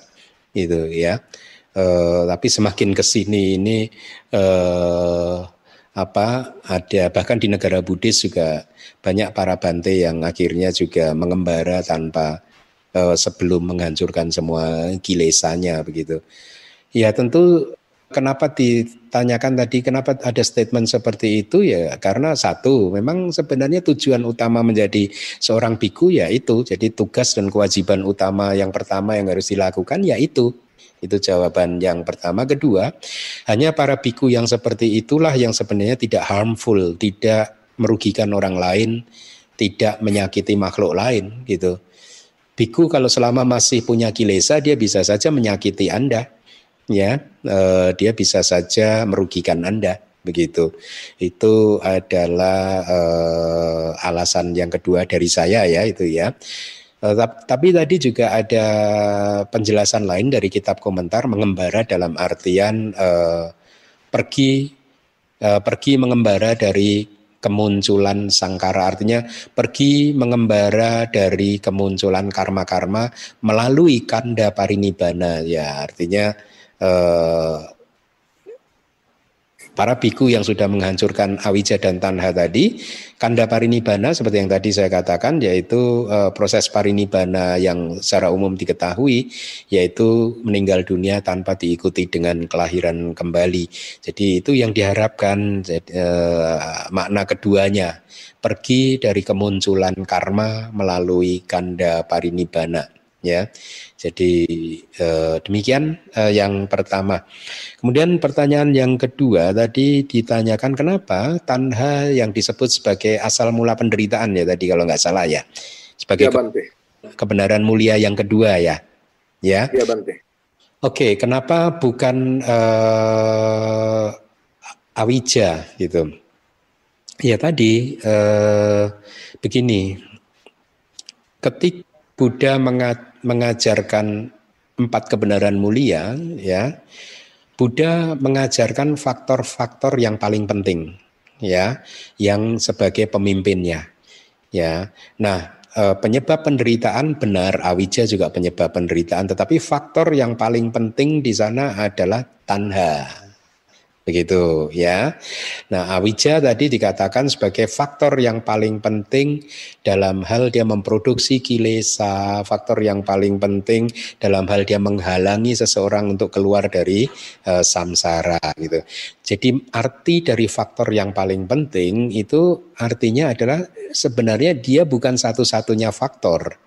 itu ya. E, tapi semakin ke sini ini e, apa ada bahkan di negara Buddhis juga banyak para bante yang akhirnya juga mengembara tanpa e, sebelum menghancurkan semua kilesanya begitu. Ya tentu kenapa ditanyakan tadi kenapa ada statement seperti itu? Ya karena satu memang sebenarnya tujuan utama menjadi seorang biku ya itu. Jadi tugas dan kewajiban utama yang pertama yang harus dilakukan ya itu. Itu jawaban yang pertama. Kedua hanya para biku yang seperti itulah yang sebenarnya tidak harmful tidak merugikan orang lain tidak menyakiti makhluk lain gitu. Biku kalau selama masih punya kilesa dia bisa saja menyakiti anda ya eh, dia bisa saja merugikan anda begitu. Itu adalah eh, alasan yang kedua dari saya ya itu ya. Eh, tapi tadi juga ada penjelasan lain dari kitab komentar mengembara dalam artian eh, pergi eh, pergi mengembara dari kemunculan sangkara. Artinya pergi mengembara dari kemunculan karma-karma melalui kanda parinibana ya artinya Eh, para biku yang sudah menghancurkan awija dan tanha tadi, kanda parinibana seperti yang tadi saya katakan yaitu uh, proses parinibana yang secara umum diketahui yaitu meninggal dunia tanpa diikuti dengan kelahiran kembali. Jadi itu yang diharapkan uh, makna keduanya pergi dari kemunculan karma melalui kanda parinibana ya. Jadi eh, demikian eh, yang pertama. Kemudian pertanyaan yang kedua tadi ditanyakan kenapa tanha yang disebut sebagai asal mula penderitaan ya tadi kalau nggak salah ya. Sebagai ya, ke kebenaran mulia yang kedua ya. Ya. Ya Bante. Oke, kenapa bukan eh, awija gitu? Ya tadi eh, begini. Ketik Buddha mengat mengajarkan empat kebenaran mulia, ya, Buddha mengajarkan faktor-faktor yang paling penting, ya, yang sebagai pemimpinnya, ya. Nah, eh, penyebab penderitaan benar, awija juga penyebab penderitaan, tetapi faktor yang paling penting di sana adalah tanha, begitu ya. Nah, awija tadi dikatakan sebagai faktor yang paling penting dalam hal dia memproduksi kilesa, faktor yang paling penting dalam hal dia menghalangi seseorang untuk keluar dari uh, samsara gitu. Jadi arti dari faktor yang paling penting itu artinya adalah sebenarnya dia bukan satu-satunya faktor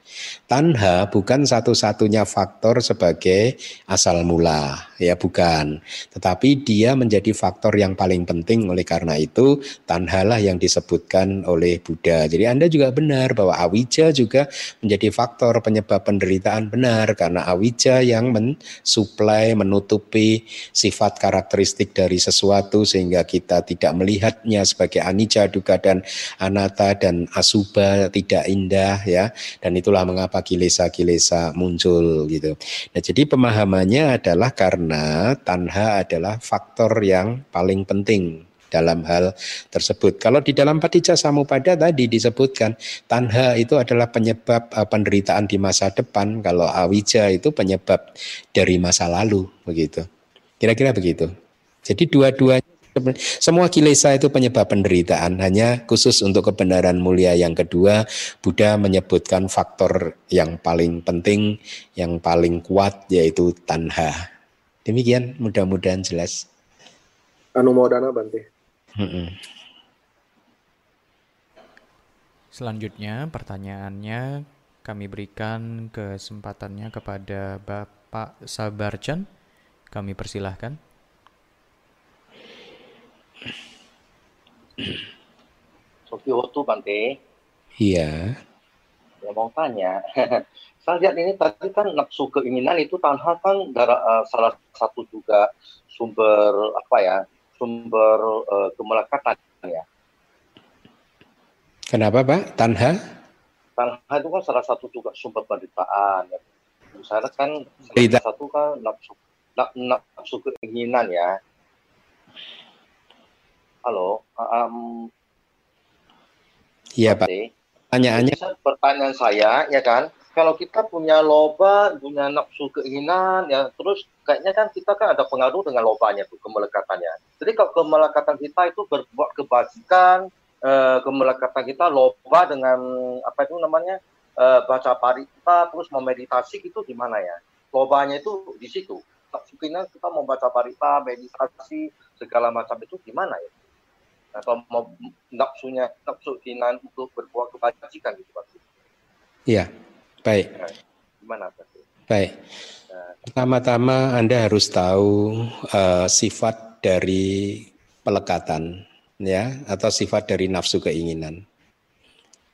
Tanha bukan satu-satunya faktor sebagai asal mula, ya bukan. Tetapi dia menjadi faktor yang paling penting oleh karena itu tanha lah yang disebutkan oleh Buddha. Jadi Anda juga benar bahwa awija juga menjadi faktor penyebab penderitaan benar karena awija yang mensuplai, menutupi sifat karakteristik dari sesuatu sehingga kita tidak melihatnya sebagai anicca, duka dan anatta dan asuba tidak indah ya. Dan itulah mengapa kilesa-kilesa muncul gitu. Nah, jadi pemahamannya adalah karena tanha adalah faktor yang paling penting dalam hal tersebut. Kalau di dalam Patija Samupada tadi disebutkan tanha itu adalah penyebab uh, penderitaan di masa depan, kalau awija itu penyebab dari masa lalu begitu. Kira-kira begitu. Jadi dua-duanya semua kilesa itu penyebab penderitaan. Hanya khusus untuk kebenaran mulia yang kedua, Buddha menyebutkan faktor yang paling penting, yang paling kuat yaitu tanha. Demikian, mudah-mudahan jelas. Anumodana Bante. Selanjutnya pertanyaannya kami berikan kesempatannya kepada Bapak Sabarjan. Kami persilahkan. Sofihoto Bante. Iya. Ya mau tanya. Saya lihat ini tadi kan nafsu keinginan itu tanha kan darah, uh, salah satu juga sumber apa ya sumber uh, kemelekatan ya. Kenapa Pak? Tanha? Tanha itu kan salah satu juga sumber penderitaan. Ya. Misalnya kan salah satu kan nafsu, nafsu keinginan ya halo um, iya pak pertanyaannya pertanyaan saya ya kan kalau kita punya loba punya nafsu keinginan ya terus kayaknya kan kita kan ada pengaruh dengan lobanya tuh kemelekatannya jadi kalau kemelekatan kita itu berbuat kebajikan eh, kemelekatan kita loba dengan apa itu namanya eh, baca parita terus memeditasi itu di mana ya lobanya itu di situ nafsu keinginan kita mau baca parita, meditasi, segala macam itu gimana ya? Atau mau nafsunya nafsu keinginan untuk berbuat kebajikan gitu Pak? Iya, baik. Ya, gimana Pak? Baik. Pertama-tama Anda harus tahu uh, sifat dari pelekatan ya atau sifat dari nafsu keinginan.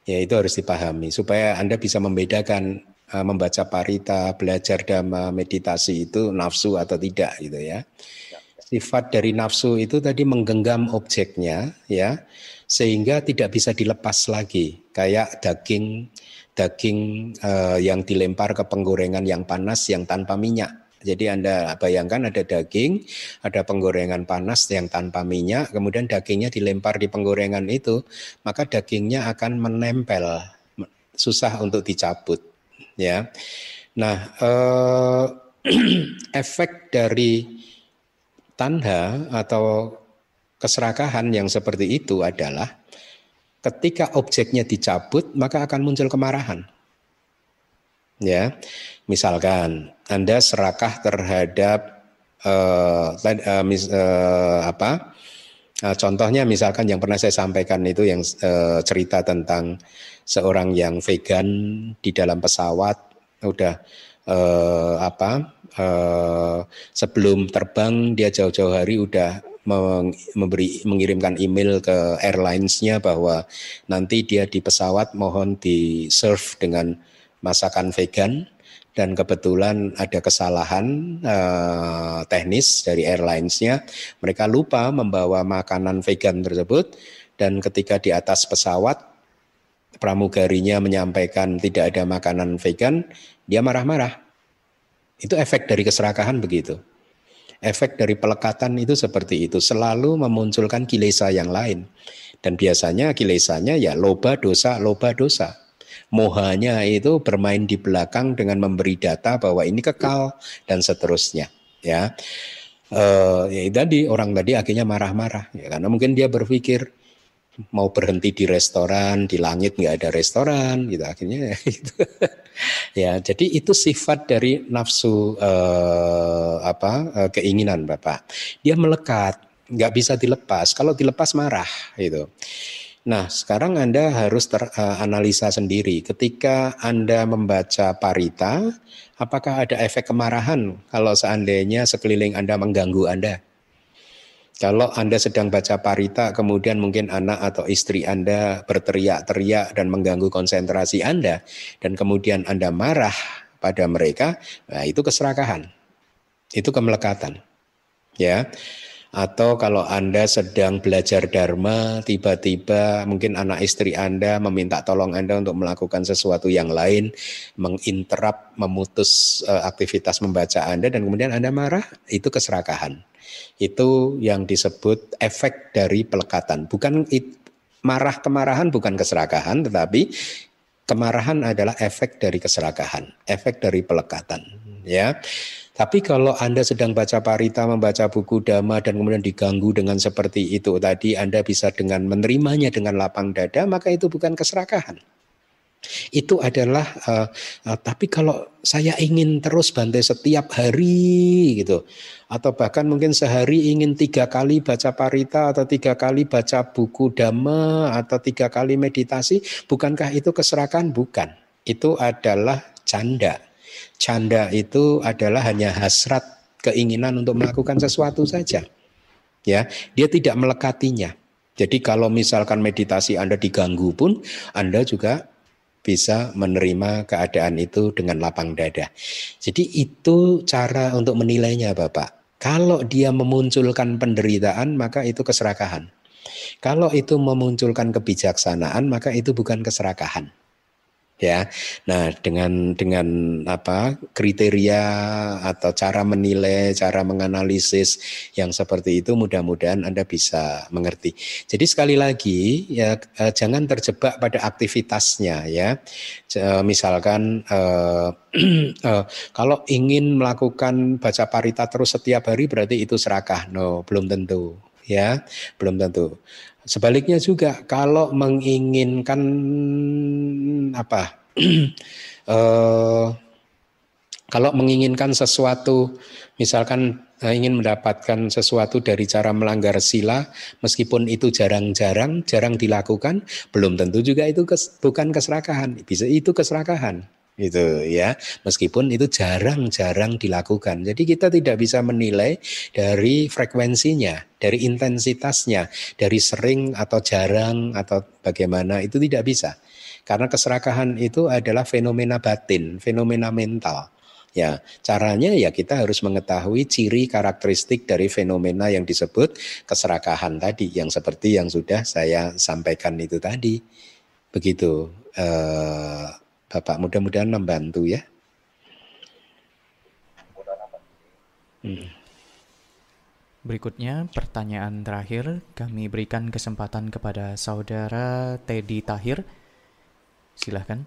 Ya itu harus dipahami supaya Anda bisa membedakan uh, membaca parita, belajar dhamma, meditasi itu nafsu atau tidak gitu ya. Sifat dari nafsu itu tadi menggenggam objeknya ya sehingga tidak bisa dilepas lagi kayak daging daging uh, yang dilempar ke penggorengan yang panas yang tanpa minyak. Jadi Anda bayangkan ada daging, ada penggorengan panas yang tanpa minyak, kemudian dagingnya dilempar di penggorengan itu, maka dagingnya akan menempel, susah untuk dicabut, ya. Nah, eh, efek dari tanda atau keserakahan yang seperti itu adalah ketika objeknya dicabut maka akan muncul kemarahan. Ya, misalkan Anda serakah terhadap uh, uh, mis, uh, apa? Uh, contohnya misalkan yang pernah saya sampaikan itu yang uh, cerita tentang seorang yang vegan di dalam pesawat udah uh, apa uh, sebelum terbang dia jauh-jauh hari udah memberi mengirimkan email ke airlinesnya bahwa nanti dia di pesawat mohon di serve dengan masakan vegan. Dan kebetulan ada kesalahan uh, teknis dari airlinesnya. Mereka lupa membawa makanan vegan tersebut. Dan ketika di atas pesawat pramugarinya menyampaikan tidak ada makanan vegan dia marah-marah. Itu efek dari keserakahan begitu efek dari pelekatan itu seperti itu, selalu memunculkan kilesa yang lain. Dan biasanya kilesanya ya loba dosa, loba dosa. Mohanya itu bermain di belakang dengan memberi data bahwa ini kekal dan seterusnya. Ya, uh, ya tadi orang tadi akhirnya marah-marah ya karena mungkin dia berpikir mau berhenti di restoran, di langit nggak ada restoran, gitu akhirnya itu. ya, jadi itu sifat dari nafsu eh, apa eh, keinginan bapak. Dia melekat, nggak bisa dilepas. Kalau dilepas marah, gitu. Nah, sekarang Anda harus teranalisa eh, sendiri. Ketika Anda membaca parita, apakah ada efek kemarahan kalau seandainya sekeliling Anda mengganggu Anda? Kalau Anda sedang baca parita, kemudian mungkin anak atau istri Anda berteriak-teriak dan mengganggu konsentrasi Anda, dan kemudian Anda marah pada mereka, nah itu keserakahan, itu kemelekatan, ya. Atau kalau Anda sedang belajar dharma, tiba-tiba mungkin anak istri Anda meminta tolong Anda untuk melakukan sesuatu yang lain, menginterap, memutus uh, aktivitas membaca Anda, dan kemudian Anda marah, itu keserakahan. Itu yang disebut efek dari pelekatan. Bukan marah kemarahan bukan keserakahan, tetapi kemarahan adalah efek dari keserakahan, efek dari pelekatan. Ya, tapi kalau Anda sedang baca parita, membaca buku dhamma dan kemudian diganggu dengan seperti itu tadi, Anda bisa dengan menerimanya dengan lapang dada, maka itu bukan keserakahan. Itu adalah uh, uh, tapi kalau saya ingin terus bantai setiap hari gitu. Atau bahkan mungkin sehari ingin tiga kali baca parita atau tiga kali baca buku dhamma atau tiga kali meditasi bukankah itu keserakahan? Bukan. Itu adalah canda canda itu adalah hanya hasrat keinginan untuk melakukan sesuatu saja ya dia tidak melekatinya jadi kalau misalkan meditasi Anda diganggu pun Anda juga bisa menerima keadaan itu dengan lapang dada. Jadi itu cara untuk menilainya Bapak. Kalau dia memunculkan penderitaan maka itu keserakahan. Kalau itu memunculkan kebijaksanaan maka itu bukan keserakahan ya. Nah, dengan dengan apa kriteria atau cara menilai, cara menganalisis yang seperti itu mudah-mudahan Anda bisa mengerti. Jadi sekali lagi ya eh, jangan terjebak pada aktivitasnya ya. Misalkan eh, eh, kalau ingin melakukan baca parita terus setiap hari berarti itu serakah. No, belum tentu ya, belum tentu. Sebaliknya juga kalau menginginkan apa uh, Kalau menginginkan sesuatu, misalkan eh, ingin mendapatkan sesuatu dari cara melanggar sila, meskipun itu jarang-jarang, jarang dilakukan, belum tentu juga itu kes, bukan keserakahan. Bisa itu keserakahan itu ya meskipun itu jarang-jarang dilakukan jadi kita tidak bisa menilai dari frekuensinya dari intensitasnya dari sering atau jarang atau bagaimana itu tidak bisa karena keserakahan itu adalah fenomena batin fenomena mental Ya, caranya ya kita harus mengetahui ciri karakteristik dari fenomena yang disebut keserakahan tadi, yang seperti yang sudah saya sampaikan itu tadi. Begitu. Eh, Bapak mudah-mudahan membantu ya. Hmm. Berikutnya pertanyaan terakhir kami berikan kesempatan kepada saudara Teddy Tahir. Silahkan.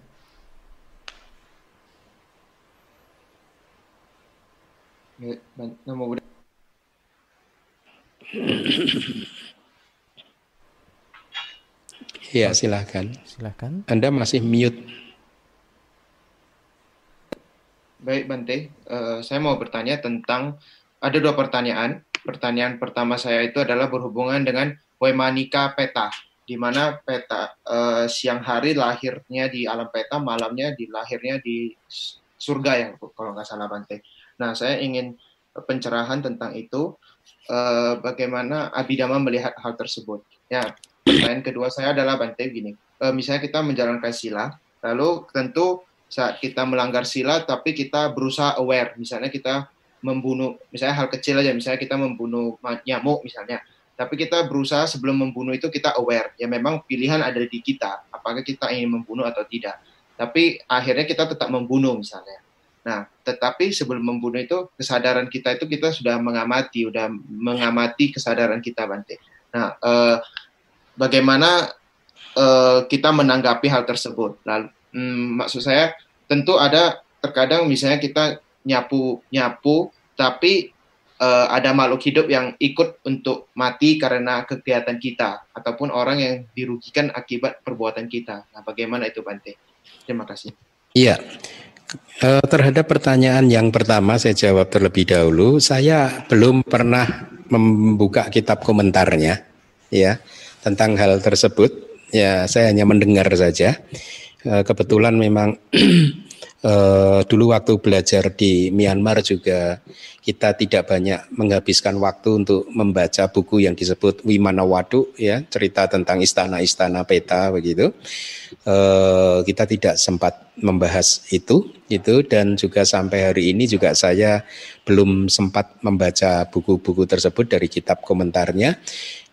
Ya, silahkan. Silahkan. Anda masih mute. Baik, Bante. Uh, saya mau bertanya tentang ada dua pertanyaan. Pertanyaan pertama saya itu adalah berhubungan dengan Wemanika Peta, di mana peta uh, siang hari lahirnya di alam peta, malamnya di lahirnya di surga ya, kalau nggak salah Bante. Nah, saya ingin pencerahan tentang itu. Uh, bagaimana Abidama melihat hal tersebut? Ya, pertanyaan kedua saya adalah Bante gini. Uh, misalnya kita menjalankan sila, lalu tentu saat kita melanggar sila tapi kita berusaha aware. Misalnya kita membunuh misalnya hal kecil aja misalnya kita membunuh nyamuk misalnya. Tapi kita berusaha sebelum membunuh itu kita aware. Ya memang pilihan ada di kita apakah kita ingin membunuh atau tidak. Tapi akhirnya kita tetap membunuh misalnya. Nah tetapi sebelum membunuh itu kesadaran kita itu kita sudah mengamati sudah mengamati kesadaran kita Bante. Nah eh, bagaimana eh, kita menanggapi hal tersebut? Lalu hmm, maksud saya tentu ada terkadang misalnya kita nyapu nyapu tapi uh, ada makhluk hidup yang ikut untuk mati karena kegiatan kita ataupun orang yang dirugikan akibat perbuatan kita. Nah, bagaimana itu Bante? Terima kasih. Iya. Uh, terhadap pertanyaan yang pertama saya jawab terlebih dahulu. Saya belum pernah membuka kitab komentarnya ya tentang hal tersebut. Ya, saya hanya mendengar saja. Eh, kebetulan memang uh, dulu waktu belajar di Myanmar juga kita tidak banyak menghabiskan waktu untuk membaca buku yang disebut Wimana Wadu ya cerita tentang istana-istana peta begitu. Uh, kita tidak sempat membahas itu itu dan juga sampai hari ini juga saya belum sempat membaca buku-buku tersebut dari kitab komentarnya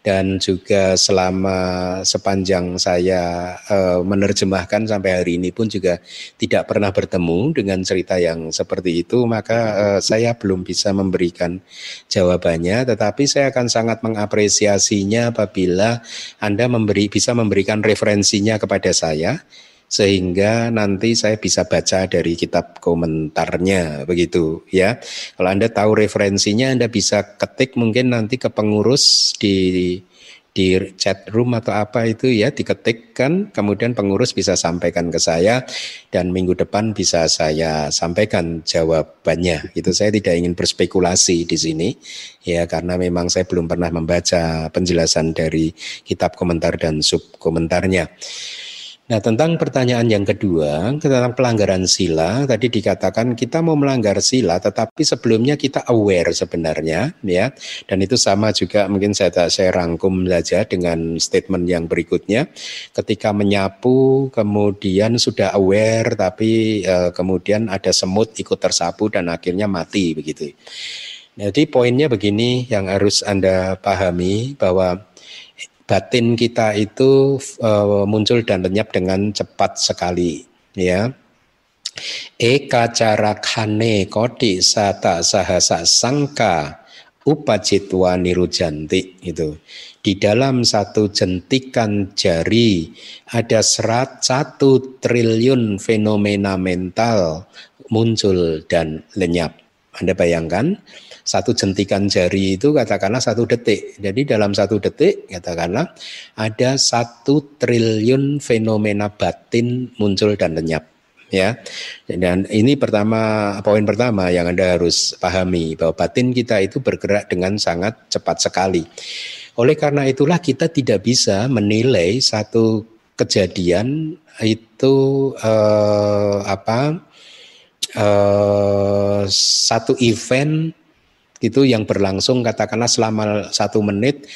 dan juga selama sepanjang saya uh, menerjemahkan sampai hari ini pun juga tidak pernah bertemu dengan cerita yang seperti itu maka uh, saya belum bisa memberikan jawabannya. Tetapi saya akan sangat mengapresiasinya apabila Anda memberi bisa memberikan referensinya kepada saya sehingga nanti saya bisa baca dari kitab komentarnya begitu ya. Kalau Anda tahu referensinya Anda bisa ketik mungkin nanti ke pengurus di di chat room atau apa itu ya diketikkan kemudian pengurus bisa sampaikan ke saya dan minggu depan bisa saya sampaikan jawabannya itu saya tidak ingin berspekulasi di sini ya karena memang saya belum pernah membaca penjelasan dari kitab komentar dan sub komentarnya. Nah, tentang pertanyaan yang kedua, tentang pelanggaran sila, tadi dikatakan kita mau melanggar sila, tetapi sebelumnya kita aware sebenarnya, ya. Dan itu sama juga mungkin saya saya rangkum saja dengan statement yang berikutnya. Ketika menyapu, kemudian sudah aware, tapi eh, kemudian ada semut ikut tersapu dan akhirnya mati begitu. Jadi poinnya begini yang harus anda pahami bahwa batin kita itu uh, muncul dan lenyap dengan cepat sekali ya. Eka cara kane kodi sata sahasa sangka upacitwa nirujanti itu di dalam satu jentikan jari ada serat satu triliun fenomena mental muncul dan lenyap. Anda bayangkan satu jentikan jari itu katakanlah satu detik. Jadi dalam satu detik katakanlah ada satu triliun fenomena batin muncul dan lenyap. ya. Dan ini pertama poin pertama yang Anda harus pahami bahwa batin kita itu bergerak dengan sangat cepat sekali. Oleh karena itulah kita tidak bisa menilai satu kejadian itu eh, apa eh, satu event itu yang berlangsung katakanlah selama satu menit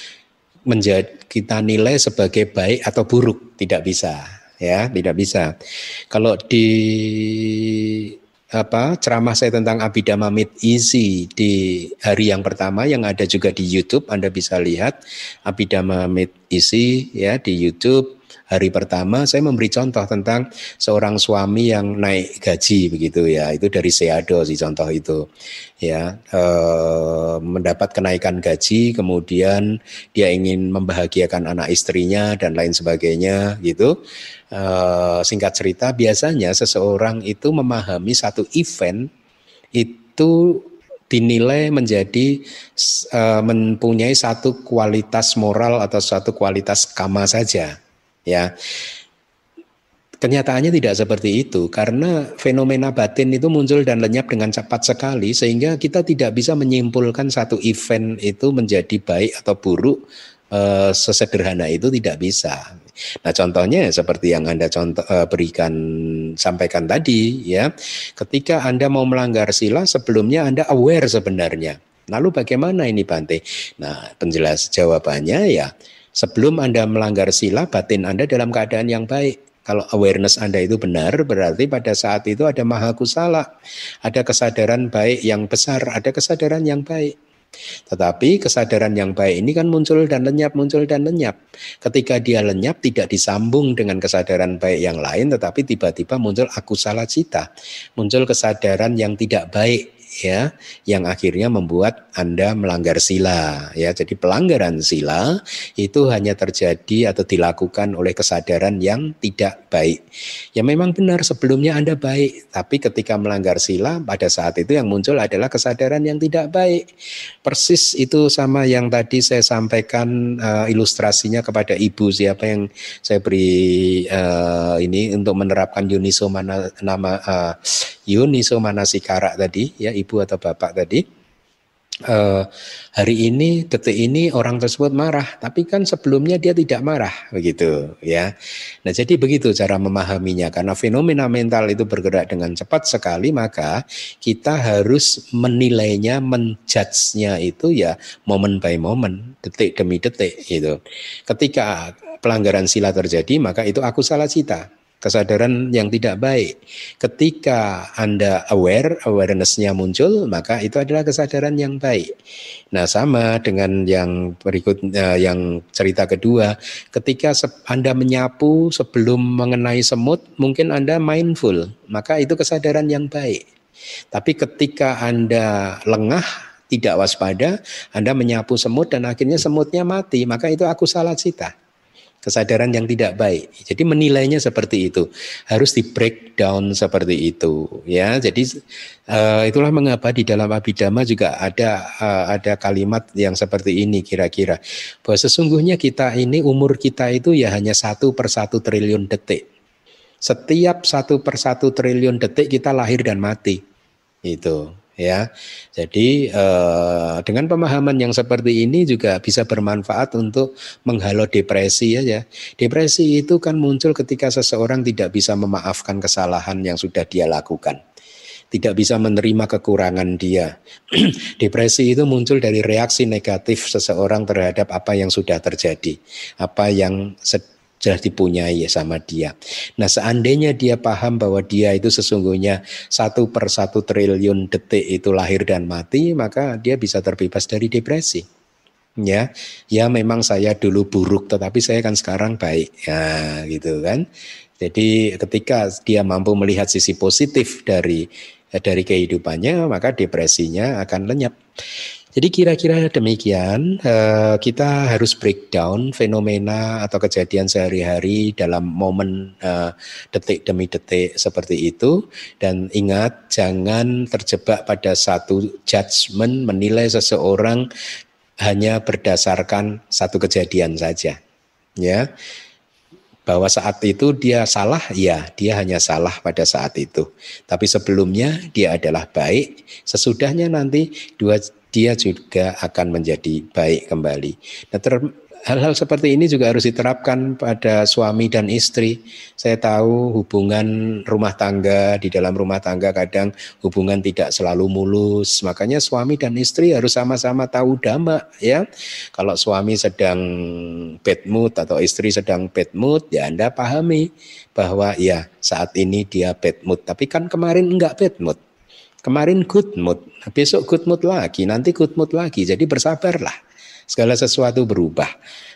menjadi kita nilai sebagai baik atau buruk. Tidak bisa ya tidak bisa. Kalau di apa ceramah saya tentang Abhidhamma Mid Easy di hari yang pertama yang ada juga di YouTube Anda bisa lihat Abhidhamma Mid Easy ya di YouTube hari pertama saya memberi contoh tentang seorang suami yang naik gaji begitu ya. Itu dari Seado sih contoh itu ya. E, mendapat kenaikan gaji kemudian dia ingin membahagiakan anak istrinya dan lain sebagainya gitu. E, singkat cerita biasanya seseorang itu memahami satu event itu dinilai menjadi uh, mempunyai satu kualitas moral atau satu kualitas kama saja ya Kenyataannya tidak seperti itu karena fenomena batin itu muncul dan lenyap dengan cepat sekali sehingga kita tidak bisa menyimpulkan satu event itu menjadi baik atau buruk e, sesederhana itu tidak bisa. Nah contohnya seperti yang anda contoh e, berikan sampaikan tadi ya, ketika anda mau melanggar sila sebelumnya anda aware sebenarnya. Lalu bagaimana ini Bante? Nah penjelas jawabannya ya Sebelum Anda melanggar sila, batin Anda dalam keadaan yang baik. Kalau awareness Anda itu benar, berarti pada saat itu ada maha kusala. Ada kesadaran baik yang besar, ada kesadaran yang baik. Tetapi kesadaran yang baik ini kan muncul dan lenyap, muncul dan lenyap. Ketika dia lenyap tidak disambung dengan kesadaran baik yang lain, tetapi tiba-tiba muncul akusala cita. Muncul kesadaran yang tidak baik ya yang akhirnya membuat Anda melanggar sila ya. Jadi pelanggaran sila itu hanya terjadi atau dilakukan oleh kesadaran yang tidak baik. Ya memang benar sebelumnya Anda baik, tapi ketika melanggar sila pada saat itu yang muncul adalah kesadaran yang tidak baik. Persis itu sama yang tadi saya sampaikan uh, ilustrasinya kepada ibu siapa yang saya beri uh, ini untuk menerapkan Yuniso mana nama uh, Yuniso Manasikara tadi ya ibu atau bapak tadi uh, hari ini detik ini orang tersebut marah tapi kan sebelumnya dia tidak marah begitu ya. Nah jadi begitu cara memahaminya karena fenomena mental itu bergerak dengan cepat sekali maka kita harus menilainya menjudge-nya itu ya momen by momen detik demi detik gitu. Ketika pelanggaran sila terjadi maka itu aku salah cita kesadaran yang tidak baik. Ketika Anda aware, awareness-nya muncul, maka itu adalah kesadaran yang baik. Nah, sama dengan yang berikut uh, yang cerita kedua, ketika Anda menyapu sebelum mengenai semut, mungkin Anda mindful, maka itu kesadaran yang baik. Tapi ketika Anda lengah, tidak waspada, Anda menyapu semut dan akhirnya semutnya mati, maka itu aku salah cita kesadaran yang tidak baik. Jadi menilainya seperti itu, harus di breakdown seperti itu, ya. Jadi uh, itulah mengapa di dalam abidama juga ada uh, ada kalimat yang seperti ini kira-kira bahwa sesungguhnya kita ini umur kita itu ya hanya satu per satu triliun detik. Setiap satu per satu triliun detik kita lahir dan mati, itu ya. Jadi eh, dengan pemahaman yang seperti ini juga bisa bermanfaat untuk menghalau depresi ya. Depresi itu kan muncul ketika seseorang tidak bisa memaafkan kesalahan yang sudah dia lakukan. Tidak bisa menerima kekurangan dia. Depresi itu muncul dari reaksi negatif seseorang terhadap apa yang sudah terjadi, apa yang sudah dipunyai sama dia. Nah seandainya dia paham bahwa dia itu sesungguhnya satu per satu triliun detik itu lahir dan mati, maka dia bisa terbebas dari depresi. Ya, ya memang saya dulu buruk, tetapi saya kan sekarang baik, ya gitu kan. Jadi ketika dia mampu melihat sisi positif dari dari kehidupannya, maka depresinya akan lenyap. Jadi kira-kira demikian uh, kita harus breakdown fenomena atau kejadian sehari-hari dalam momen uh, detik demi detik seperti itu. Dan ingat jangan terjebak pada satu judgement menilai seseorang hanya berdasarkan satu kejadian saja ya. Bahwa saat itu dia salah, ya dia hanya salah pada saat itu. Tapi sebelumnya dia adalah baik, sesudahnya nanti dua dia juga akan menjadi baik kembali. Nah, hal-hal seperti ini juga harus diterapkan pada suami dan istri. Saya tahu hubungan rumah tangga di dalam rumah tangga kadang hubungan tidak selalu mulus. Makanya suami dan istri harus sama-sama tahu dhamma ya. Kalau suami sedang bad mood atau istri sedang bad mood ya Anda pahami bahwa ya saat ini dia bad mood. Tapi kan kemarin enggak bad mood. Kemarin good mood, besok good mood lagi, nanti good mood lagi. Jadi bersabarlah segala sesuatu berubah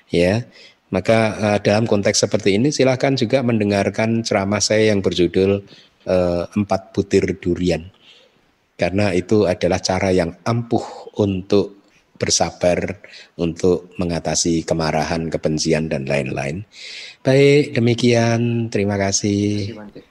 ya maka uh, dalam konteks seperti ini silahkan juga mendengarkan ceramah saya yang berjudul uh, empat butir durian karena itu adalah cara yang ampuh untuk bersabar untuk mengatasi kemarahan, kebencian dan lain-lain. Baik, demikian. Terima kasih. Terima kasih